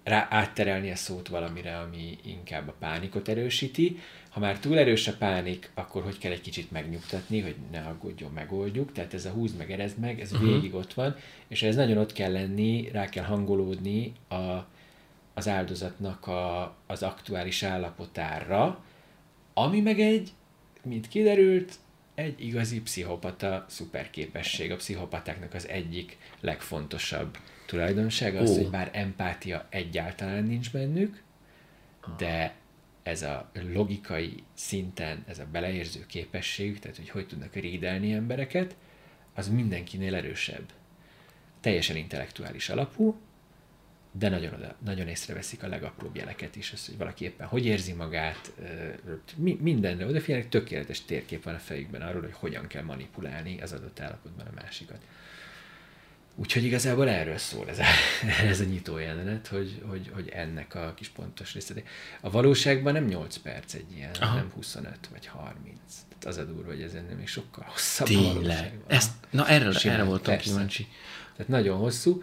rá átterelni a szót valamire, ami inkább a pánikot erősíti. Ha már túl erős a pánik, akkor hogy kell egy kicsit megnyugtatni, hogy ne aggódjon, megoldjuk. Tehát ez a húz meg, erezd meg, ez uh-huh. végig ott van, és ez nagyon ott kell lenni, rá kell hangolódni a, az áldozatnak a, az aktuális állapotára, ami meg egy, mint kiderült, egy igazi pszichopata szuperképesség. A pszichopatáknak az egyik legfontosabb tulajdonság az, oh. hogy bár empátia egyáltalán nincs bennük, de ez a logikai szinten, ez a beleérző képesség, tehát hogy hogy tudnak rédelni embereket, az mindenkinél erősebb. Teljesen intellektuális alapú, de nagyon, oda, nagyon észreveszik a legapróbb jeleket is, az, hogy valaki éppen hogy érzi magát, mindenre odafigyelnek, tökéletes térkép van a fejükben arról, hogy hogyan kell manipulálni az adott állapotban a másikat. Úgyhogy igazából erről szól ez a, ez a nyitó jelenet, hogy, hogy, hogy ennek a kis pontos részletek. A valóságban nem 8 perc egy ilyen, Aha. hanem 25 vagy 30. Tehát az a durva, hogy ez ennél még sokkal hosszabb Tényleg. Ezt, na erre, erre voltam kíváncsi. Tehát nagyon hosszú.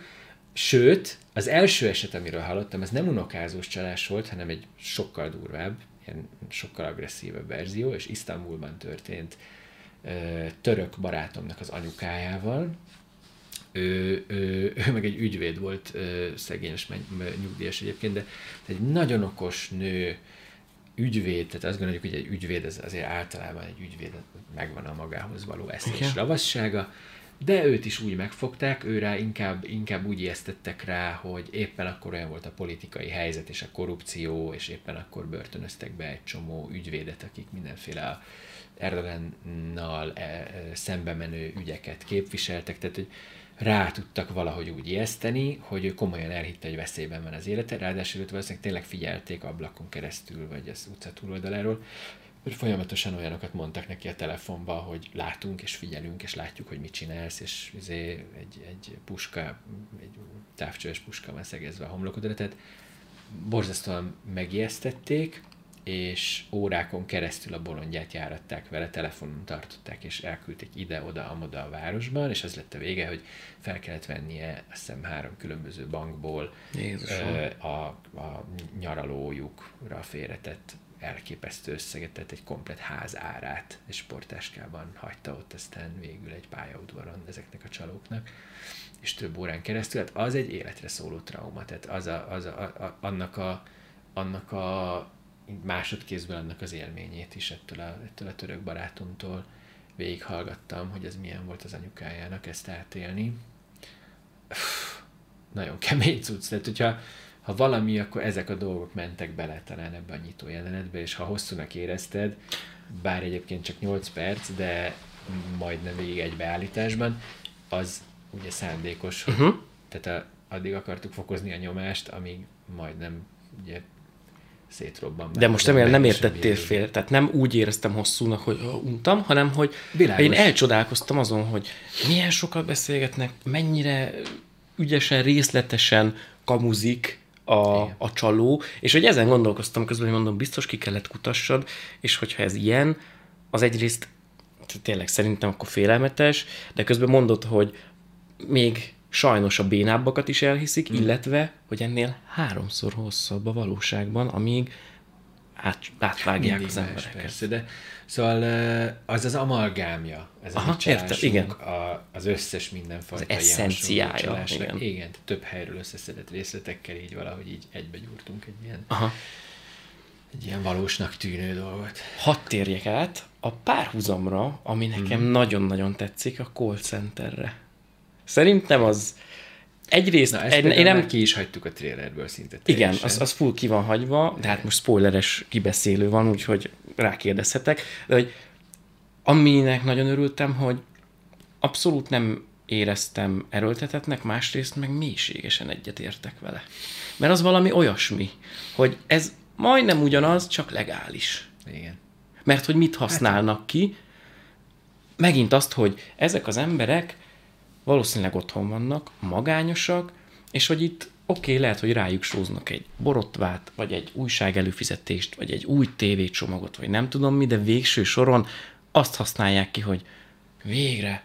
Sőt, az első eset, amiről hallottam, ez nem unokázós csalás volt, hanem egy sokkal durvább, ilyen sokkal agresszívebb verzió, és Isztambulban történt török barátomnak az anyukájával. Ő, ő, ő meg egy ügyvéd volt, szegényes nyugdíjas egyébként, de egy nagyon okos nő, ügyvéd, tehát azt gondoljuk, hogy egy ügyvéd, ez azért általában egy ügyvéd, megvan a magához való eszés ravassága, de őt is úgy megfogták, őre inkább, inkább úgy ijesztettek rá, hogy éppen akkor olyan volt a politikai helyzet és a korrupció, és éppen akkor börtönöztek be egy csomó ügyvédet, akik mindenféle Erdogannal e, e, szembe menő ügyeket képviseltek, tehát hogy rá tudtak valahogy úgy ijeszteni, hogy ő komolyan elhitte, hogy veszélyben van az élete, ráadásul őt valószínűleg tényleg figyelték ablakon keresztül, vagy az utca túloldaláról, hogy folyamatosan olyanokat mondtak neki a telefonba, hogy látunk és figyelünk, és látjuk, hogy mit csinálsz, és izé egy, egy puska, egy távcsöves puska van szegezve a homlokodra, tehát borzasztóan megijesztették, és órákon keresztül a bolondját járatták vele, telefonon tartották, és elküldték ide-oda, amoda a városban, és az lett a vége, hogy fel kellett vennie azt hiszem három különböző bankból ö, a, a nyaralójukra félretett elképesztő összeget, tehát egy komplet ház árát egy sportáskában hagyta ott aztán végül egy pályaudvaron ezeknek a csalóknak, és több órán keresztül, hát az egy életre szóló trauma, tehát az a, az a, a, annak a, annak a másodkézből annak az élményét is ettől a, ettől a török barátomtól végighallgattam, hogy ez milyen volt az anyukájának ezt átélni. Uff, nagyon kemény cucc, tehát hogyha ha valami, akkor ezek a dolgok mentek bele talán ebbe a nyitó jelenetbe, és ha hosszúnak érezted, bár egyébként csak 8 perc, de majdnem végig egy beállításban, az ugye szándékos, hogy uh-huh. tehát a, addig akartuk fokozni a nyomást, amíg majdnem ugye szétrobban. De most remélem nem értettél fél, tehát nem úgy éreztem hosszúnak, hogy untam, hanem hogy Világos. én elcsodálkoztam azon, hogy milyen sokat beszélgetnek, mennyire ügyesen, részletesen kamuzik a, a csaló, és hogy ezen gondolkoztam közben, hogy mondom, biztos ki kellett kutassad, és hogyha ez ilyen, az egyrészt tényleg szerintem akkor félelmetes, de közben mondod, hogy még sajnos a bénábbakat is elhiszik, hmm. illetve, hogy ennél háromszor hosszabb a valóságban, amíg át, átvágják Mindig az embereket. Persze, de szóval az az amalgámja, ez Aha, a értem, igen. A, az összes mindenfajta az eszenciája. Igen. igen, több helyről összeszedett részletekkel így valahogy így egybe gyúrtunk egy ilyen, Aha. egy ilyen valósnak tűnő dolgot. Hadd térjek át a párhuzamra, ami nekem mm. nagyon-nagyon tetszik, a call centerre. Szerintem az egyrészt... Na, egy, én nem ki is hagytuk a trailerből szinte teljesen. Igen, az, az full ki van hagyva, de hát most spoileres kibeszélő van, úgyhogy rákérdezhetek. De hogy aminek nagyon örültem, hogy abszolút nem éreztem erőltetetnek, másrészt meg mélységesen egyetértek vele. Mert az valami olyasmi, hogy ez majdnem ugyanaz, csak legális. Igen. Mert hogy mit használnak ki? Megint azt, hogy ezek az emberek valószínűleg otthon vannak, magányosak, és hogy itt oké, okay, lehet, hogy rájuk sóznak egy borotvát, vagy egy újság előfizetést, vagy egy új tévécsomagot, vagy nem tudom mi, de végső soron azt használják ki, hogy végre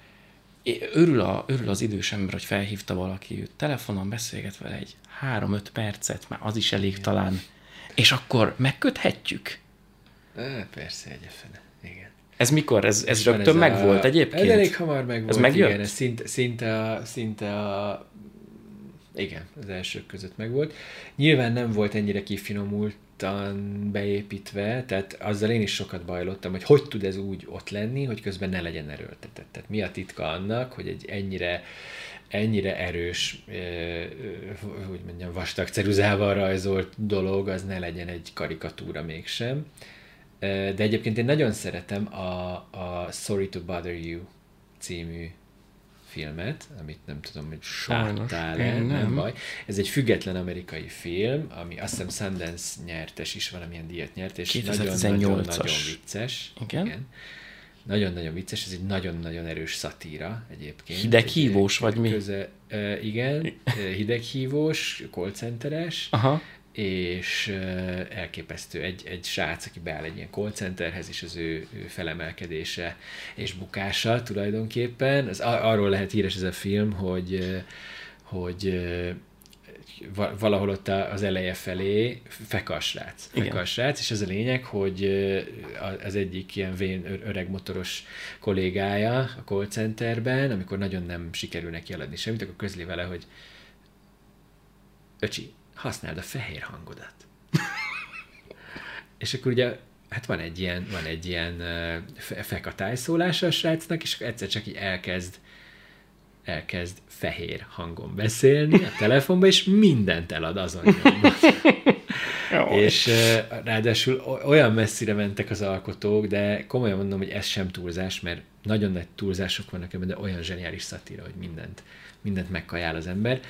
örül, a, örül az idős ember, hogy felhívta valaki őt telefonon, beszélget vele egy három-öt percet, már az is elég Igen. talán, és akkor megköthetjük. Persze, egyefene. Ez mikor? Ez, ez rögtön megvolt egyébként? Ez elég hamar megvolt, ez megjött? igen. Ez szinte, szinte, a, szinte a igen, az elsők között megvolt. Nyilván nem volt ennyire kifinomultan beépítve, tehát azzal én is sokat bajlottam, hogy hogy tud ez úgy ott lenni, hogy közben ne legyen erőltetett. Tehát mi a titka annak, hogy egy ennyire ennyire erős, hogy mondjam, vastag ceruzával rajzolt dolog, az ne legyen egy karikatúra mégsem. De egyébként én nagyon szeretem a, a Sorry to Bother You című filmet, amit nem tudom, hogy Sajnos, e nem. nem baj. Ez egy független amerikai film, ami azt hiszem Sundance nyertes is, valamilyen díjat nyert, és nagyon-nagyon vicces. Igen. igen. Nagyon-nagyon vicces, ez egy nagyon-nagyon erős szatíra egyébként. Hideghívós vagy mi? Köze, igen, hideghívós, callcenteres, Aha és elképesztő egy, egy srác, aki beáll egy ilyen call centerhez, és az ő, ő felemelkedése és bukása tulajdonképpen. Az, arról lehet híres ez a film, hogy, hogy valahol ott az eleje felé fekasrác. Fekasrác, és ez a lényeg, hogy az egyik ilyen vén öreg motoros kollégája a call centerben, amikor nagyon nem sikerül neki eladni semmit, akkor közli vele, hogy öcsi, használd a fehér hangodat. és akkor ugye, hát van egy ilyen, van egy ilyen fekatájszólása a srácnak, és egyszer csak így elkezd elkezd fehér hangon beszélni a telefonba, és mindent elad azon és ráadásul olyan messzire mentek az alkotók, de komolyan mondom, hogy ez sem túlzás, mert nagyon nagy túlzások vannak ebben, de olyan zseniális szatíra, hogy mindent, mindent megkajál az ember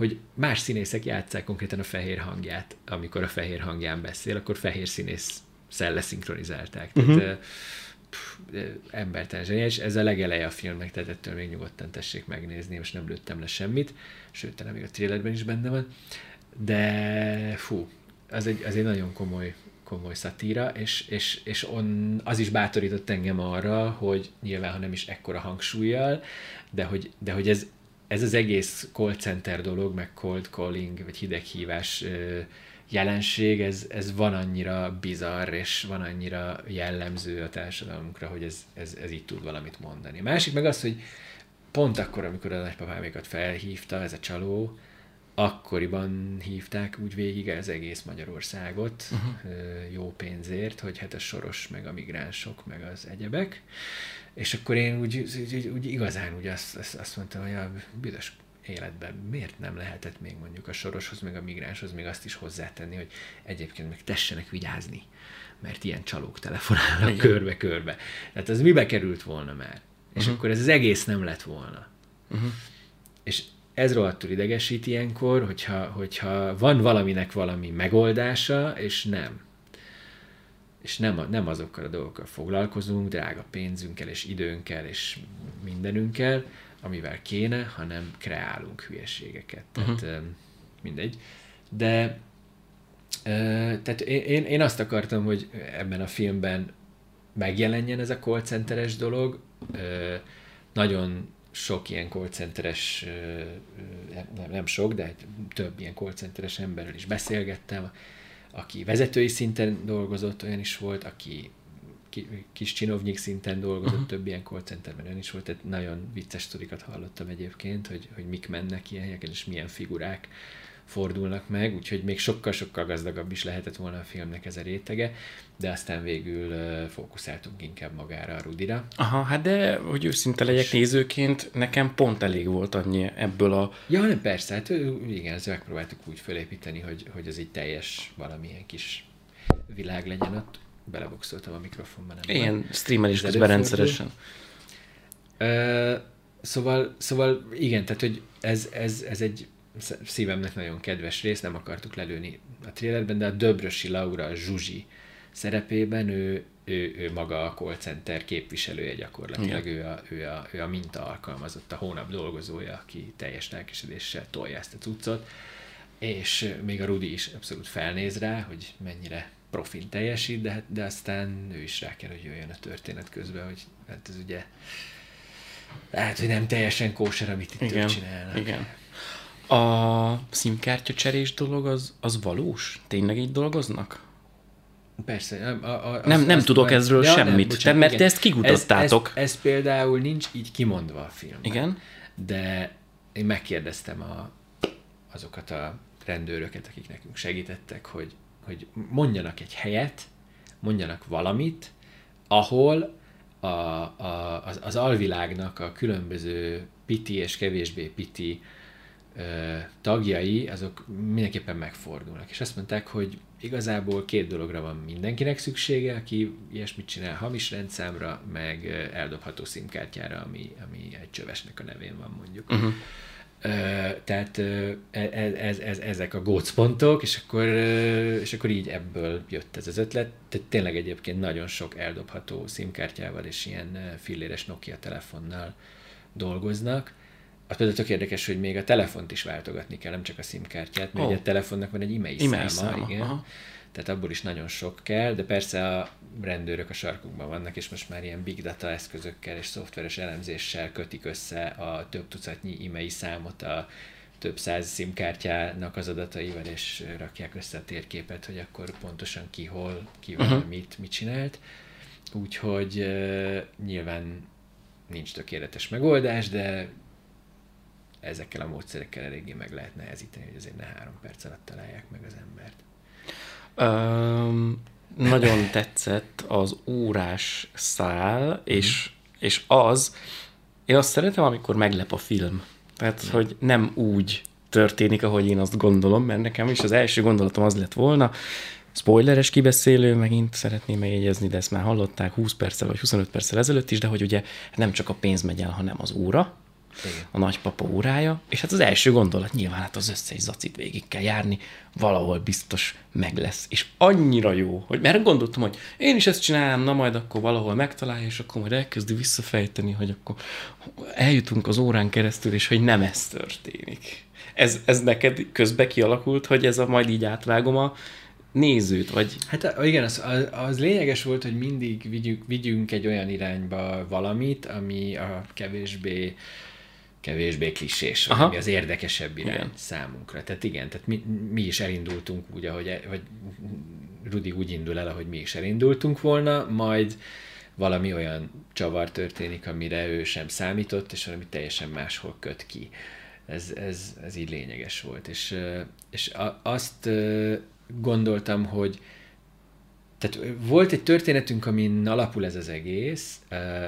hogy más színészek játszák konkrétan a fehér hangját, amikor a fehér hangján beszél, akkor fehér színész leszinkronizálták. Uh-huh. Tehát, pff, embertelen zseniális. Ez a legeleje a filmnek, tehát ettől még nyugodtan tessék megnézni, most nem lőttem le semmit, sőt, talán még a trailerben is benne van, de fú, az egy, az egy nagyon komoly, komoly szatíra, és, és, és on, az is bátorított engem arra, hogy nyilván, ha nem is ekkora hangsúlyjal, de hogy, de hogy ez, ez az egész call center dolog, meg cold calling, vagy hideghívás jelenség, ez, ez van annyira bizarr, és van annyira jellemző a társadalmunkra, hogy ez, ez, ez így tud valamit mondani. A másik meg az, hogy pont akkor, amikor a nagypapámékat felhívta ez a csaló, akkoriban hívták úgy végig az egész Magyarországot uh-huh. jó pénzért, hogy hát a soros, meg a migránsok, meg az egyebek. És akkor én úgy, úgy, úgy igazán úgy azt, azt, azt mondtam, hogy a büdös életben miért nem lehetett még mondjuk a soroshoz, meg a migránshoz még azt is hozzátenni, hogy egyébként meg tessenek vigyázni, mert ilyen csalók telefonálnak körbe-körbe. Tehát az mibe került volna már? És uh-huh. akkor ez az egész nem lett volna. Uh-huh. És ez rohadtul idegesít ilyenkor, hogyha, hogyha van valaminek valami megoldása, és nem. És nem, nem azokkal a dolgokkal foglalkozunk, drága pénzünkkel, és időnkkel, és mindenünkkel, amivel kéne, hanem kreálunk hülyeségeket. Uh-huh. Tehát mindegy. De tehát én, én azt akartam, hogy ebben a filmben megjelenjen ez a call centeres dolog. Nagyon sok ilyen call centeres, nem, nem sok, de több ilyen call centeres emberrel is beszélgettem, aki vezetői szinten dolgozott, olyan is volt, aki kis csinovnyik szinten dolgozott, uh-huh. több ilyen call centerben ön is volt, tehát nagyon vicces sztorikat hallottam egyébként, hogy, hogy mik mennek ilyen helyeken, és milyen figurák fordulnak meg, úgyhogy még sokkal-sokkal gazdagabb is lehetett volna a filmnek ez a rétege, de aztán végül fókuszáltunk inkább magára a Rudira. Aha, hát de, hogy őszinte legyek és... nézőként, nekem pont elég volt annyi ebből a... Ja, nem persze, hát igen, ezt megpróbáltuk úgy felépíteni, hogy, hogy az egy teljes valamilyen kis világ legyen ott beleboxoltam a mikrofonban. Nem Ilyen streamelés közben rendszeresen. Uh, szóval, szóval igen, tehát hogy ez, ez, ez egy szívemnek nagyon kedves rész, nem akartuk lelőni a trailerben, de a Döbrösi Laura a Zsuzsi szerepében ő, ő, ő maga a call center képviselője gyakorlatilag, ő a, ő, a, ő a minta alkalmazott, a hónap dolgozója, aki teljes lelkesedéssel tolja ezt a cuccot, és még a Rudi is abszolút felnéz rá, hogy mennyire profin teljesít, de, de aztán ő is rá kell, hogy jöjjön a történet közben, hogy hát ez ugye lehet, hogy nem teljesen kóser, amit itt igen, csinálnak. Igen. A szimkártya cserés dolog az, az valós? Tényleg így dolgoznak? Persze. A, a, az, nem nem tudok majd, ezről ja, semmit, nem, bocsánat, mert igen. te ezt kigutattátok. Ez, ez, ez például nincs így kimondva a filmben. Igen. De én megkérdeztem a, azokat a rendőröket, akik nekünk segítettek, hogy hogy mondjanak egy helyet, mondjanak valamit, ahol a, a, az, az alvilágnak a különböző piti és kevésbé piti tagjai, azok mindenképpen megfordulnak. És azt mondták, hogy igazából két dologra van mindenkinek szüksége, aki ilyesmit csinál, hamis rendszámra, meg eldobható szimkártyára, ami, ami egy csövesnek a nevén van mondjuk. Uh-huh tehát ez, ez, ez, ezek a gócpontok, és akkor, és akkor így ebből jött ez az ötlet. Tehát tényleg egyébként nagyon sok eldobható szimkártyával és ilyen filléres Nokia telefonnal dolgoznak. Az például tök érdekes, hogy még a telefont is váltogatni kell, nem csak a szimkártyát, mert oh. a telefonnak van egy e-mail, e-mail száma, száma. igen. Aha tehát abból is nagyon sok kell, de persze a rendőrök a sarkukban vannak, és most már ilyen big data eszközökkel és szoftveres elemzéssel kötik össze a több tucatnyi e-mail számot a több száz szimkártyának az adataival, és rakják össze a térképet, hogy akkor pontosan ki hol, ki van, uh-huh. mit, mit csinált. Úgyhogy uh, nyilván nincs tökéletes megoldás, de ezekkel a módszerekkel eléggé meg lehet nehezíteni, hogy azért ne három perc alatt találják meg az embert. Um, nagyon tetszett az órás szál, és, mm. és az, én azt szeretem, amikor meglep a film. Tehát, mm. hogy nem úgy történik, ahogy én azt gondolom, mert nekem is az első gondolatom az lett volna, spoileres kibeszélő, megint szeretném megjegyezni, de ezt már hallották 20 perccel vagy 25 perccel ezelőtt is, de hogy ugye nem csak a pénz megy el, hanem az óra, igen. a nagypapa órája, és hát az első gondolat nyilván hát az összes zacit végig kell járni, valahol biztos meg lesz. És annyira jó, hogy mert gondoltam, hogy én is ezt csinálom, na majd akkor valahol megtalálja, és akkor majd elkezdi visszafejteni, hogy akkor eljutunk az órán keresztül, és hogy nem ez történik. Ez, ez neked közbe kialakult, hogy ez a majd így átvágom a nézőt, vagy... Hát igen, az, az, lényeges volt, hogy mindig vigyünk, vigyünk egy olyan irányba valamit, ami a kevésbé kevésbé klisés, vagy Aha. ami az érdekesebb irány Igen. számunkra. Tehát igen, tehát mi, mi is elindultunk úgy, ahogy, vagy Rudi úgy indul el, ahogy mi is elindultunk volna, majd valami olyan csavar történik, amire ő sem számított, és valami teljesen máshol köt ki. Ez, ez, ez így lényeges volt. És, és azt gondoltam, hogy tehát volt egy történetünk, amin alapul ez az egész,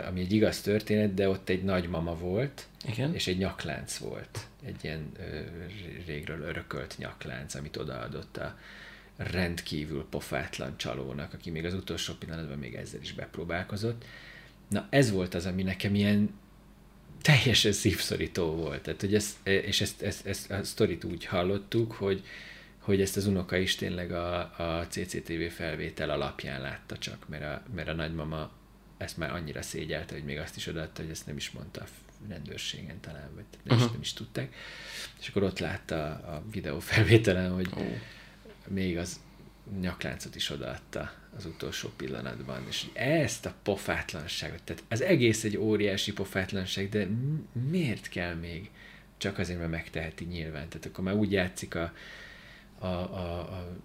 ami egy igaz történet, de ott egy nagymama volt, Igen. és egy nyaklánc volt. Egy ilyen régről örökölt nyaklánc, amit odaadott a rendkívül pofátlan csalónak, aki még az utolsó pillanatban még ezzel is bepróbálkozott. Na ez volt az, ami nekem ilyen teljesen szívszorító volt. Tehát, hogy ezt, és ezt, ezt, ezt a sztorit úgy hallottuk, hogy, hogy ezt az unoka is tényleg a, a CCTV felvétel alapján látta csak, mert a, mert a nagymama ezt már annyira szégyelte, hogy még azt is odaadta, hogy ezt nem is mondta a rendőrségen talán, vagy nem, is, nem is tudták. És akkor ott látta a videó felvételen, hogy Ó. még az nyakláncot is odaadta az utolsó pillanatban. És ezt a pofátlanságot, tehát az egész egy óriási pofátlanság, de miért kell még? Csak azért, mert megteheti nyilván. Tehát akkor már úgy játszik a, a, a, a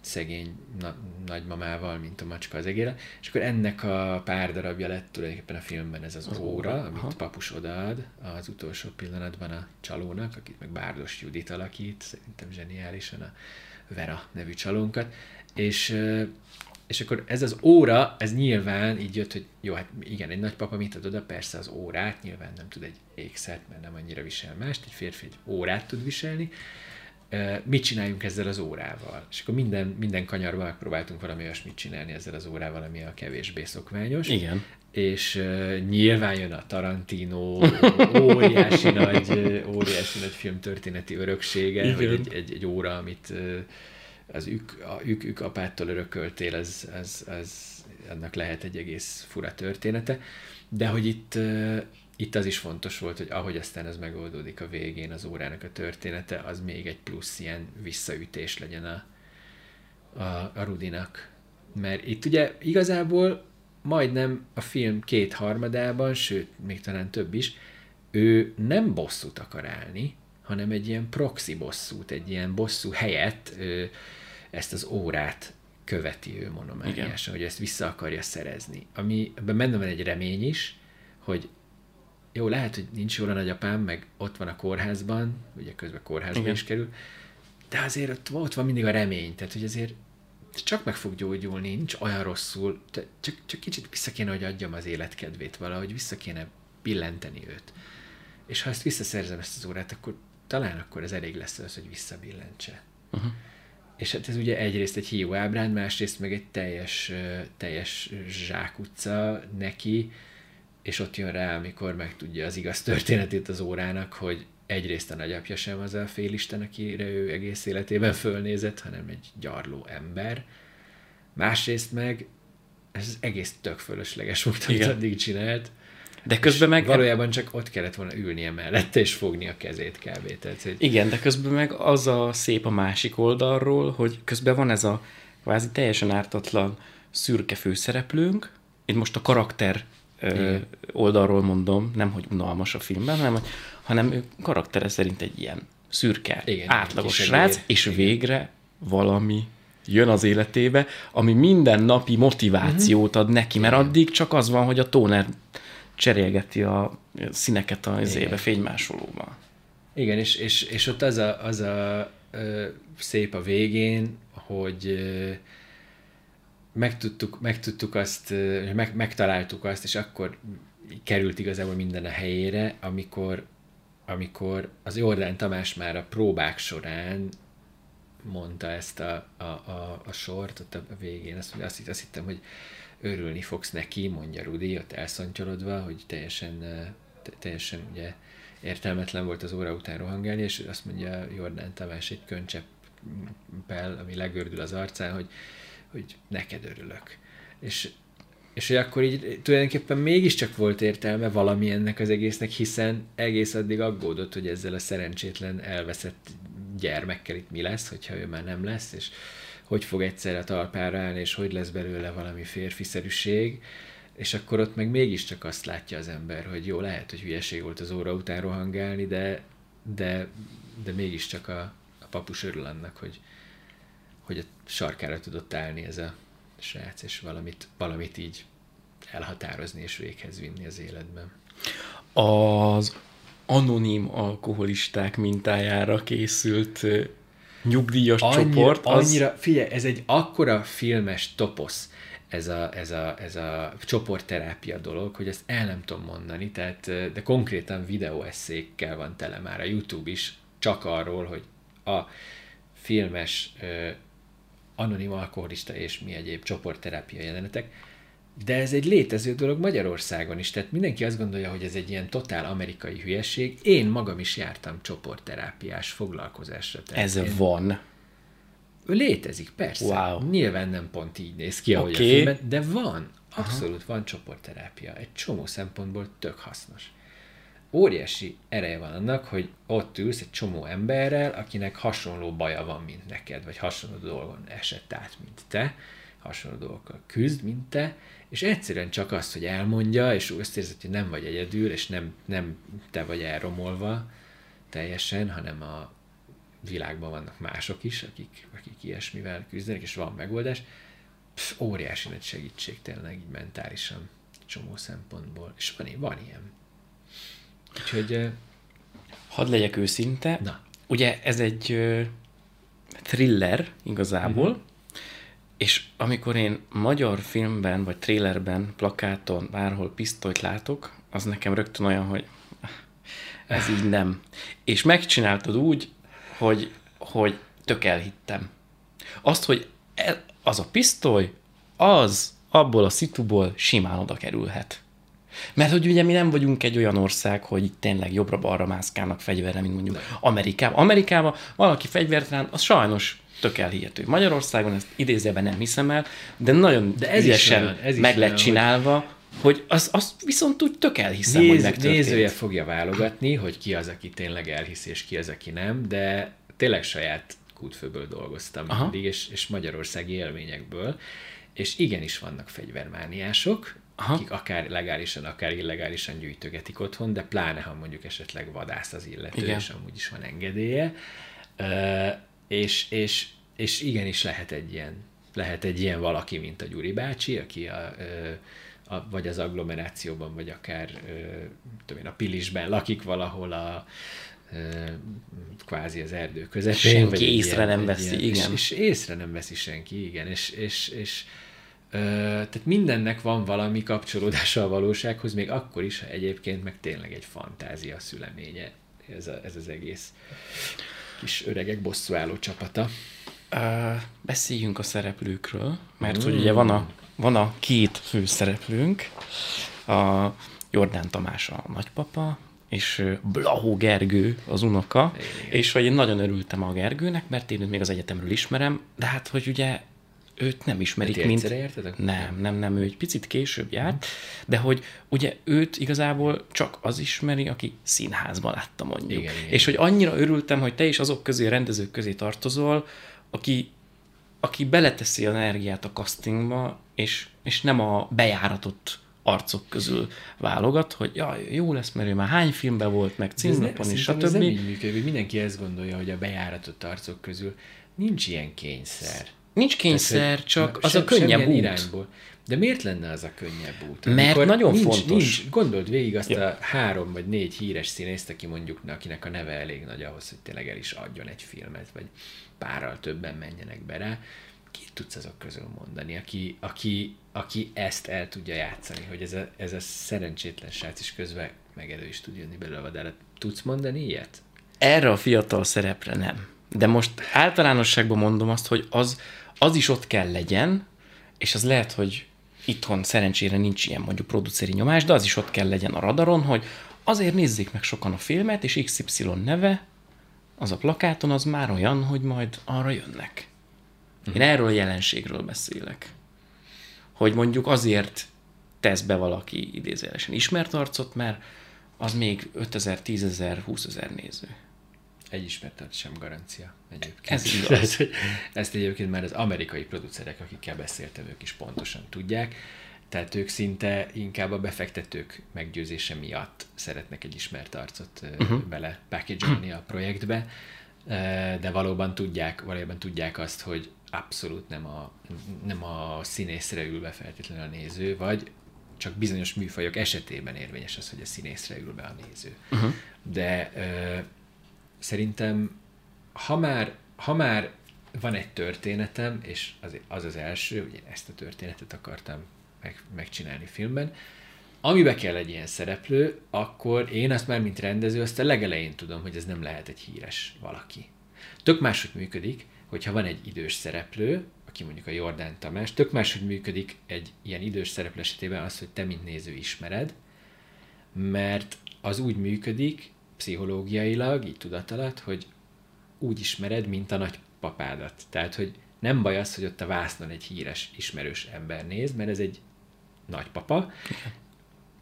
szegény na, nagymamával, mint a macska az egére, és akkor ennek a pár darabja lett tulajdonképpen a filmben ez az, az óra, óra, amit aha. papus odaad az utolsó pillanatban a csalónak, akit meg Bárdos Judit alakít, szerintem zseniálisan a Vera nevű csalónkat, és, és akkor ez az óra, ez nyilván így jött, hogy jó, hát igen, egy nagypapa mit ad oda? Persze az órát, nyilván nem tud egy ékszert, mert nem annyira visel mást, egy férfi egy órát tud viselni, mit csináljunk ezzel az órával? És akkor minden, minden kanyarban megpróbáltunk valami olyasmit csinálni ezzel az órával, ami a kevésbé szokványos. Igen. És uh, nyilván jön a Tarantino óriási nagy, óriási nagy filmtörténeti öröksége, Igen. hogy egy, egy, egy óra, amit az ük, a, ük, ük apától örököltél, az, az, az, annak lehet egy egész fura története. De hogy itt, itt az is fontos volt, hogy ahogy aztán ez megoldódik a végén, az órának a története, az még egy plusz ilyen visszaütés legyen a, a, a Rudinak. Mert itt ugye igazából majdnem a film két harmadában, sőt, még talán több is, ő nem bosszút akar állni, hanem egy ilyen proxy bosszút, egy ilyen bosszú helyett ő, ezt az órát követi ő monomániásan, hogy ezt vissza akarja szerezni. Ami, ebben benne van egy remény is, hogy jó, lehet, hogy nincs jól a nagyapám, meg ott van a kórházban, ugye közben kórházba Igen. is kerül, de azért ott, ott van mindig a remény, tehát hogy azért csak meg fog gyógyulni, nincs olyan rosszul, csak, csak kicsit vissza kéne, hogy adjam az életkedvét valahogy, vissza kéne billenteni őt. És ha ezt visszaszerzem ezt az órát, akkor talán akkor ez elég lesz az, hogy visszabillentse. Uh-huh. És hát ez ugye egyrészt egy hiú ábránd, másrészt meg egy teljes, teljes zsákutca neki, és ott jön rá, amikor megtudja az igaz történetét az órának, hogy egyrészt a nagyapja sem az a félisten, akire ő egész életében fölnézett, hanem egy gyarló ember. Másrészt meg ez az egész tök fölösleges volt, amit Igen. addig csinált. De közben meg... Valójában csak ott kellett volna ülnie mellette, és fogni a kezét kb. Tehát, hogy Igen, de közben meg az a szép a másik oldalról, hogy közben van ez a kvázi teljesen ártatlan szürke főszereplőnk, itt most a karakter Igen. oldalról mondom, nem hogy unalmas a filmben, hanem, hanem ő karaktere szerint egy ilyen szürke, Igen, átlagos srác, és Igen. végre valami jön az életébe, ami mindennapi motivációt ad neki, mert Igen. addig csak az van, hogy a tóner cserélgeti a színeket a Igen. éve fénymásolóban. Igen, és, és, és ott az a, az a ö, szép a végén, hogy ö, megtudtuk, megtudtuk azt, meg, megtaláltuk azt, és akkor került igazából minden a helyére, amikor, amikor az Jordán Tamás már a próbák során mondta ezt a, a, a, a sort ott a végén, azt, azt, azt hittem, hogy örülni fogsz neki, mondja Rudi, ott elszontyolodva, hogy teljesen, te, teljesen ugye értelmetlen volt az óra után rohangálni, és azt mondja Jordán Tamás egy köncseppel, ami legördül az arcán, hogy, hogy neked örülök. És, és hogy akkor így tulajdonképpen mégiscsak volt értelme valami ennek az egésznek, hiszen egész addig aggódott, hogy ezzel a szerencsétlen elveszett gyermekkel itt mi lesz, hogyha ő már nem lesz, és hogy fog egyszerre a talpára állni, és hogy lesz belőle valami férfiszerűség. és akkor ott meg mégiscsak azt látja az ember, hogy jó, lehet, hogy hülyeség volt az óra után rohangálni, de, de, de mégiscsak a, a papus örül annak, hogy, hogy a sarkára tudott állni ez a srác, és valamit, valamit így elhatározni és véghez vinni az életben. Az anonim alkoholisták mintájára készült nyugdíjas annyira, csoport. Az... Annyira, figyelj, ez egy akkora filmes toposz, ez a, ez a, ez a csoportterápia dolog, hogy ezt el nem tudom mondani, tehát, de konkrétan videóesszékkel van tele már a YouTube is, csak arról, hogy a filmes anonim alkoholista és mi egyéb csoportterápia jelenetek, de ez egy létező dolog Magyarországon is, tehát mindenki azt gondolja, hogy ez egy ilyen totál amerikai hülyeség. Én magam is jártam csoportterápiás foglalkozásra. Tehát Ez én, van. Létezik, persze. Wow. Nyilván nem pont így néz ki, ahogy Oké. a filmet, de van. Abszolút Aha. van csoportterápia. Egy csomó szempontból tök hasznos. Óriási ereje van annak, hogy ott ülsz egy csomó emberrel, akinek hasonló baja van, mint neked, vagy hasonló dolgon esett át, mint te, hasonló dolgokkal küzd, mint te, és egyszerűen csak azt, hogy elmondja, és azt érzed, hogy nem vagy egyedül, és nem, nem te vagy elromolva teljesen, hanem a világban vannak mások is, akik, akik ilyesmivel küzdenek, és van megoldás. Pff, óriási nagy segítség tényleg így mentálisan, csomó szempontból. És van, van ilyen. Úgyhogy Hadd legyek őszinte. Na. Ugye ez egy thriller igazából, uh-huh. és amikor én magyar filmben, vagy trailerben, plakáton, bárhol pisztolyt látok, az nekem rögtön olyan, hogy ez így nem. És megcsináltad úgy, hogy, hogy tök elhittem. Azt, hogy el, az a pisztoly, az abból a szituból simán oda kerülhet. Mert hogy ugye mi nem vagyunk egy olyan ország, hogy tényleg jobbra-balra mászkálnak fegyverre, mint mondjuk Amerikában. Amerikában valaki fegyvert rán, az sajnos tök elhihető. Magyarországon ezt idézőben nem hiszem el, de nagyon De ez ez is ügyesen olyan, ez is meg lett csinálva, hogy az, az viszont úgy tök elhiszem, hogy Néz, megtörtént. nézője fogja válogatni, hogy ki az, aki tényleg elhisz, és ki az, aki nem, de tényleg saját kútfőből dolgoztam Aha. mindig, és, és magyarországi élményekből, és igenis vannak fegyvermániások, Aha. akik akár legálisan, akár illegálisan gyűjtögetik otthon, de pláne, ha mondjuk esetleg vadász az illető, Igen. és amúgy is van engedélye, Ö, és, és, és igenis lehet egy ilyen lehet egy ilyen valaki, mint a Gyuri bácsi, aki a, ö, a, vagy az agglomerációban, vagy akár tudom én, a Pilisben lakik valahol a kvázi az erdő közepén. Senki vagy észre nem egy veszi, igen. És, és észre nem veszi senki, igen, és, és, és tehát mindennek van valami kapcsolódása a valósághoz, még akkor is, ha egyébként meg tényleg egy fantázia szüleménye ez, a, ez az egész kis öregek bosszúálló csapata. Uh, beszéljünk a szereplőkről, mert hogy ugye van a, van a két fő szereplőnk, a Jordán Tamás a nagypapa, és Blahó Gergő az unoka, Igen. és hogy én nagyon örültem a Gergőnek, mert én még az egyetemről ismerem, de hát, hogy ugye őt nem ismerik, Hát ti mint... értetek? Nem, nem, nem, ő egy picit később járt, de hogy ugye őt igazából csak az ismeri, aki színházban látta mondjuk. Igen, igen, és hogy annyira örültem, hogy te is azok közé, rendezők közé tartozol, aki, aki beleteszi az energiát a castingba, és, és nem a bejáratott arcok közül válogat, hogy jaj, jó lesz, mert ő már hány filmben volt, meg De címlapon, és szerintem ez nem stb. így működik, hogy mindenki ezt gondolja, hogy a bejáratott arcok közül nincs ilyen kényszer. Nincs kényszer, Tehát, csak az a könnyebb út. Irányból. De miért lenne az a könnyebb út? Mert nagyon nincs, fontos. Nincs, gondold végig azt Ja. a három vagy négy híres színészt, aki mondjuk, akinek a neve elég nagy ahhoz, hogy tényleg el is adjon egy filmet, vagy párral többen menjenek be rá. Ki tudsz azok közül mondani, aki, aki, aki ezt el tudja játszani, hogy ez a, ez a szerencsétlen srác is közben meg elő is tud jönni belőle, de tudsz mondani ilyet? Erre a fiatal szerepre nem. De most általánosságban mondom azt, hogy az, az is ott kell legyen, és az lehet, hogy itthon szerencsére nincs ilyen mondjuk produceri nyomás, de az is ott kell legyen a radaron, hogy azért nézzék meg sokan a filmet, és XY neve, az a plakáton, az már olyan, hogy majd arra jönnek. Én erről a jelenségről beszélek. Hogy mondjuk azért tesz be valaki idézőjelesen ismert arcot, mert az még 5000, 10.000, 20.000 néző. Egy ismert arc sem garancia egyébként. Ez igaz. Ezt egyébként már az amerikai producerek, akikkel beszéltem, ők is pontosan tudják. Tehát ők szinte inkább a befektetők meggyőzése miatt szeretnek egy ismert arcot uh-huh. bele package a projektbe, de valóban tudják, valójában tudják azt, hogy abszolút nem a, nem a színészre ül be feltétlenül a néző, vagy csak bizonyos műfajok esetében érvényes az, hogy a színészre ül be a néző. Uh-huh. De szerintem, ha már, ha már van egy történetem, és az az, az első, ugye ezt a történetet akartam meg, megcsinálni filmben, amibe kell egy ilyen szereplő, akkor én azt már, mint rendező, azt a legelején tudom, hogy ez nem lehet egy híres valaki. Tök máshogy működik, hogyha van egy idős szereplő, aki mondjuk a Jordán Tamás, tök máshogy működik egy ilyen idős szereplő esetében az, hogy te, mint néző ismered, mert az úgy működik pszichológiailag, így tudat alatt, hogy úgy ismered, mint a nagypapádat. Tehát, hogy nem baj az, hogy ott a vásznon egy híres, ismerős ember néz, mert ez egy nagypapa,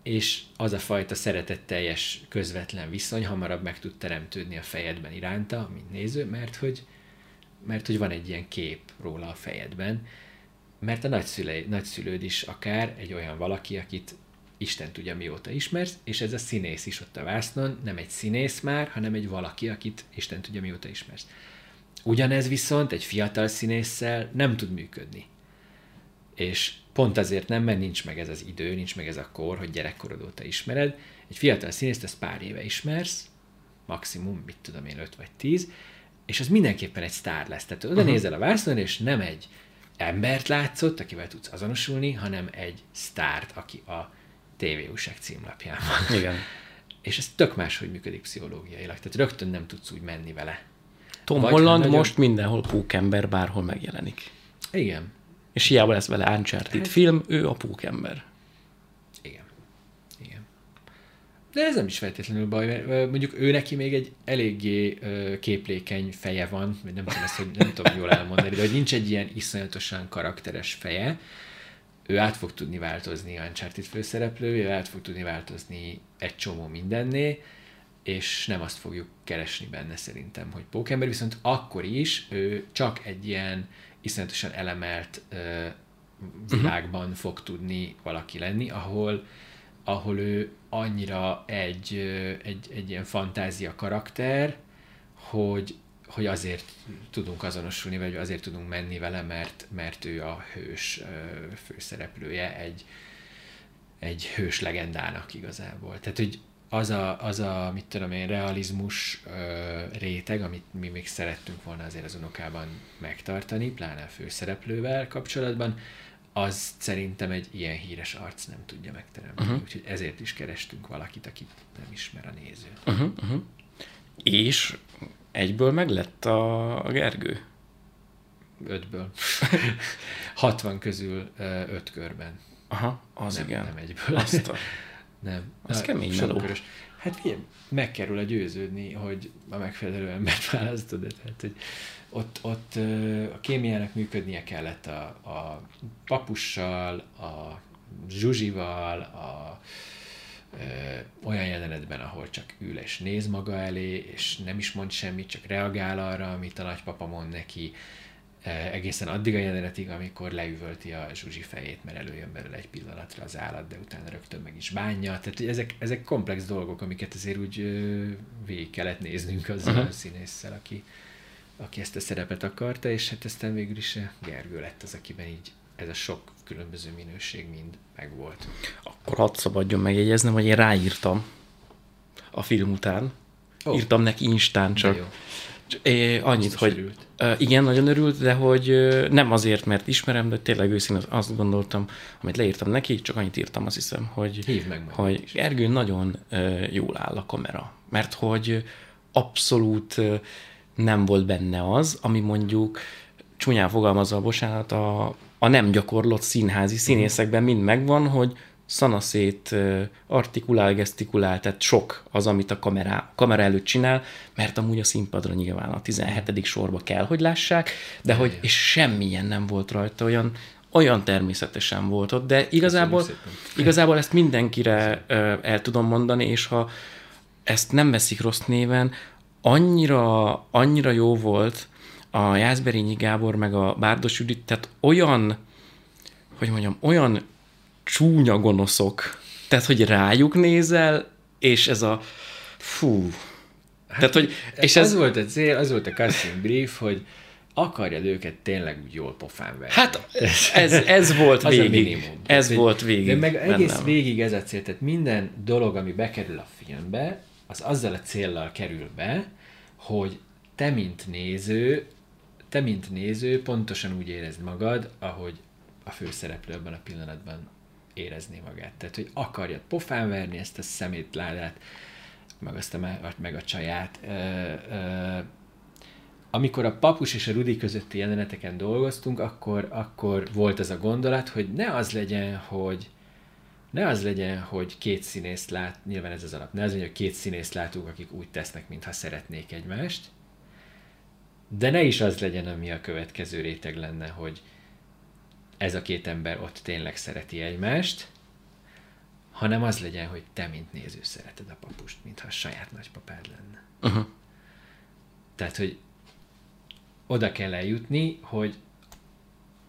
és az a fajta szeretetteljes, közvetlen viszony hamarabb meg tud teremtődni a fejedben iránta, mint néző, mert hogy, mert hogy van egy ilyen kép róla a fejedben, mert a nagyszülei, nagyszülőd is akár egy olyan valaki, akit Isten tudja mióta ismersz, és ez a színész is ott a vásznon, nem egy színész már, hanem egy valaki, akit Isten tudja mióta ismersz. Ugyanez viszont egy fiatal színésszel nem tud működni. És pont azért nem, mert nincs meg ez az idő, nincs meg ez a kor, hogy gyerekkorod óta ismered. Egy fiatal színészt ezt pár éve ismersz, maximum, mit tudom én, 5 vagy 10, és az mindenképpen egy sztár lesz. Tehát oda uh-huh. nézel a vásznon, és nem egy embert látszott, akivel tudsz azonosulni, hanem egy sztárt, aki a tévéúság címlapján van. Igen. És ez tök máshogy működik pszichológiailag. Tehát rögtön nem tudsz úgy menni vele. Tom Vagy Holland nagyon- most mindenhol pókember, bárhol megjelenik. Igen. És hiába lesz vele Uncharted Hát- film, ő a pókember. Igen. Igen. De ez nem is feltétlenül baj, mert mondjuk ő neki még egy eléggé képlékeny feje van, vagy nem tudom ezt, hogy nem tudom jól elmondani, de hogy nincs egy ilyen iszonyatosan karakteres feje, ő át fog tudni változni a Uncharted főszereplő, ő át fog tudni változni egy csomó mindenné, és nem azt fogjuk keresni benne szerintem, hogy pókember, viszont akkor is ő csak egy ilyen iszonyatosan elemelt ö, világban fog tudni valaki lenni, ahol, ahol ő annyira egy, egy, egy ilyen fantázia karakter, hogy, hogy azért tudunk azonosulni, vagy azért tudunk menni vele, mert, mert ő a hős főszereplője egy, egy hős legendának igazából. Tehát, hogy az a, az a mit tudom én, realizmus ö, réteg, amit mi még szerettünk volna azért az unokában megtartani, pláne a főszereplővel kapcsolatban, az szerintem egy ilyen híres arc nem tudja megteremteni. Uh-huh. Úgyhogy ezért is kerestünk valakit, akit nem ismer a néző. Uh-huh, uh-huh. És egyből meglett a, a Gergő. Ötből. 60 közül öt körben. Aha, az nem, igen. nem egyből. Azt a... Nem. Az Na, kemény meló. körös. Hát figyelj, meg kell róla győződni, hogy a megfelelő embert választod. Tehát, hogy ott, ott a kémiának működnie kellett a, a papussal, a zsuzsival, a olyan jelenetben, ahol csak ül és néz maga elé, és nem is mond semmit, csak reagál arra, amit a nagypapa mond neki, egészen addig a jelenetig, amikor leüvölti a Zsuzsi fejét, mert előjön belőle egy pillanatra az állat, de utána rögtön meg is bánja. Tehát ezek, ezek komplex dolgok, amiket azért úgy ö, végig kellett néznünk azzal uh-huh. a színésszel, aki, aki ezt a szerepet akarta, és hát aztán végül is Gergő lett az, akiben így ez a sok különböző minőség mind megvolt. Akkor hadd szabadjon megjegyeznem, hogy én ráírtam a film után. Oh. Írtam neki instán De csak. jó. É, annyit, hogy örült. Igen, nagyon örült, de hogy nem azért, mert ismerem, de tényleg őszintén azt gondoltam, amit leírtam neki, csak annyit írtam, azt hiszem, hogy, Hívd meg hogy is. Gergő nagyon jól áll a kamera, mert hogy abszolút nem volt benne az, ami mondjuk csúnyán fogalmazva, bocsánat, a, a nem gyakorlott színházi színészekben mind megvan, hogy szanaszét artikulál, gesztikulál, tehát sok az, amit a kamera, kamera előtt csinál, mert amúgy a színpadra nyilván a 17. sorba kell, hogy lássák, de hogy és semmilyen nem volt rajta, olyan, olyan természetesen volt ott, de igazából, igazából ezt mindenkire el tudom mondani, és ha ezt nem veszik rossz néven, annyira, annyira jó volt a Jászberényi Gábor meg a Bárdos Judit, tehát olyan, hogy mondjam, olyan csúnya gonoszok. Tehát, hogy rájuk nézel, és ez a fú. Hát, Tehát, hogy, és ez, ez volt a cél, az volt a casting brief, hogy akarjad őket tényleg úgy jól pofán verni. Hát ez, ez volt végig. minimum. Ez Tehát, volt végig. De meg egész bennem. végig ez a cél. Tehát minden dolog, ami bekerül a filmbe, az azzal a céllal kerül be, hogy te, mint néző, te, mint néző pontosan úgy érezd magad, ahogy a főszereplő abban a pillanatban érezné magát. Tehát, hogy akarjad pofán verni ezt a szemétládát, meg azt a, meg a csaját. Amikor a papus és a Rudi közötti jeleneteken dolgoztunk, akkor, akkor volt ez a gondolat, hogy ne az legyen, hogy ne az legyen, hogy két színészt lát, nyilván ez az alap, ne az legyen, hogy két színészt látunk, akik úgy tesznek, mintha szeretnék egymást, de ne is az legyen, ami a következő réteg lenne, hogy ez a két ember ott tényleg szereti egymást, hanem az legyen, hogy te, mint néző szereted a papust, mintha a saját nagypapád lenne. Uh-huh. Tehát, hogy oda kell eljutni, hogy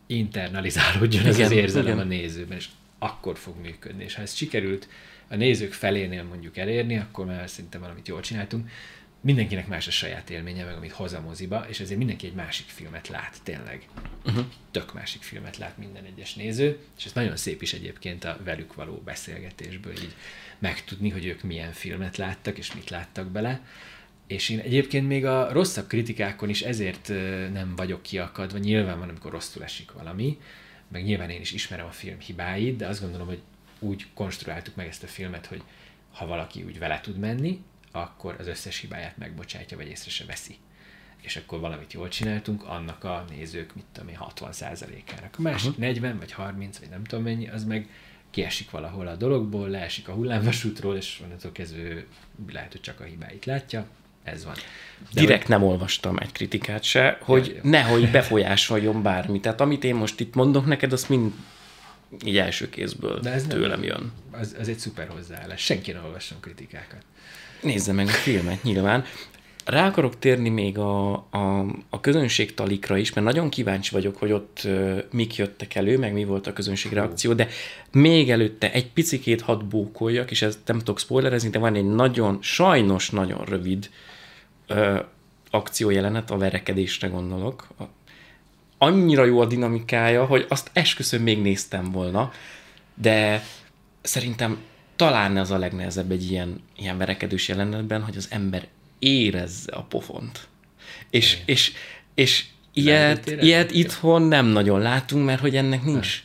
internalizálódjon igen, ez az érzelem igen. a nézőben, és akkor fog működni. És ha ez sikerült a nézők felénél mondjuk elérni, akkor már szinte valamit jól csináltunk. Mindenkinek más a saját élménye, meg amit hoz a moziba, és ezért mindenki egy másik filmet lát, tényleg. Uh-huh. Tök másik filmet lát minden egyes néző, és ez nagyon szép is egyébként a velük való beszélgetésből így megtudni, hogy ők milyen filmet láttak, és mit láttak bele. És én egyébként még a rosszabb kritikákon is ezért nem vagyok kiakadva, nyilván van, amikor rosszul esik valami, meg nyilván én is ismerem a film hibáit, de azt gondolom, hogy úgy konstruáltuk meg ezt a filmet, hogy ha valaki úgy vele tud menni, akkor az összes hibáját megbocsátja, vagy észre se veszi. És akkor valamit jól csináltunk, annak a nézők, mit tudom én, 60%-ának. A másik uh-huh. 40 vagy 30, vagy nem tudom mennyi, az meg kiesik valahol a dologból, leesik a hullámvasútról, és onnantól kezdő lehet, hogy csak a hibáit látja, ez van. De Direkt hogy... nem olvastam egy kritikát se, hogy ja, nehogy befolyásoljon bármi. Tehát amit én most itt mondok neked, azt mind így első kézből De ez tőlem nem, jön. Az, az egy szuper hozzáállás. Senki nem olvasson kritikákat. Nézze meg a filmet nyilván. Rá akarok térni még a, a, a közönségtalikra is, mert nagyon kíváncsi vagyok, hogy ott uh, mik jöttek elő, meg mi volt a közönség reakció, de még előtte egy picikét hadd bókoljak, és ezt nem tudok spoilerezni, de van egy nagyon, sajnos nagyon rövid ö, akciójelenet, a verekedésre gondolok. Annyira jó a dinamikája, hogy azt esküszöm még néztem volna, de szerintem talán ez a legnehezebb egy ilyen, ilyen verekedős jelenetben, hogy az ember érezze a pofont. És, és, és ilyet, ilyet itthon nem nagyon látunk, mert hogy ennek nincs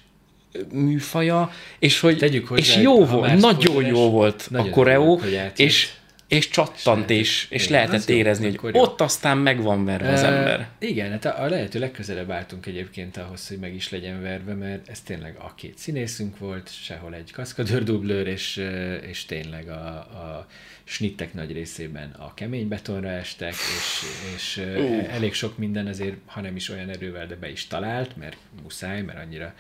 műfaja, és hogy Tegyük hozzá, és jó volt, nagyon jó volt a koreó, és és csattant, és, és igen, lehetett érezni, hogy jó. ott aztán meg van verve az ember. Igen, hát a, a lehető legközelebb álltunk egyébként ahhoz, hogy meg is legyen verve, mert ez tényleg a két színészünk volt, sehol egy kaszkadőrdublőr, és, és tényleg a, a snittek nagy részében a kemény betonra estek, és, és uh. elég sok minden azért, ha nem is olyan erővel, de be is talált, mert muszáj, mert annyira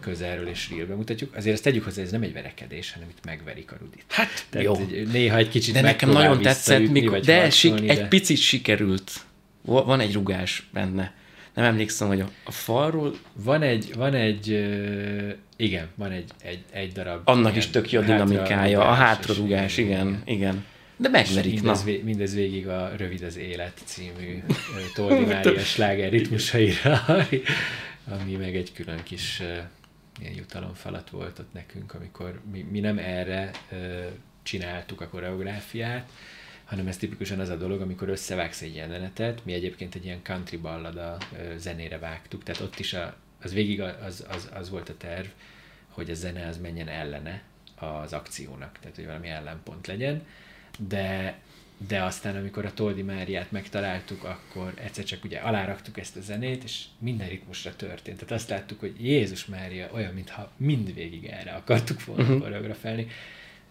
közelről és real mutatjuk. Azért ezt tegyük hozzá, ez nem egy verekedés, hanem itt megverik a Rudit. Hát Tehát jó. Néha egy kicsit De nekem nagyon tetszett, mikor, de, sik, de egy picit sikerült. Van egy rugás benne. Nem emlékszem, hogy a, a falról... Van egy, van egy, igen, van egy, egy, egy darab... Annak is tök jó dinamikája, a hátrarugás, igen, igen. igen. De megverik, mindez, na. mindez végig a Rövid az élet című Toldi Mária sláger ritmusaira, ami meg egy külön kis ilyen jutalomfalat volt ott nekünk, amikor mi, mi nem erre csináltuk a koreográfiát, hanem ez tipikusan az a dolog, amikor összevágsz egy jelenetet, mi egyébként egy ilyen country ballada zenére vágtuk, tehát ott is a, az végig az, az, az volt a terv, hogy a zene az menjen ellene az akciónak, tehát hogy valami ellenpont legyen, de, de aztán, amikor a Toldi Máriát megtaláltuk, akkor egyszer csak ugye aláraktuk ezt a zenét, és minden ritmusra történt. Tehát azt láttuk, hogy Jézus Mária olyan, mintha mindvégig erre akartuk volna uh-huh. koreografálni.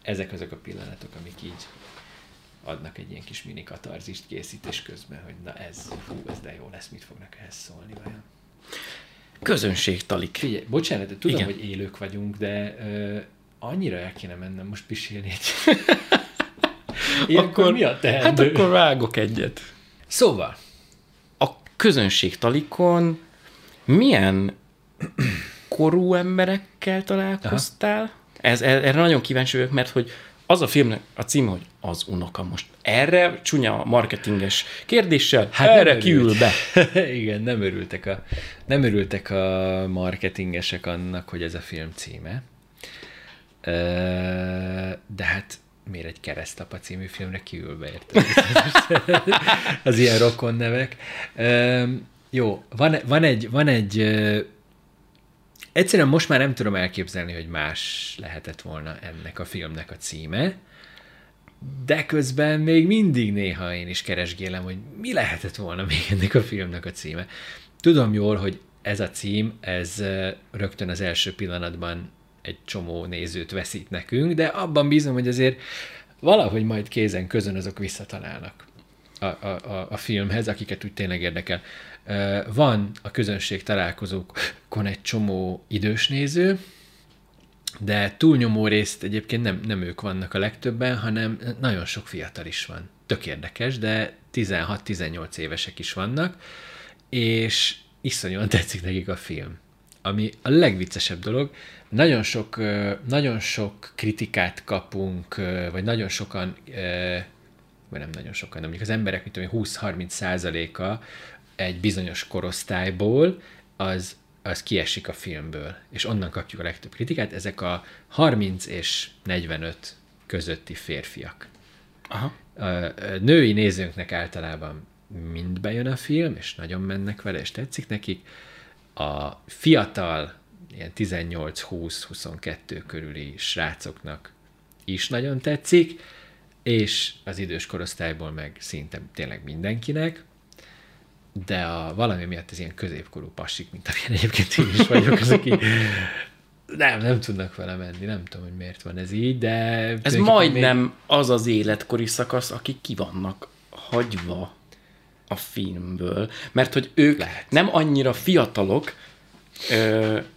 Ezek azok a pillanatok, amik így adnak egy ilyen kis mini katarzist készítés közben, hogy na ez, fú, ez de jó lesz, mit fognak ehhez szólni vajon. Közönség talik. Figyelj, bocsánat, tudom, Igen. hogy élők vagyunk, de ö, annyira el kéne mennem most pisilni egy Ilyenkor akkor, mi a teendő? Hát akkor vágok egyet. Szóval. A közönség talikon milyen korú emberekkel találkoztál. Ez, erre nagyon kíváncsi vagyok, mert hogy az a filmnek a címe, hogy az unoka most. Erre csúnya marketinges kérdéssel, hát erre kiül be. Igen, nem örültek, a, nem örültek a marketingesek annak, hogy ez a film címe. De hát miért egy keresztapa című filmre kiül be, érted? az ilyen rokon nevek. Jó, van, van egy, van egy Egyszerűen most már nem tudom elképzelni, hogy más lehetett volna ennek a filmnek a címe, de közben még mindig néha én is keresgélem, hogy mi lehetett volna még ennek a filmnek a címe. Tudom jól, hogy ez a cím, ez rögtön az első pillanatban egy csomó nézőt veszít nekünk, de abban bízom, hogy azért valahogy majd kézen közön azok visszatalálnak a, a, a, a filmhez, akiket úgy tényleg érdekel. Van a közönség találkozókon egy csomó idős néző, de túlnyomó részt egyébként nem, nem ők vannak a legtöbben, hanem nagyon sok fiatal is van. Tök érdekes, de 16-18 évesek is vannak, és iszonyúan tetszik nekik a film. Ami a legviccesebb dolog, nagyon sok, nagyon sok kritikát kapunk, vagy nagyon sokan, vagy nem nagyon sokan, de mondjuk az emberek, mint 20-30 százaléka egy bizonyos korosztályból, az, az kiesik a filmből, és onnan kapjuk a legtöbb kritikát. Ezek a 30 és 45 közötti férfiak. Aha. A női nézőnknek általában mind bejön a film, és nagyon mennek vele, és tetszik nekik. A fiatal, ilyen 18-20-22 körüli srácoknak is nagyon tetszik, és az idős korosztályból meg szinte tényleg mindenkinek de a valami miatt ez ilyen középkorú passik, mint amilyen egyébként én is vagyok, az, aki nem, nem tudnak vele menni, nem tudom, hogy miért van ez így, de... Ez majdnem még... az az életkori szakasz, akik ki vannak hagyva a filmből, mert hogy ők Lehet. nem annyira fiatalok,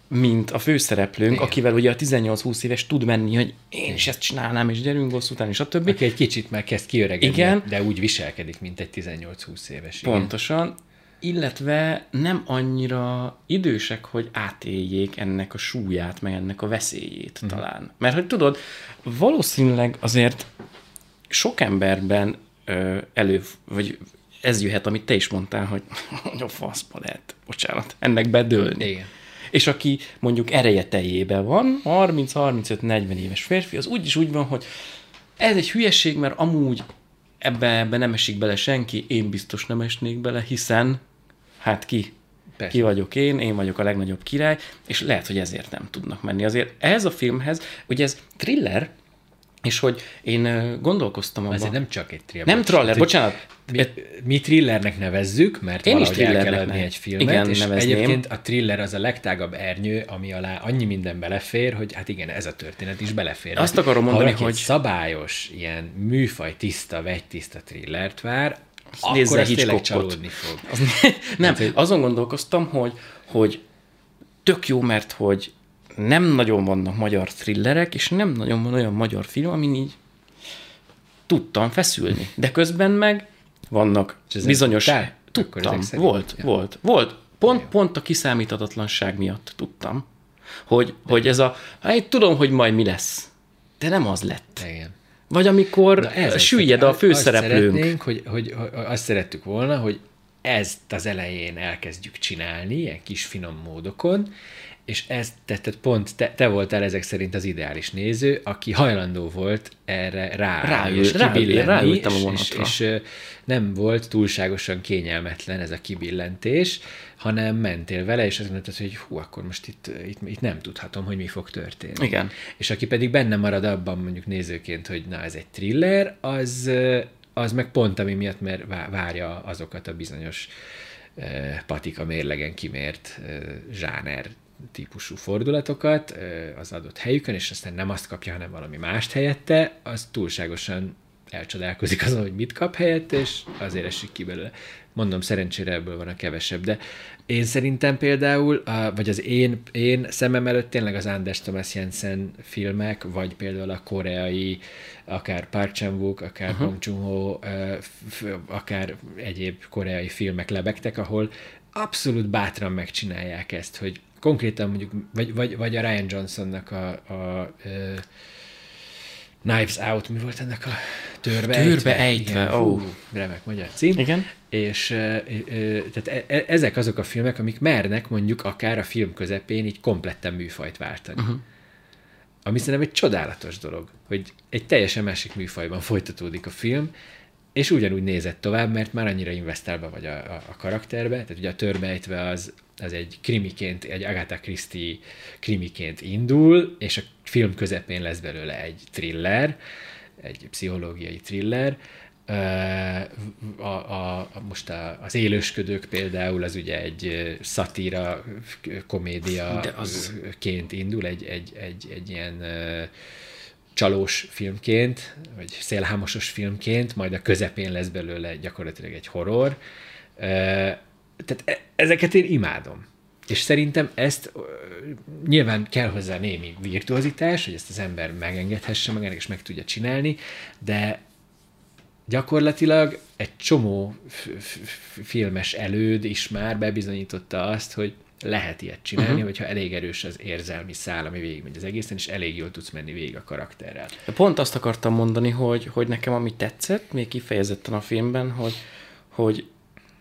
mint a főszereplőnk, Igen. akivel ugye a 18-20 éves tud menni, hogy én is ezt csinálnám, és gyerünk hosszú után, és a többi. Aki egy kicsit már kezd kiöregedni, Igen. de úgy viselkedik, mint egy 18-20 éves. Pontosan, illetve nem annyira idősek, hogy átéljék ennek a súlyát, meg ennek a veszélyét uh-huh. talán. Mert hogy tudod, valószínűleg azért sok emberben ö, elő, vagy ez jöhet, amit te is mondtál, hogy, hogy a faszba lehet, bocsánat, ennek bedőlni. Igen. És aki mondjuk ereje teljében van, 30-35-40 éves férfi, az úgyis úgy van, hogy ez egy hülyeség, mert amúgy ebbe, ebbe nem esik bele senki, én biztos nem esnék bele, hiszen hát ki? Persze. Ki vagyok én, én vagyok a legnagyobb király, és lehet, hogy ezért nem tudnak menni. Azért ehhez a filmhez, ugye ez thriller, és hogy én gondolkoztam abban... Azért nem csak egy thriller. Nem thriller, bocsánat. Mi, mi thrillernek nevezzük, mert én is el kell adni egy filmet, igen, és nevezném. egyébként a thriller az a legtágabb ernyő, ami alá annyi minden belefér, hogy hát igen, ez a történet is belefér. Azt akarom mondani, ha hogy... szabályos, ilyen műfaj tiszta, tiszta thrillert vár, akkor az tényleg csalódni fog. Az, nem, azon gondolkoztam, hogy, hogy tök jó, mert hogy nem nagyon vannak magyar thrillerek, és nem nagyon van olyan magyar film, amin így tudtam feszülni. De közben meg vannak bizonyos... Te? Tudtam, volt, ja. volt, volt. Pont, pont a kiszámíthatatlanság miatt tudtam, hogy, hogy ez a, hát tudom, hogy majd mi lesz, de nem az lett. Igen. Vagy amikor Na ez süllyed a főszereplőnk. Azt hogy, hogy, hogy azt szerettük volna, hogy ezt az elején elkezdjük csinálni, ilyen kis finom módokon, és ez, tehát pont te, te voltál ezek szerint az ideális néző, aki hajlandó volt erre rá, ráül, és kibillenni, ráültem a és, és, és nem volt túlságosan kényelmetlen ez a kibillentés, hanem mentél vele, és azt mondtad, hogy hú, akkor most itt, itt, itt nem tudhatom, hogy mi fog történni. Igen. És aki pedig benne marad abban mondjuk nézőként, hogy na ez egy thriller, az, az meg pont ami miatt, mert várja azokat a bizonyos patika mérlegen kimért zsáner típusú fordulatokat az adott helyükön, és aztán nem azt kapja, hanem valami mást helyette, az túlságosan elcsodálkozik azon, hogy mit kap helyett, és azért esik ki belőle. Mondom, szerencsére ebből van a kevesebb, de én szerintem például, vagy az én, én szemem előtt tényleg az Anders Thomas Jensen filmek, vagy például a koreai, akár Park Chan-wook, akár uh-huh. Bong Joon-ho, akár egyéb koreai filmek lebegtek, ahol abszolút bátran megcsinálják ezt, hogy konkrétan mondjuk, vagy, vagy, vagy a Ryan Johnsonnak a, a, a Knives Out, mi volt ennek a törbe, Törbe ejtve, Igen, ó. hú, remek magyar cím. Igen. És e, e, tehát e, e, ezek azok a filmek, amik mernek mondjuk akár a film közepén így kompletten műfajt váltani. Uh-huh. Ami szerintem egy csodálatos dolog, hogy egy teljesen másik műfajban folytatódik a film, és ugyanúgy nézett tovább, mert már annyira investálva vagy a, a, a karakterbe, tehát ugye a törbejtve az, az egy krimiként, egy Agatha Christie krimiként indul, és a film közepén lesz belőle egy thriller, egy pszichológiai thriller, a, a, a, most a, az élősködők például az ugye egy szatíra komédia az- ként indul, egy, egy, egy, egy ilyen csalós filmként, vagy szélhámosos filmként, majd a közepén lesz belőle gyakorlatilag egy horror. Tehát e- ezeket én imádom. És szerintem ezt nyilván kell hozzá némi virtuozitás, hogy ezt az ember megengedhesse magának, és meg tudja csinálni, de gyakorlatilag egy csomó filmes előd is már bebizonyította azt, hogy lehet ilyet csinálni, uh-huh. hogyha elég erős az érzelmi szál, ami végigmegy az egészen, és elég jól tudsz menni végig a karakterrel. De Pont azt akartam mondani, hogy, hogy nekem ami tetszett, még kifejezetten a filmben, hogy, hogy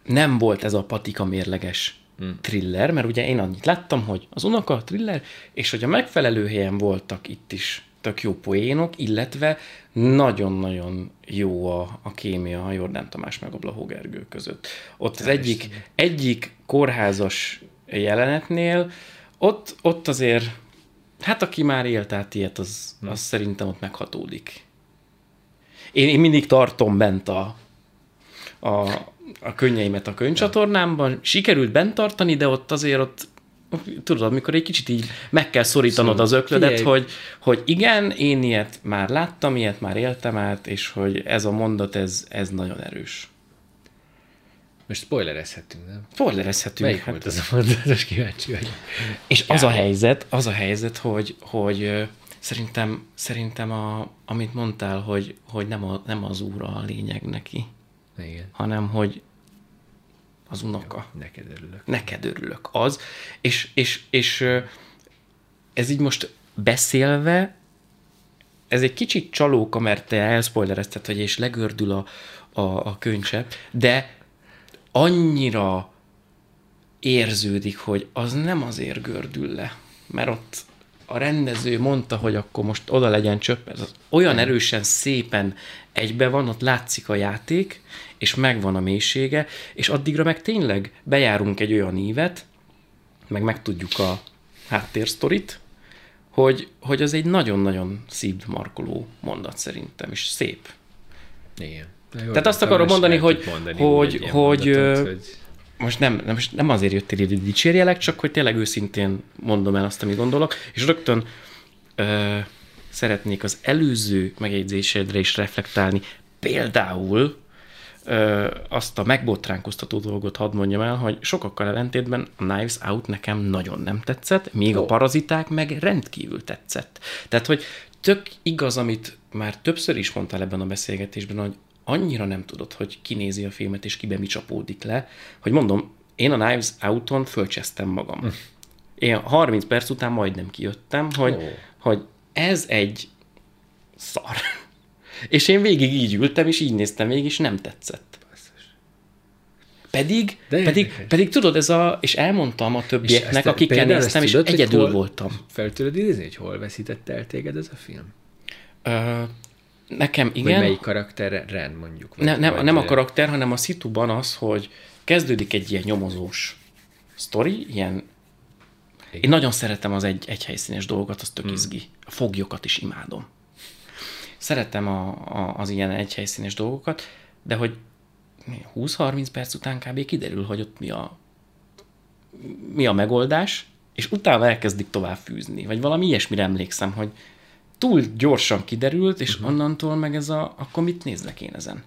nem volt ez a patika mérleges hmm. thriller, mert ugye én annyit láttam, hogy az unoka thriller, és hogy a megfelelő helyen voltak itt is tök jó poénok, illetve nagyon-nagyon jó a, a kémia a Jordán Tamás meg a Blahó Gergő között. Ott az egyik, egyik kórházas jelenetnél, ott, ott azért, hát aki már élt át ilyet, az, az szerintem ott meghatódik. Én, én mindig tartom bent a, a, a könnyeimet a könyvcsatornámban. Sikerült bent tartani, de ott azért ott tudod, amikor egy kicsit így meg kell szorítanod Szóval az öklödet, figyelj. hogy, hogy igen, én ilyet már láttam, ilyet már éltem át, és hogy ez a mondat, ez, ez nagyon erős. Most spoilerezhetünk, nem? Spoilerezhetünk. Melyik volt az a mondat? Most kíváncsi vagyok. És az a helyzet, az a helyzet, hogy, hogy szerintem, szerintem a, amit mondtál, hogy, hogy nem, a, nem az úra a lényeg neki, Igen. hanem hogy az unoka. Neked örülök. Neked örülök. Az. És, és, és ez így most beszélve, ez egy kicsit csalóka, mert te elspoilerezted, hogy és legördül a, a, a könycsepp, de annyira érződik, hogy az nem azért gördül le, mert ott a rendező mondta, hogy akkor most oda legyen csöpp, ez olyan erősen szépen egybe van, ott látszik a játék, és megvan a mélysége, és addigra meg tényleg bejárunk egy olyan ívet, meg megtudjuk a háttérsztorit, hogy, hogy az egy nagyon-nagyon szívmarkoló mondat szerintem, és szép. Igen. Tehát azt akarom mondani, hogy- mondani hogy- hogy, mondatot, hogy most nem, nem, most nem azért jöttél ide, hogy dicsérjelek, csak hogy tényleg őszintén mondom el azt, amit gondolok, és rögtön ö, szeretnék az előző megjegyzésedre is reflektálni. Például ö, azt a megbotránkoztató dolgot hadd mondjam el, hogy sokakkal ellentétben a Knives Out nekem nagyon nem tetszett, még a Ó. paraziták meg rendkívül tetszett. Tehát, hogy tök igaz, amit már többször is mondtál ebben a beszélgetésben, hogy annyira nem tudod, hogy kinézi a filmet, és kibe mi csapódik le, hogy mondom, én a Knives Out-on fölcsesztem magam. Én 30 perc után majdnem kijöttem, hogy, Ó. hogy ez egy szar. És én végig így ültem, és így néztem végig, és nem tetszett. Pedig, De pedig, érdekes. pedig tudod, ez a, és elmondtam a És többieknek, ezt- akikkel néztem, és tudod, egyedül hol- voltam. Fel tudod idézni, hogy hol veszített el téged ez a film? Ö, nekem Hogy igen. melyik karakter rend mondjuk? Vagy, Ne, nem, vagy, nem a karakter, hanem a szituban az, hogy kezdődik egy ilyen nyomozós sztori, ilyen én nagyon szeretem az egy, egy helyszínes dolgokat, az tök Hmm. izgi. A foglyokat is imádom. Szeretem a, a, az ilyen egy helyszínes dolgokat, de hogy 20-30 perc után kb. kiderül, hogy ott mi a, mi a megoldás, és utána elkezdik tovább fűzni, vagy valami ilyesmire emlékszem, hogy túl gyorsan kiderült, és uh-huh. onnantól meg ez a, akkor mit néznek én ezen?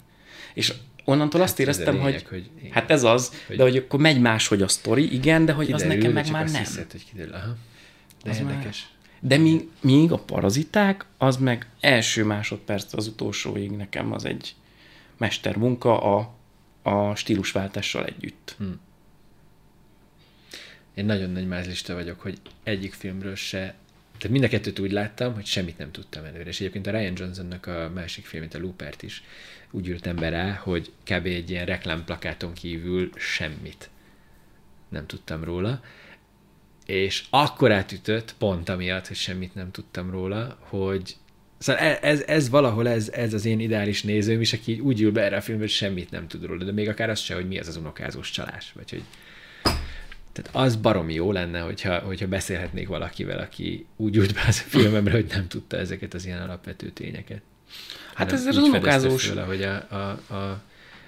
És onnantól azt Hát ez a éreztem, lényeg, hogy, hogy igen. hát ez az, Hogy- de hogy akkor megy máshogy a sztori, igen, de hogy az kiderül, nekem de meg már azt nem. Hiszed, hogy kiderül. Aha. De Az már- érdekes. De míg, míg a paraziták, az meg első másodperc az utolsóig nekem az egy mestermunka a, a stílusváltással együtt. én nagyon nagy mázlista vagyok, hogy egyik filmről se tehát mind a kettőt úgy láttam, hogy semmit nem tudtam előre. És egyébként a Ryan Johnsonnak a másik filmét, a Loopert is úgy ültem be rá, hogy kb. egy ilyen reklámplakáton kívül semmit nem tudtam róla. És akkor átütött, pont amiatt, hogy semmit nem tudtam róla, hogy Szóval e- ez, ez valahol ez, ez az én ideális nézőm is, aki úgy ül be erre a filmbe, hogy semmit nem tud róla, de még akár az se, hogy mi az az unokázós csalás, vagy hogy tehát az baromi jó lenne, hogyha, hogyha beszélhetnék valakivel, aki úgy ült be az a filmemre, hogy nem tudta ezeket az ilyen alapvető tényeket. Hát ez az unokázós... Föl, hogy a, a, a,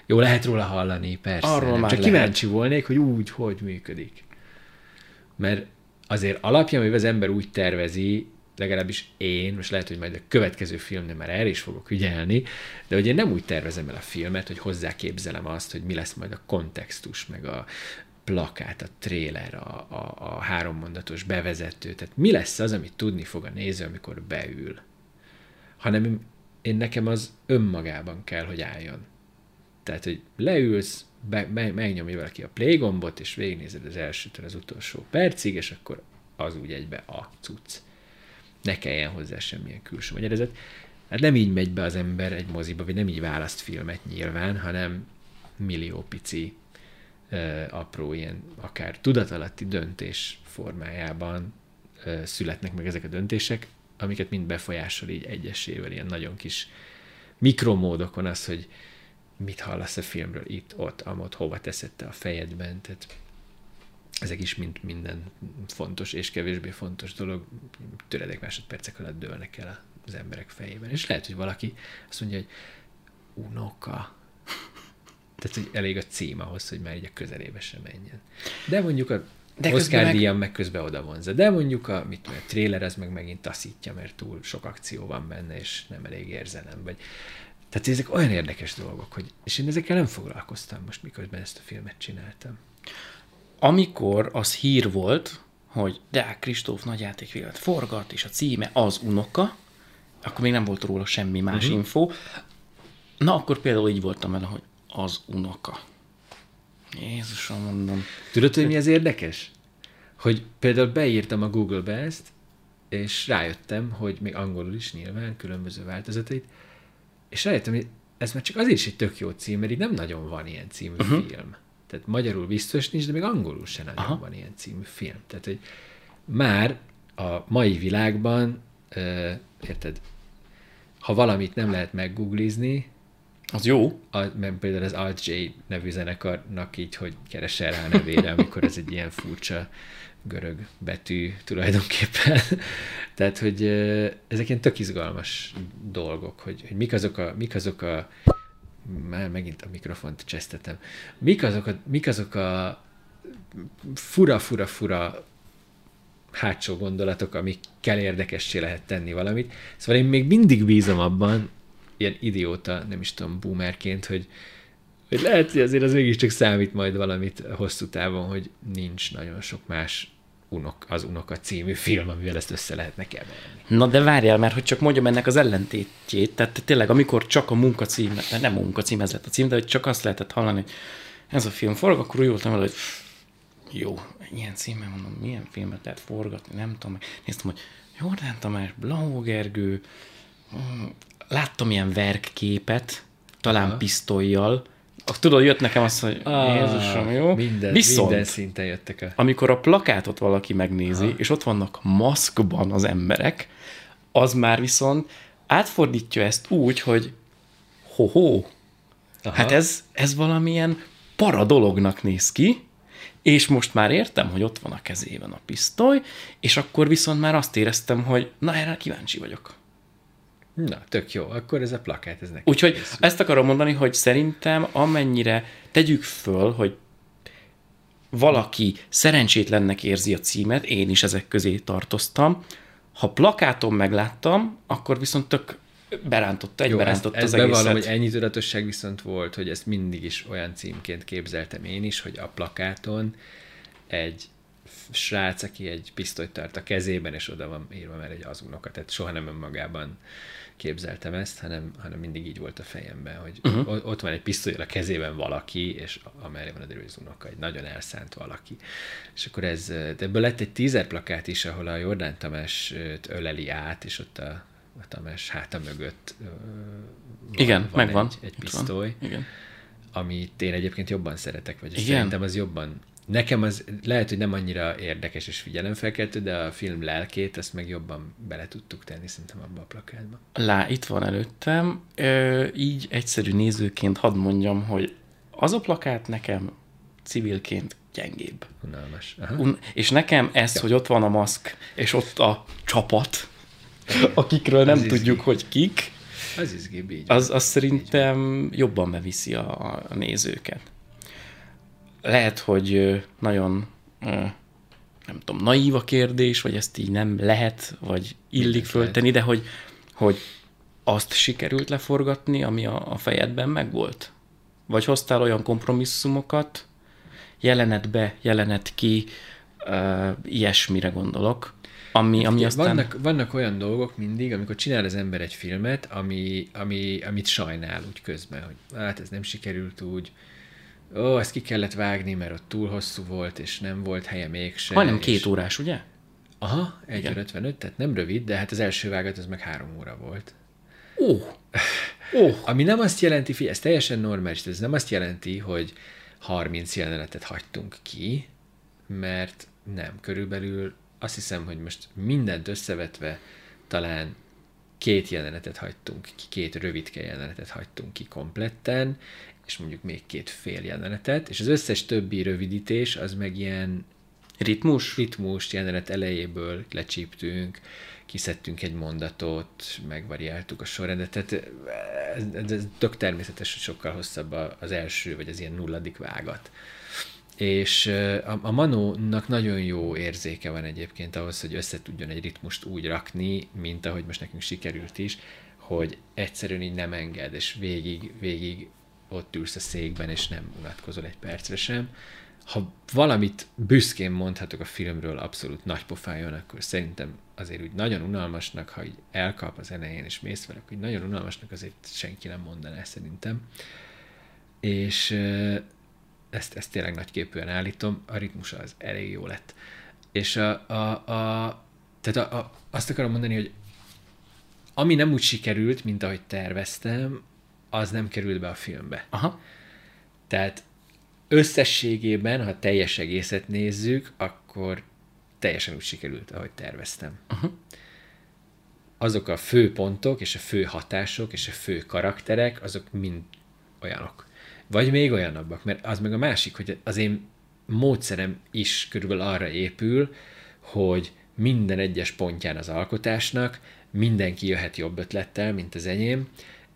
jó, lehet róla hallani, persze. Arról nem. már Csak lehet. kíváncsi volnék, hogy úgy, hogy működik. Mert azért alapja, amivel az ember úgy tervezi, legalábbis én, most lehet, hogy majd a következő filmnél már erre is fogok ügyelni, de hogy én nem úgy tervezem el a filmet, hogy hozzáképzelem azt, hogy mi lesz majd a kontextus, meg a plakát, a tréler, a, a, a hárommondatos bevezető, tehát mi lesz az, amit tudni fog a néző, amikor beül. Hanem én nekem az önmagában kell, hogy álljon. Tehát, hogy leülsz, be, be, megnyomja valaki a play gombot, és végignézed az elsőtől az utolsó percig, és akkor az úgy egybe a cucc. Ne kelljen hozzá semmilyen külső magyarázat. Hát nem így megy be az ember egy moziba, vagy nem így választ filmet nyilván, hanem millió pici apró ilyen akár tudatalatti döntés formájában születnek meg ezek a döntések, amiket mind befolyásol így egyesével, ilyen nagyon kis mikromódokon az, hogy mit hallasz a filmről itt, ott, amott, hova teszed te a fejedben, tehát ezek is mind minden fontos és kevésbé fontos dolog töredék másodpercek alatt dőlnek el az emberek fejében. És lehet, hogy valaki azt mondja, hogy unoka. Tehát, hogy elég a cím ahhoz, hogy már így a közelébe sem menjen. De mondjuk a De de Oscar meg- díjam meg közben oda vonza. De mondjuk a, mit tudom, a trailer az meg megint taszítja, mert túl sok akció van benne, és nem elég érzelem. Vagy... Tehát ezek olyan érdekes dolgok, hogy, és én ezekkel nem foglalkoztam most, miközben ezt a filmet csináltam. Amikor az hír volt, hogy Deák Kristóf nagyjátékfilmet forgat, és a címe az unoka, akkor még nem volt róla semmi más uh-huh. info. Na, akkor például így voltam vele, hogy az unoka. Jézusom, mondom. Tudod, hogy mi az érdekes? Hogy például beírtam a Google-be ezt, és rájöttem, hogy még angolul is nyilván, különböző változatait, és rájöttem, hogy ez már csak azért is egy tök jó cím, mert így nem nagyon van ilyen című uh-huh. film. Tehát magyarul biztos nincs, de még angolul sem nagyon Aha. Van ilyen című film. Tehát, hogy már a mai világban, uh, érted, ha valamit nem lehet meggooglizni, Az jó. a, mert például az Alt nevű zenekarnak így, hogy keresel rá a nevére, amikor ez egy ilyen furcsa görög betű tulajdonképpen. Tehát, hogy ezek ilyen tök izgalmas dolgok, hogy, hogy mik azok a, mik azok a már megint a mikrofont csesztetem. Mik azok a, mik azok a fura-fura-fura hátsó gondolatok, amikkel érdekessé lehet tenni valamit. Szóval én még mindig bízom abban, ilyen idióta, nem is tudom, boomerként, hogy, hogy lehet, hogy azért az mégiscsak számít majd valamit hosszú távon, hogy nincs nagyon sok más unok, az Unoka című film, amivel ezt össze lehetne keverni. Na de várjál, mert hogy csak mondjam ennek az ellentétjét, tehát tényleg amikor csak a munkacím, nem a munkacím, ez lett a cím, de hogy csak azt lehetett hallani, hogy ez a film forog, akkor úgy voltam hogy jó, ilyen címmel mondom, milyen filmet lehet forgatni, nem tudom. Néztem, hogy Jordán Tamás, Blanó Gergő, láttam ilyen verkképet, talán Aha. pisztolyjal, tudod, jött nekem az, hogy Jézusom, jó? Minden, Viszont, minden szinten jöttek a... amikor a plakátot valaki megnézi, Aha. és ott vannak maszkban az emberek, az már viszont átfordítja ezt úgy, hogy ho-ho, Aha. hát ez, ez valamilyen para dolognak néz ki, és most már értem, hogy ott van a kezében a pisztoly, és akkor viszont már azt éreztem, hogy na erre kíváncsi vagyok. Na, tök jó. Akkor ez a plakát, ez neki Úgyhogy készül. ezt akarom mondani, hogy szerintem amennyire tegyük föl, hogy valaki szerencsétlennek érzi a címet, én is ezek közé tartoztam, ha plakáton megláttam, akkor viszont tök berántotta, Jó, ezt, egyberántotta ezt az egészet. bevallom, hogy ennyi tudatosság viszont volt, hogy ezt mindig is olyan címként képzeltem én is, hogy a plakáton egy srác, aki egy pisztolyt tart a kezében, és oda van írva mert egy az unoka, tehát soha nem önmagában képzeltem ezt, hanem, hanem mindig így volt a fejemben, hogy uh-huh. ott van egy pisztoly a kezében valaki, és amerre van a az unoka, egy nagyon elszánt valaki. És akkor ez, de ebből lett egy tízer plakát is, ahol a Jordán Tamás öleli át, és ott a, a Tamás háta mögött van, Igen, van megvan. egy, egy pisztoly. Igen. Amit én egyébként jobban szeretek, vagy szerintem az jobban Nekem az lehet, hogy nem annyira érdekes és figyelemfelkeltő, de a film lelkét ezt meg jobban bele tudtuk tenni szerintem abba a plakátba. Lá, itt van előttem. Ö, így egyszerű nézőként hadd mondjam, hogy az a plakát nekem civilként gyengébb. Unalmas. Un- és nekem ez, ja. hogy ott van a maszk, és ott a csapat, akikről nem az tudjuk, izgi. hogy kik, az izgibb, így. Az, az szerintem jobban beviszi a, a nézőket lehet, hogy nagyon nem tudom, naív a kérdés, vagy ezt így nem lehet, vagy illik föltenni, de hogy, hogy azt sikerült leforgatni, ami a, a fejedben megvolt? Vagy hoztál olyan kompromisszumokat, jelenet be, jelenet ki, uh, ilyesmire gondolok, ami, ami aztán... Vannak, vannak olyan dolgok mindig, amikor csinál az ember egy filmet, ami, ami, amit sajnál úgy közben, hogy hát ez nem sikerült úgy, ó, ezt ki kellett vágni, mert ott túl hosszú volt, és nem volt helye mégsem. Majdnem és... két órás, ugye? Aha, 1.55, tehát nem rövid, de hát az első vágat az meg három óra volt. Ó! Oh. Oh. Ami nem azt jelenti, figyelj, ez teljesen normális, ez nem azt jelenti, hogy 30 jelenetet hagytunk ki, mert nem, körülbelül azt hiszem, hogy most mindent összevetve talán két jelenetet hagytunk ki, két rövidke jelenetet hagytunk ki kompletten, és mondjuk még két fél jelenetet, és az összes többi rövidítés az meg ilyen ritmus, ritmus jelenet elejéből lecsíptünk, kiszedtünk egy mondatot, megvariáltuk a sorrendet, tehát ez, ez tök természetes, hogy sokkal hosszabb az első, vagy az ilyen nulladik vágat. És a, a Manónak nagyon jó érzéke van egyébként ahhoz, hogy össze tudjon egy ritmust úgy rakni, mint ahogy most nekünk sikerült is, hogy egyszerűen így nem enged, és végig, végig ott ülsz a székben, és nem unatkozol egy percre sem. Ha valamit büszkén mondhatok a filmről abszolút nagy pofájon, akkor szerintem azért úgy nagyon unalmasnak, ha így elkap az elején, és mész vele, hogy nagyon unalmasnak azért senki nem mondaná szerintem. És ezt, ezt tényleg nagyképűen állítom, a ritmusa az elég jó lett. És a, a, a, tehát a, a, azt akarom mondani, hogy ami nem úgy sikerült, mint ahogy terveztem, az nem került be a filmbe. Aha. Tehát összességében, ha teljes egészet nézzük, akkor teljesen úgy sikerült, ahogy terveztem. Uh-huh. Azok a fő pontok, és a fő hatások, és a fő karakterek, azok mind olyanok. Vagy még olyanabbak, mert az meg a másik, hogy az én módszerem is körülbelül arra épül, hogy minden egyes pontján az alkotásnak mindenki jöhet jobb ötlettel, mint az enyém,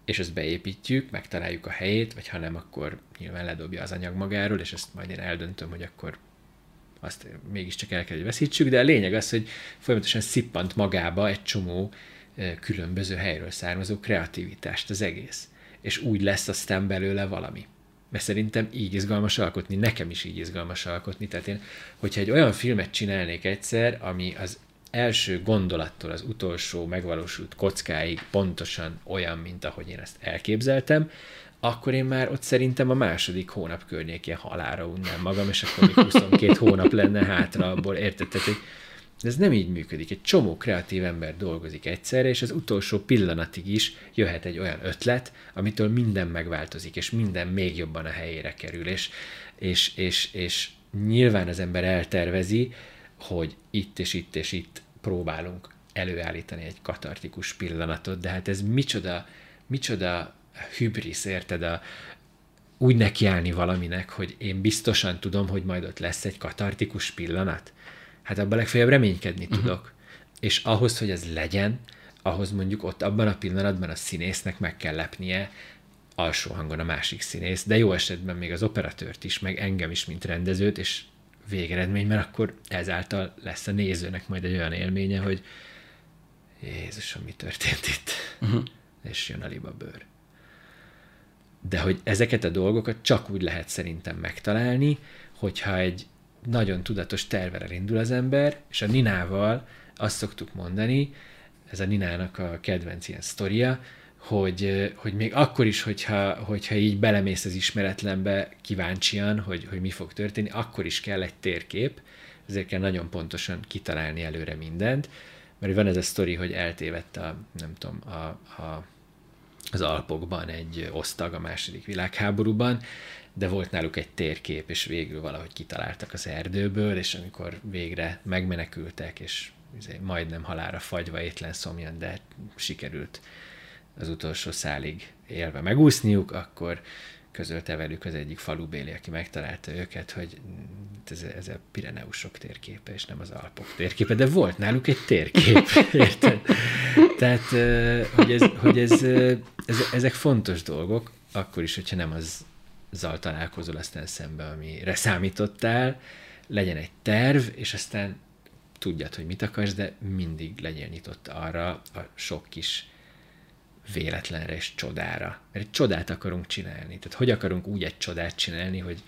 és ezt beépítjük, megtaláljuk a helyét, vagy ha nem, akkor nyilván ledobja az anyag magáról, és ezt majd én eldöntöm, hogy akkor azt mégiscsak el kell, hogy veszítsük, de a lényeg az, hogy folyamatosan szippant magába egy csomó különböző helyről származó kreativitást az egész. És úgy lesz aztán belőle valami. Mert szerintem így izgalmas alkotni, nekem is így izgalmas alkotni. Tehát én, hogyha egy olyan filmet csinálnék egyszer, ami az első gondolattól az utolsó megvalósult kockáig pontosan olyan, mint ahogy én ezt elképzeltem, akkor én már ott szerintem a második hónap környékén halára unnám magam, és akkor még 22 hónap lenne hátra abból, érted? Hogy ez nem így működik. Egy csomó kreatív ember dolgozik egyszerre, és az utolsó pillanatig is jöhet egy olyan ötlet, amitől minden megváltozik, és minden még jobban a helyére kerül, és, és, és, és nyilván az ember eltervezi, hogy itt és itt és itt próbálunk előállítani egy katartikus pillanatot, de hát ez micsoda, micsoda hübrisz, érted? A, úgy nekiállni valaminek, hogy én biztosan tudom, hogy majd ott lesz egy katartikus pillanat. Hát abban legfeljebb reménykedni uh-huh. tudok. És ahhoz, hogy ez legyen, ahhoz mondjuk ott abban a pillanatban a színésznek meg kell lepnie alsó hangon a másik színész, de jó esetben még az operatőrt is, meg engem is, mint rendezőt, és végeredmény, mert akkor ezáltal lesz a nézőnek majd egy olyan élménye, hogy Jézusom, mi történt itt? Uh-huh. És jön a liba bőr. De hogy ezeket a dolgokat csak úgy lehet szerintem megtalálni, hogyha egy nagyon tudatos tervvel indul az ember, és a Ninával azt szoktuk mondani, ez a Ninának a kedvenc ilyen sztoria, hogy, hogy még akkor is, hogyha, hogyha így belemész az ismeretlenbe kíváncsian, hogy, hogy mi fog történni, akkor is kell egy térkép, ezért kell nagyon pontosan kitalálni előre mindent, mert van ez a sztori, hogy eltévedt a, nem tudom, a, a, az Alpokban egy osztag a második világháborúban, de volt náluk egy térkép, és végül valahogy kitaláltak az erdőből, és amikor végre megmenekültek, és izé majdnem halára fagyva étlen szomjan, de sikerült az utolsó szálig élve megúszniuk, akkor közölte velük az egyik falubéli, aki megtalálta őket, hogy ez, ez a Pireneusok térképe, és nem az Alpok térképe, de volt náluk egy térkép, érted? Tehát, hogy, ez, hogy ez, ez, ezek fontos dolgok, akkor is, hogyha nem az zal találkozol aztán szembe, amire számítottál, legyen egy terv, és aztán tudjad, hogy mit akarsz, de mindig legyél nyitott arra a sok kis véletlenre és csodára. Mert egy csodát akarunk csinálni. Tehát hogy akarunk úgy egy csodát csinálni, hogy,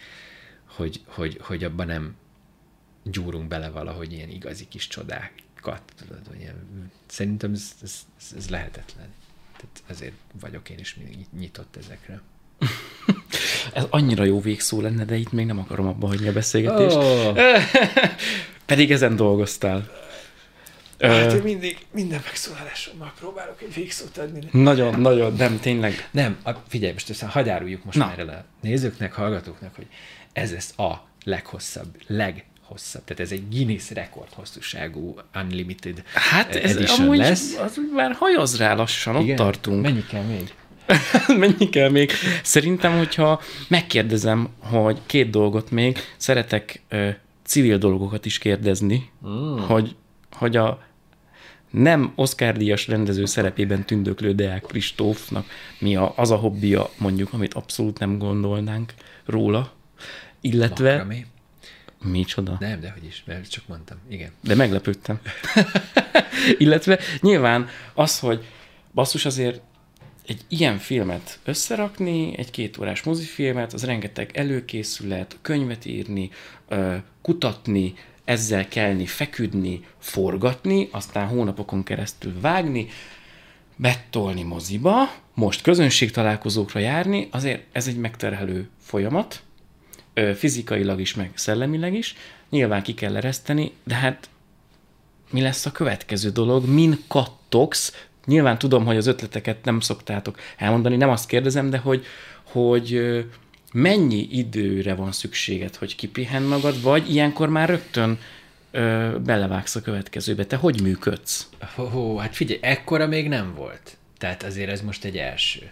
hogy, hogy, hogy abban nem gyúrunk bele valahogy ilyen igazi kis csodákat. Tudod, hogy ilyen, szerintem ez, ez, ez lehetetlen. Tehát ezért vagyok én is mindig nyitott ezekre. Ez annyira jó végszó lenne, de itt még nem akarom abba hagyni a beszélgetést. Oh. Pedig ezen dolgoztál. Hát én mindig, minden megszólalásommal próbálok egy végszót adni. Nagyon, nagyon, nem, tényleg. Nem, a, figyelj, most össze, hagyj áruljuk most Na. már el a nézőknek, hallgatóknak, hogy ez lesz a leghosszabb, leghosszabb, tehát ez egy Guinness rekord hosszúságú Unlimited Hát ez amúgy, lesz. az úgy már hajoz rá lassan, Igen? ott tartunk. Mennyi kell még? Mennyi kell még? Szerintem, hogyha megkérdezem, hogy két dolgot még, szeretek ö, civil dolgokat is kérdezni, mm. hogy, hogy a nem Oscar-díjas rendező szerepében tündöklő Deák Kristófnak mi a, az a hobbija, mondjuk, amit abszolút nem gondolnánk róla, illetve... Makrami. Micsoda? Nem, de hogy is, mert csak mondtam, igen. De meglepődtem. illetve nyilván az, hogy basszus azért egy ilyen filmet összerakni, egy két órás mozifilmet, az rengeteg előkészület, könyvet írni, kutatni, ezzel kelni, feküdni, forgatni, aztán hónapokon keresztül vágni, bettolni moziba, most közönségtalálkozókra járni, azért ez egy megterhelő folyamat, fizikailag is, meg szellemileg is, nyilván ki kell ereszteni, de hát mi lesz a következő dolog, min kattogsz, Nyilván tudom, hogy az ötleteket nem szoktátok elmondani, nem azt kérdezem, de hogy, hogy mennyi időre van szükséged, hogy kipihen magad, vagy ilyenkor már rögtön ö, belevágsz a következőbe. Te hogy működsz? Hó, hát figyelj, ekkora még nem volt. Tehát azért ez most egy első.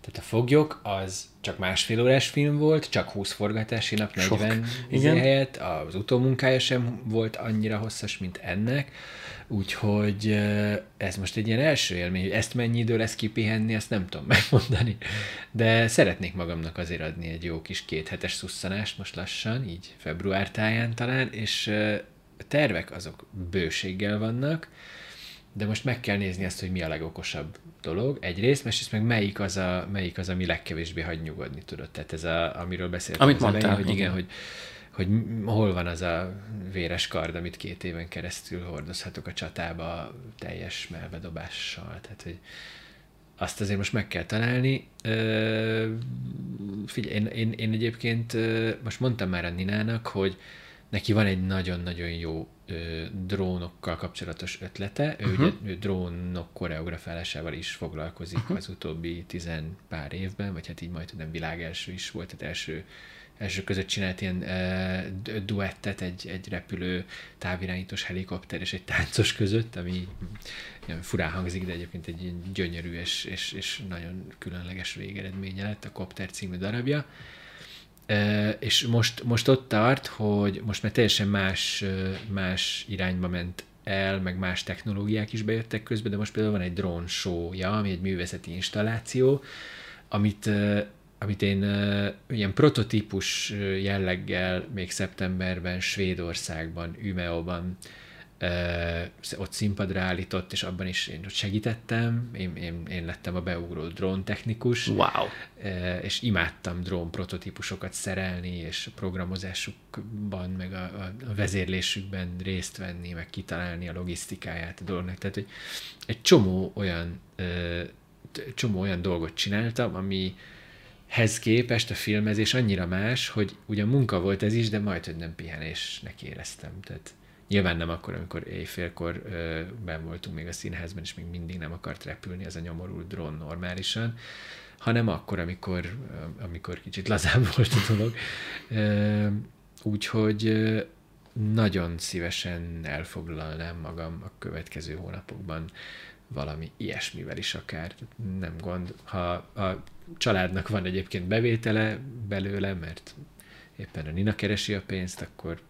Tehát a Foglyok az csak másfél órás film volt, csak 20 forgatási nap, 40 Sok. Igen. helyett, az utómunkája sem volt annyira hosszas, mint ennek. Úgyhogy ez most egy ilyen első élmény, hogy ezt mennyi idő lesz kipihenni, ezt nem tudom megmondani. De szeretnék magamnak azért adni egy jó kis kéthetes szusszanást most lassan, így február táján talán, és a tervek azok bőséggel vannak, de most meg kell nézni azt, hogy mi a legokosabb dolog, egyrészt, másrészt meg melyik az, a, melyik az, ami legkevésbé hagy nyugodni, tudod. Tehát ez, a, amiről beszéltem Amit az mondtál, elején, hogy igen, hogy hogy hol van az a véres kard, amit két éven keresztül hordozhatok a csatába teljes melbedobással. Tehát, hogy azt azért most meg kell találni. figyelj, én, én, én egyébként most mondtam már a Ninának, hogy neki van egy nagyon-nagyon jó drónokkal kapcsolatos ötlete. Uh-huh. Ő ugye ő drónok koreografálásával is foglalkozik uh-huh. az utóbbi tizen pár évben, vagy hát így majd nem világ első is volt, tehát első első között csinált ilyen uh, duettet egy, egy repülő távirányítós helikopter és egy táncos között, ami ilyen furán hangzik, de egyébként egy ilyen gyönyörű és, és, és nagyon különleges végeredménye lett a Kopter című darabja. Uh, és most, most ott tart, hogy most már teljesen más, más irányba ment el, meg más technológiák is bejöttek közben, de most például van egy drón show-ja, ami egy művészeti installáció, amit amit én uh, ilyen prototípus jelleggel még szeptemberben Svédországban, Umeóban ott színpadra állított, és abban is én segítettem, én, én, én lettem a beugró drón technikus, Wow. és imádtam drón prototípusokat szerelni, és a programozásukban, meg a, a vezérlésükben részt venni, meg kitalálni a logisztikáját a dolognak. Tehát, hogy egy csomó olyan, csomó olyan dolgot csináltam, ami, hez képest a filmezés annyira más, hogy ugyan munka volt ez is, de majd, hogy nem pihenésnek éreztem. Tehát Nyilván nem akkor, amikor éjfélkor ö, ben voltunk még a színházban, és még mindig nem akart repülni ez a nyomorult drón normálisan, hanem akkor, amikor, amikor kicsit lazább volt a dolog. Úgyhogy nagyon szívesen elfoglalnám magam a következő hónapokban valami ilyesmivel is akár. Nem gond. Ha a családnak van egyébként bevétele belőle, mert éppen a Nina keresi a pénzt, akkor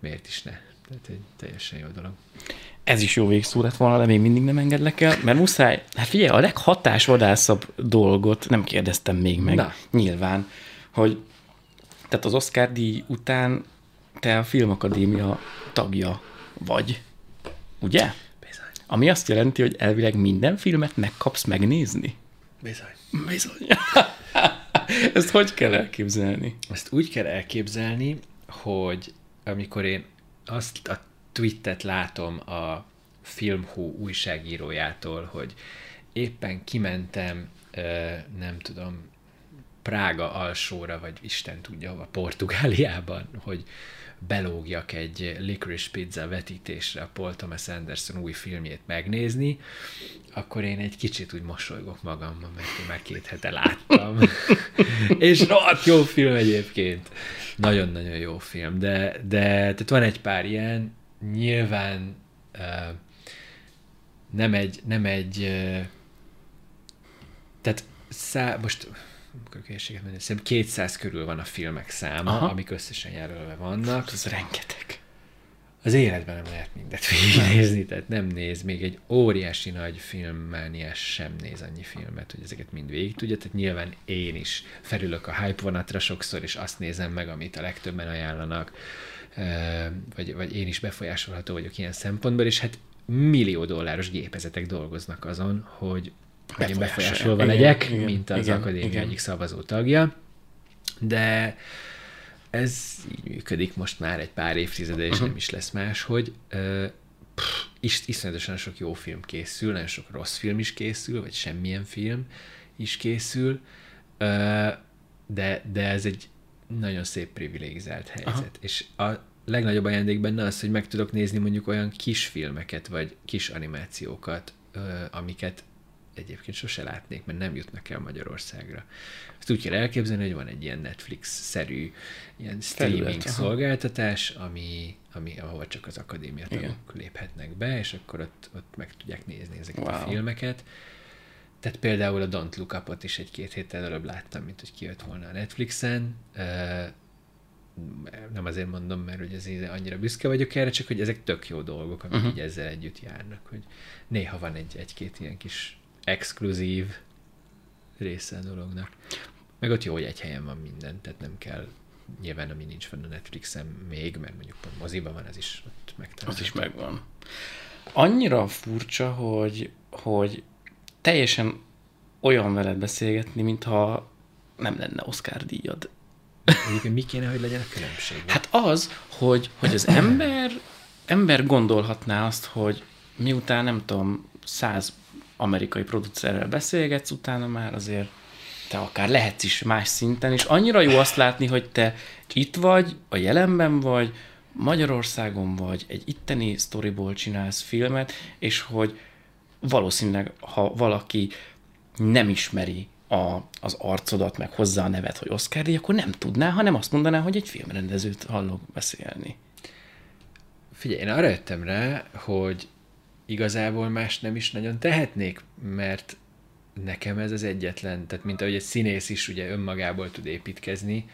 miért is ne? Tehát egy teljesen jó dolog. Ez is jó végszó lett volna, de még mindig nem engedlek el, mert muszáj, hát figyelj, a leghatásvadászabb dolgot nem kérdeztem még meg, Na. nyilván, hogy tehát az Oscar díj után te a Filmakadémia tagja vagy, ugye? Bizony. Ami azt jelenti, hogy elvileg minden filmet megkapsz megnézni? Bizony. Bizony. Ezt hogy kell elképzelni? Ezt úgy kell elképzelni, hogy amikor én azt a tweetet látom a Filmhú újságírójától, hogy éppen kimentem, nem tudom, Prága alsóra, vagy Isten tudja hova, Portugáliában, hogy belógjak egy Licorice Pizza vetítésre a Paul Thomas Anderson új filmjét megnézni, akkor én egy kicsit úgy mosolygok magamban, mert én már két hete láttam. és rohadt jó film egyébként. Nagyon-nagyon jó film, de, de tehát van egy pár ilyen, nyilván uh, nem egy, nem egy uh, tehát szá, most készséget menni, szerintem 200 körül van a filmek száma, Aha. amik összesen jelölve vannak. Ez rengeteg. Az életben nem lehet mindet végignézni, tehát nem néz, még egy óriási nagy filmmániás sem néz annyi filmet, hogy ezeket mind végig tudja, tehát nyilván én is felülök a hype vonatra sokszor, és azt nézem meg, amit a legtöbben ajánlanak, vagy, vagy én is befolyásolható vagyok ilyen szempontból, és hát millió dolláros gépezetek dolgoznak azon, hogy hogy én befolyásolva igen, legyek, igen, mint az igen, akadémia igen. egyik szavazó tagja, de ez így működik most már egy pár évtizede, és uh-huh. nem is lesz más, hogy uh, is, iszonyatosan sok jó film készül, nagyon sok rossz film is készül, vagy semmilyen film is készül, uh, de, de ez egy nagyon szép privilegizált helyzet. Aha. És a legnagyobb ajándék benne az, hogy meg tudok nézni mondjuk olyan kis filmeket, vagy kis animációkat, amiket egyébként sose látnék, mert nem jutnak el Magyarországra. Ezt úgy kell elképzelni, hogy van egy ilyen Netflix-szerű ilyen streaming Felület, szolgáltatás, ami, ami, ahol csak az akadémia tagok léphetnek be, és akkor ott, ott meg tudják nézni ezeket wow. a filmeket. Tehát például a Don't Look Up-ot is egy-két héttel előbb láttam, mint hogy kijött volna a Netflixen. Nem azért mondom, mert hogy ez annyira büszke vagyok erre, csak hogy ezek tök jó dolgok, amik uh-huh. így ezzel együtt járnak, hogy néha van egy, egy-két ilyen kis exkluzív része a dolognak. Meg ott jó, hogy egy helyen van minden, tehát nem kell nyilván, ami nincs fenn a Netflixen még, mert mondjuk pont moziban van, ez is ott megtalálható. Az is megvan. Annyira furcsa, hogy, hogy teljesen olyan veled beszélgetni, mintha nem lenne Oscar díjad. Egyébként mi kéne, hogy legyen a különbség? Hát az, hogy, hogy az ember, ember gondolhatná azt, hogy miután nem tudom, száz amerikai producerrel beszélgetsz, utána már azért te akár lehetsz is más szinten, és annyira jó azt látni, hogy te itt vagy, a jelenben vagy, Magyarországon vagy, egy itteni storyból csinálsz filmet, és hogy valószínűleg, ha valaki nem ismeri a, az arcodat, meg hozzá a nevet, hogy Oscar díj, akkor nem tudná, hanem azt mondaná, hogy egy filmrendezőt hallok beszélni. Figyelj, én arra jöttem rá, hogy igazából más nem is nagyon tehetnék, mert nekem ez az egyetlen, tehát mint ahogy egy színész is ugye önmagából tud építkezni,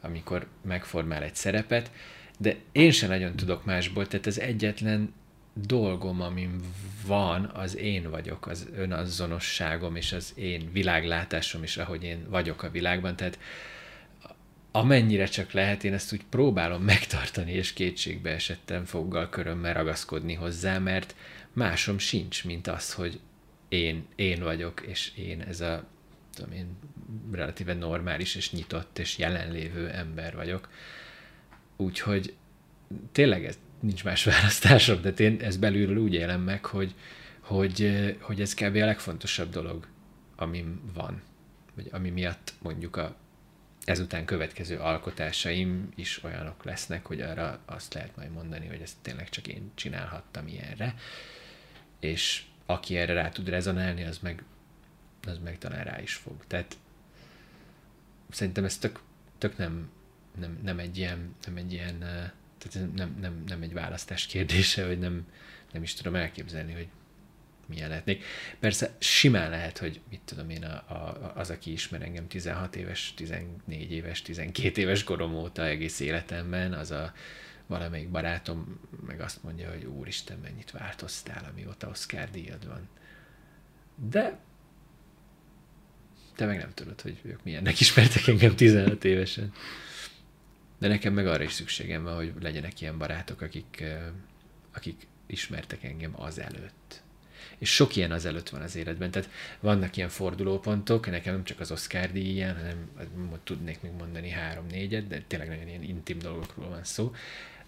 amikor megformál egy szerepet, de én sem nagyon tudok másból, tehát az egyetlen dolgom, amin van, az én vagyok, az önazonosságom és az én világlátásom is, ahogy én vagyok a világban, tehát amennyire csak lehet, én ezt úgy próbálom megtartani, és kétségbe esettem foggal körömmel ragaszkodni hozzá, mert másom sincs, mint az, hogy én, én vagyok, és én ez a tudom én, relatíve normális és nyitott és jelenlévő ember vagyok. Úgyhogy tényleg ez nincs más választásom, de én ezt belülről úgy élem meg, hogy, hogy, hogy ez kb. a legfontosabb dolog, ami van, vagy ami miatt mondjuk a ezután következő alkotásaim is olyanok lesznek, hogy arra azt lehet majd mondani, hogy ezt tényleg csak én csinálhattam ilyenre, és aki erre rá tud rezonálni, az meg, az meg talán rá is fog. Tehát szerintem ez tök, tök nem, nem, nem, egy ilyen, nem egy ilyen, tehát nem, nem, nem egy választás kérdése, vagy nem, nem is tudom elképzelni, hogy milyen lehetnék. Persze simán lehet, hogy mit tudom én, a, a, az, aki ismer engem 16 éves, 14 éves, 12 éves korom óta egész életemben, az a valamelyik barátom meg azt mondja, hogy úristen, mennyit változtál, amióta Oscar díjad van. De te meg nem tudod, hogy ők milyennek ismertek engem 15 évesen. De nekem meg arra is szükségem van, hogy legyenek ilyen barátok, akik, akik ismertek engem azelőtt és sok ilyen az előtt van az életben. Tehát vannak ilyen fordulópontok, nekem nem csak az Oscar díj ilyen, hanem tudnék még mondani három-négyet, de tényleg nagyon ilyen intim dolgokról van szó,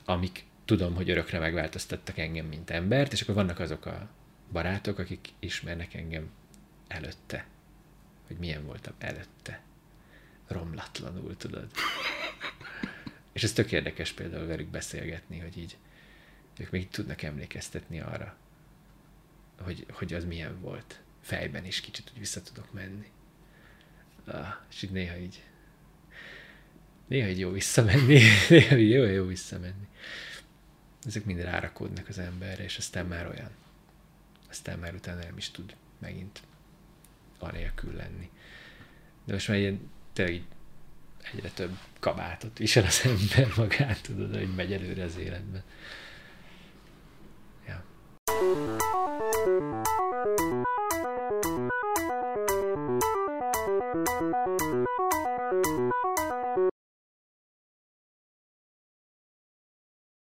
amik tudom, hogy örökre megváltoztattak engem, mint embert, és akkor vannak azok a barátok, akik ismernek engem előtte. Hogy milyen voltam előtte. Romlatlanul, tudod. És ez tök érdekes például velük beszélgetni, hogy így ők még tudnak emlékeztetni arra, hogy, hogy az milyen volt. Fejben is kicsit úgy vissza tudok menni. Ah, és így néha így néha így jó visszamenni, néha így jó, jó visszamenni. Ezek mind rárakódnak az emberre, és aztán már olyan. Aztán már utána nem is tud megint anélkül lenni. De most már ilyen tényleg így egyre több kabátot visel az ember magát, tudod, hogy megy előre az életben. Ja.